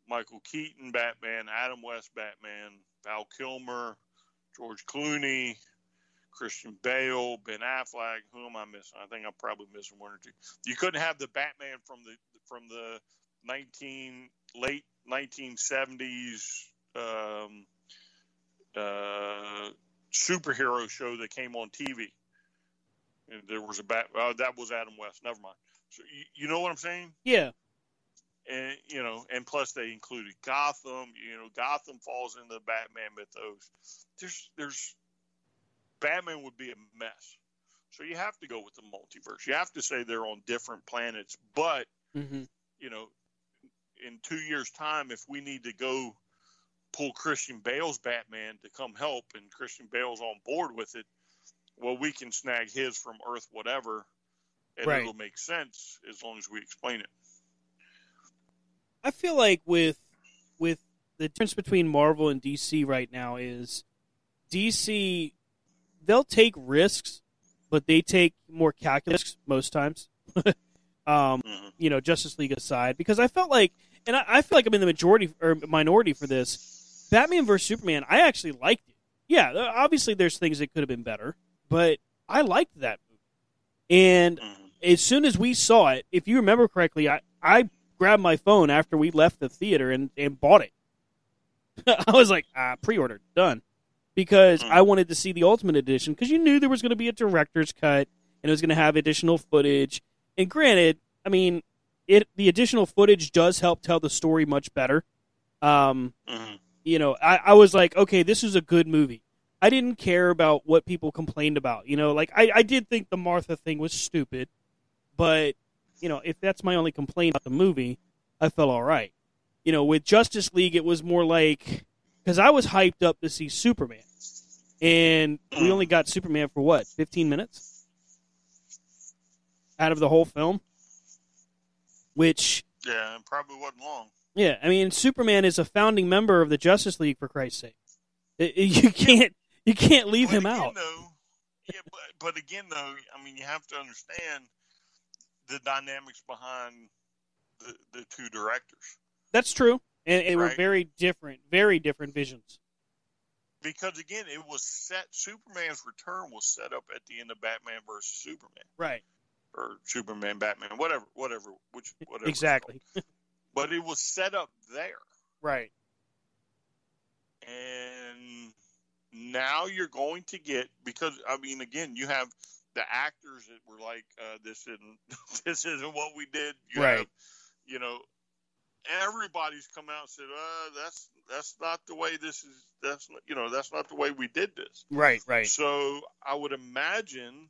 Michael Keaton Batman, Adam West Batman, Val Kilmer, George Clooney, Christian Bale, Ben Affleck. Who am I missing? I think I'm probably missing one or two. You couldn't have the Batman from the from the 19 late 1970s um, uh, superhero show that came on TV. And there was a bat. Uh, that was Adam West. Never mind. So you, you know what I'm saying? Yeah. And you know, and plus they included Gotham. You know, Gotham falls into the Batman mythos. There's, there's, Batman would be a mess. So you have to go with the multiverse. You have to say they're on different planets. But Mm-hmm. you know, in two years' time, if we need to go pull Christian Bale's Batman to come help, and Christian Bale's on board with it, well, we can snag his from Earth, whatever, and Right. it'll make sense as long as we explain it. I feel like with with the difference between Marvel and DC right now is DC they'll take risks, but they take more calculus most times. um, you know, Justice League aside, because I felt like, and I, I feel like I'm in the majority or minority for this. Batman vs Superman, I actually liked it. Yeah, obviously there's things that could have been better, but I liked that movie. And as soon as we saw it, if you remember correctly, I, I grabbed my phone after we left the theater and, and bought it. I was like, ah, pre-ordered, done, because I wanted to see the Ultimate Edition because you knew there was going to be a director's cut and it was going to have additional footage. And granted, I mean, it the additional footage does help tell the story much better. Um, you know, I, I was like, okay, this is a good movie. I didn't care about what people complained about. You know, like I, I did think the Martha thing was stupid, but you know, if that's my only complaint about the movie, I felt all right. You know, with Justice League, it was more like because I was hyped up to see Superman, and we only got Superman for what, fifteen minutes out of the whole film, which Yeah, it probably wasn't long. yeah, I mean, Superman is a founding member of the Justice League for Christ's sake. It- it- you can't you can't leave him out. yeah, but, but again, though, I mean, you have to understand the dynamics behind the, the two directors. That's true, and it were very different, very different visions. Because again, it was set. Superman's return was set up at the end of Batman versus Superman, Right. or Superman Batman, whatever, whatever, which whatever. Exactly. But it was set up there, Right. and now you're going to get because I mean, again, you have the actors that were like, uh, "This isn't this isn't what we did." You Right. have, you know, everybody's come out and said, uh, "That's that's not the way this is. That's not, you know, that's not the way we did this." Right. Right. So I would imagine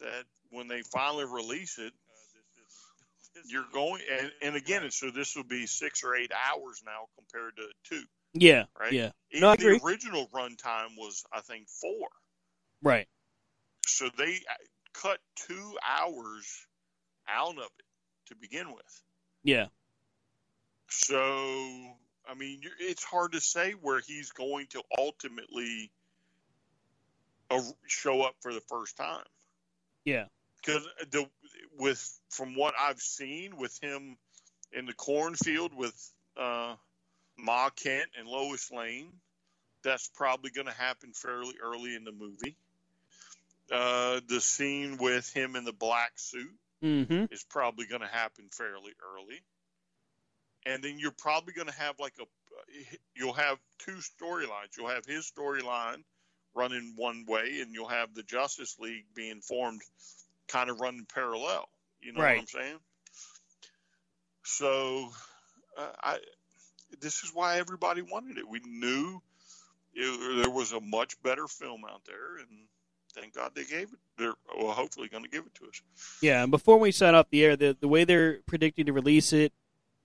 that when they finally release it, you're going and, and again, so this will be six or eight hours now compared to two, Yeah. right? Yeah. Even No, I the original runtime was, I think, four. Right. So they uh, cut two hours out of it to begin with. Yeah. So, I mean, it's hard to say where he's going to ultimately uh, show up for the first time. Yeah. because the with from what I've seen with him in the cornfield with uh, Ma Kent and Lois Lane, that's probably going to happen fairly early in the movie. Uh, the scene with him in the black suit Mm-hmm. is probably going to happen fairly early, and then you're probably going to have like a you'll have two storylines. You'll have his storyline running one way, and you'll have the Justice League being formed, kind of running parallel. You know Right. what I'm saying? So, uh, I this is why everybody wanted it. We knew it, there was a much better film out there, and thank God they gave it. They're well, hopefully going to give it to us. Yeah. And before we set up the air, the the way they're predicting to release it,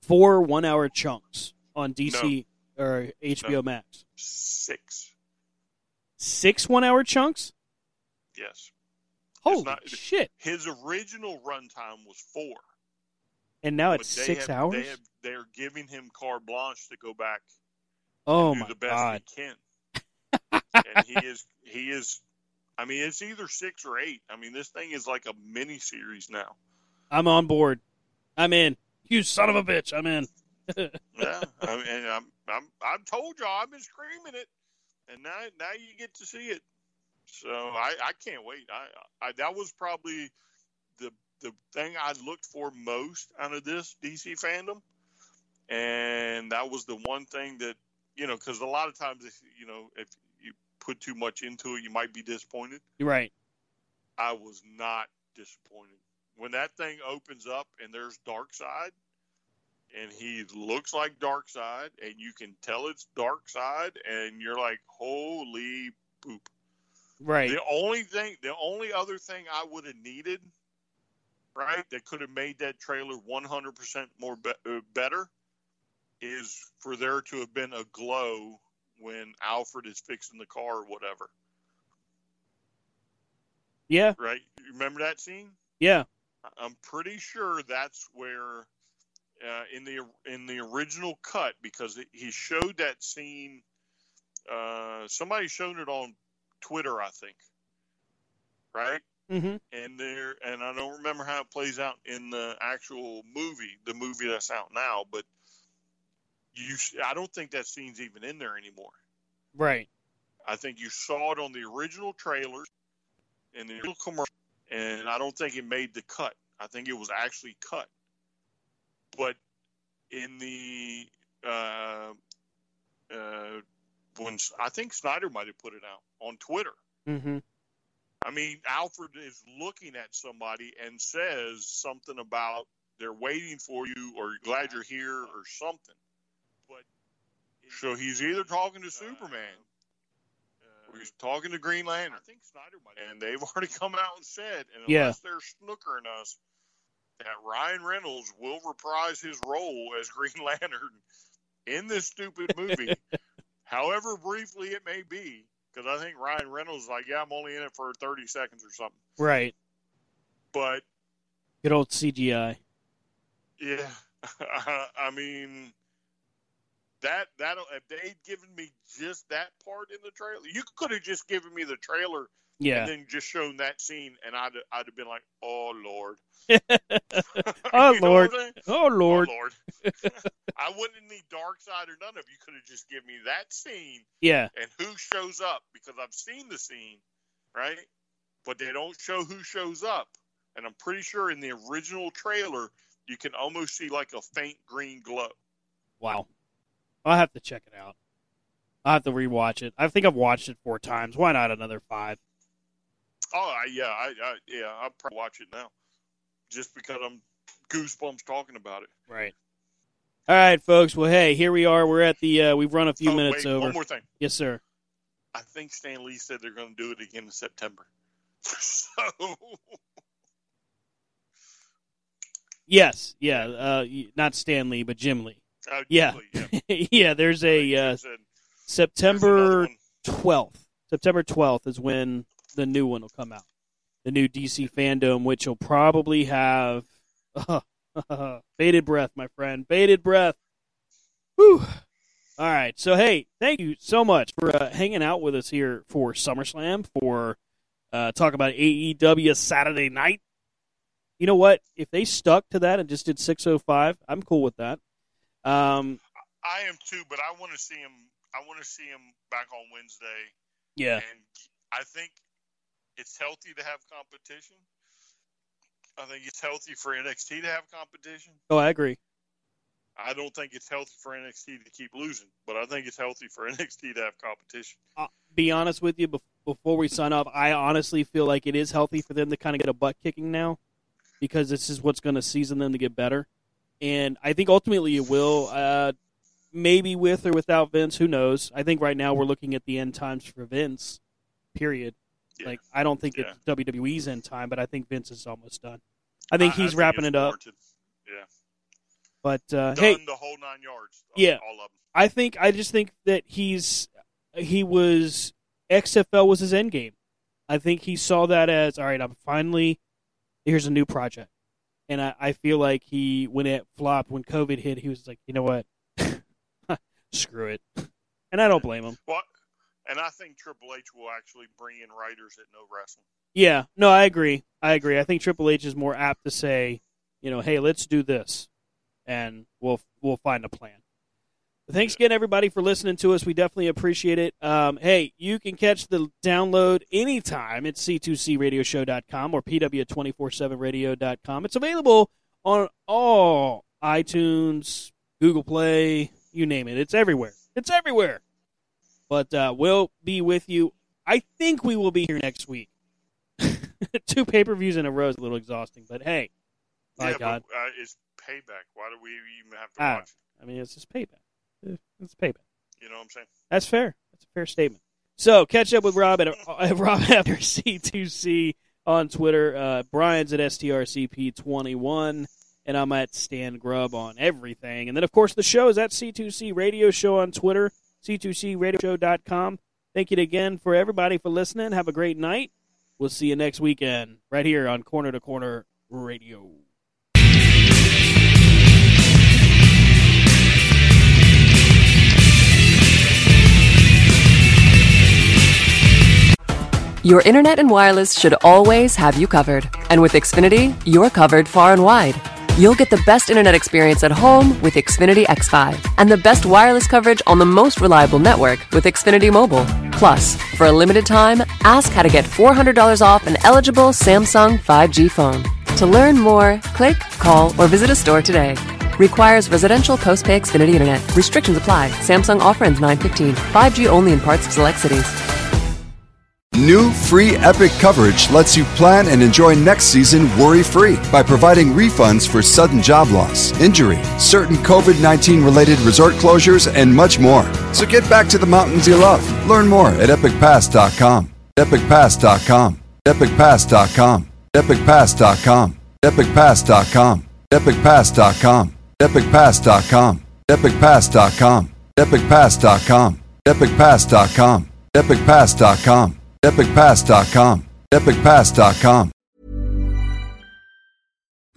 four one hour chunks on DC or HBO No. Max. Six, Six one hour chunks. yes. Holy not- shit! His original runtime was four. And now it's six have- hours. They they're giving him carte blanche to go back oh and do my the best god! he can. and he is he is. I mean, it's either six or eight. I mean, this thing is like a mini series now. I'm on board. I'm in. You son of a bitch! I'm in. Yeah, I mean, I'm, I'm I've told y'all I've been screaming it, and now now you get to see it. So I, I can't wait. I, I that was probably the the thing I looked for most out of this DC fandom, and that was the one thing that you know, because a lot of times, if, you know, if you put too much into it, you might be disappointed. Right. I was not disappointed when that thing opens up and there's Darkseid, and he looks like Darkseid, and you can tell it's Darkseid, and you're like, holy poop. Right. The only thing, the only other thing I would have needed, right, that could have made that trailer 100% more be- uh, better, is for there to have been a glow when Alfred is fixing the car or whatever. Yeah. Right? You remember that scene? Yeah. I'm pretty sure that's where uh, in the in the original cut because it, he showed that scene. Uh, somebody showed it on Twitter, I think. Right. Mm-hmm. And there, and I don't remember how it plays out in the actual movie, the movie that's out now. But you, I don't think that scene's even in there anymore. Right. I think you saw it on the original trailers and the original commercial, and I don't think it made the cut. I think it was actually cut. But in the uh, uh, when I think Snyder might have put it out on Twitter. Mm-hmm. I mean, Alfred is looking at somebody and says something about they're waiting for you or glad you're here or something. But so he's either talking to Superman or he's talking to Green Lantern. I think Snyder might, and they've already come out and said, and Yeah. unless they're snookering us, that Ryan Reynolds will reprise his role as Green Lantern in this stupid movie, however briefly it may be. Because I think Ryan Reynolds is like, yeah, I'm only in it for 30 seconds or something. Right. But Good old CGI. yeah, I mean that that if they'd given me just that part in the trailer, you could have just given me the trailer Yeah. and then just shown that scene, and I'd I'd have been like, oh lord, oh, oh, oh Lord. what I'm saying? Oh Lord. oh lord. I wouldn't need Darkseid or none of you could have just given me that scene Yeah. and who shows up because I've seen the scene, right? But they don't show who shows up, and I'm pretty sure in the original trailer you can almost see like a faint green glow. Wow. I'll have to check it out. I'll have to rewatch it. I think I've watched it four times. Why not another five? Oh, I, yeah, I, I yeah, I'll probably watch it now, just because I'm goosebumps talking about it. Right. All right, folks. Well, hey, here we are. We're at the. Uh, we've run a few Oh, minutes wait, over. One more thing. Yes, sir. I think Stan Lee said they're going to do it again in September. so Yes. Yeah. Uh, not Stan Lee, but Jim Lee. Uh, Yeah. yeah. yeah. There's a uh, September twelfth. September twelfth is when the new one will come out. The new DC fandom, which will probably have bated breath, my friend. Bated breath. Whew. All right. So hey, thank you so much for uh, hanging out with us here for SummerSlam for uh, talk about AEW Saturday Night. You know what? If they stuck to that and just did 605, I'm cool with that. Um, I am too, but I want to see him. I want to see him back on Wednesday. yeah. And I think it's healthy to have competition. I think it's healthy for NXT to have competition. Oh, I agree. I don't think it's healthy for NXT to keep losing, but I think it's healthy for NXT to have competition. uh, be honest with you before we sign off. I honestly feel like it is healthy for them to kind of get a butt kicking now because this is what's going to season them to get better. And I think ultimately it will. Uh, maybe with or without Vince, who knows? I think right now we're looking at the end times for Vince. Period. Like I don't think it's WWE's end time, but I think Vince is almost done. I think he's wrapping it's it up. Yeah, But uh, done hey, the whole nine yards. yeah, all of them. I think I just think that he's he was XFL was his end game. I think he saw that as all right. I'm finally here's a new project, and I, I feel like he when it flopped when COVID hit, he was like, you know what, screw it, and I don't blame him. Well, and I think Triple H will actually bring in writers that know wrestling. Yeah, no, I agree. I agree. I think Triple H is more apt to say, you know, hey, let's do this, and we'll we'll find a plan. Thanks again, everybody, for listening to us. We definitely appreciate it. Um, hey, you can catch the download anytime at c2cradioshow.com or pw247radio.com. It's available on all iTunes, Google Play, you name it. It's everywhere. It's everywhere. But uh, we'll be with you. I think we will be here next week. Two pay per views in a row is a little exhausting, but hey, by yeah, God, but uh, it's payback. Why do we even have to Ah, watch? I mean it's just payback. It's payback. You know what I'm saying? That's fair. That's a fair statement. So catch up with Rob at, at Rob after C2C on Twitter. Uh, Brian's at STRCP21, and I'm at Stan Grubb on everything. And then, of course, the show is at C2C Radio Show on Twitter, C2CRadioshow.com. Thank you again for everybody for listening. Have a great night. We'll see you next weekend right here on Corner to Corner Radio. Your internet and wireless should always have you covered. And with Xfinity, you're covered far and wide. You'll get the best internet experience at home with Xfinity X5 and the best wireless coverage on the most reliable network with Xfinity Mobile. Plus, for a limited time, ask how to get $400 off an eligible Samsung 5G phone. To learn more, click, call, or visit a store today. Requires residential post-pay Xfinity internet. Restrictions apply. Samsung offer ends 915. 5G only in parts of select cities. New free Epic coverage lets you plan and enjoy next season worry free by providing refunds for sudden job loss, injury, certain COVID 19 related resort closures, and much more. So get back to the mountains you love. Learn more at epicpass.com. Epicpass.com. Epicpass.com. Epicpass.com. Epicpass.com. Epicpass.com. Epicpass.com. Epicpass.com. Epicpass.com. Epicpass.com. Epicpass.com. EpicPass.com. EpicPass.com.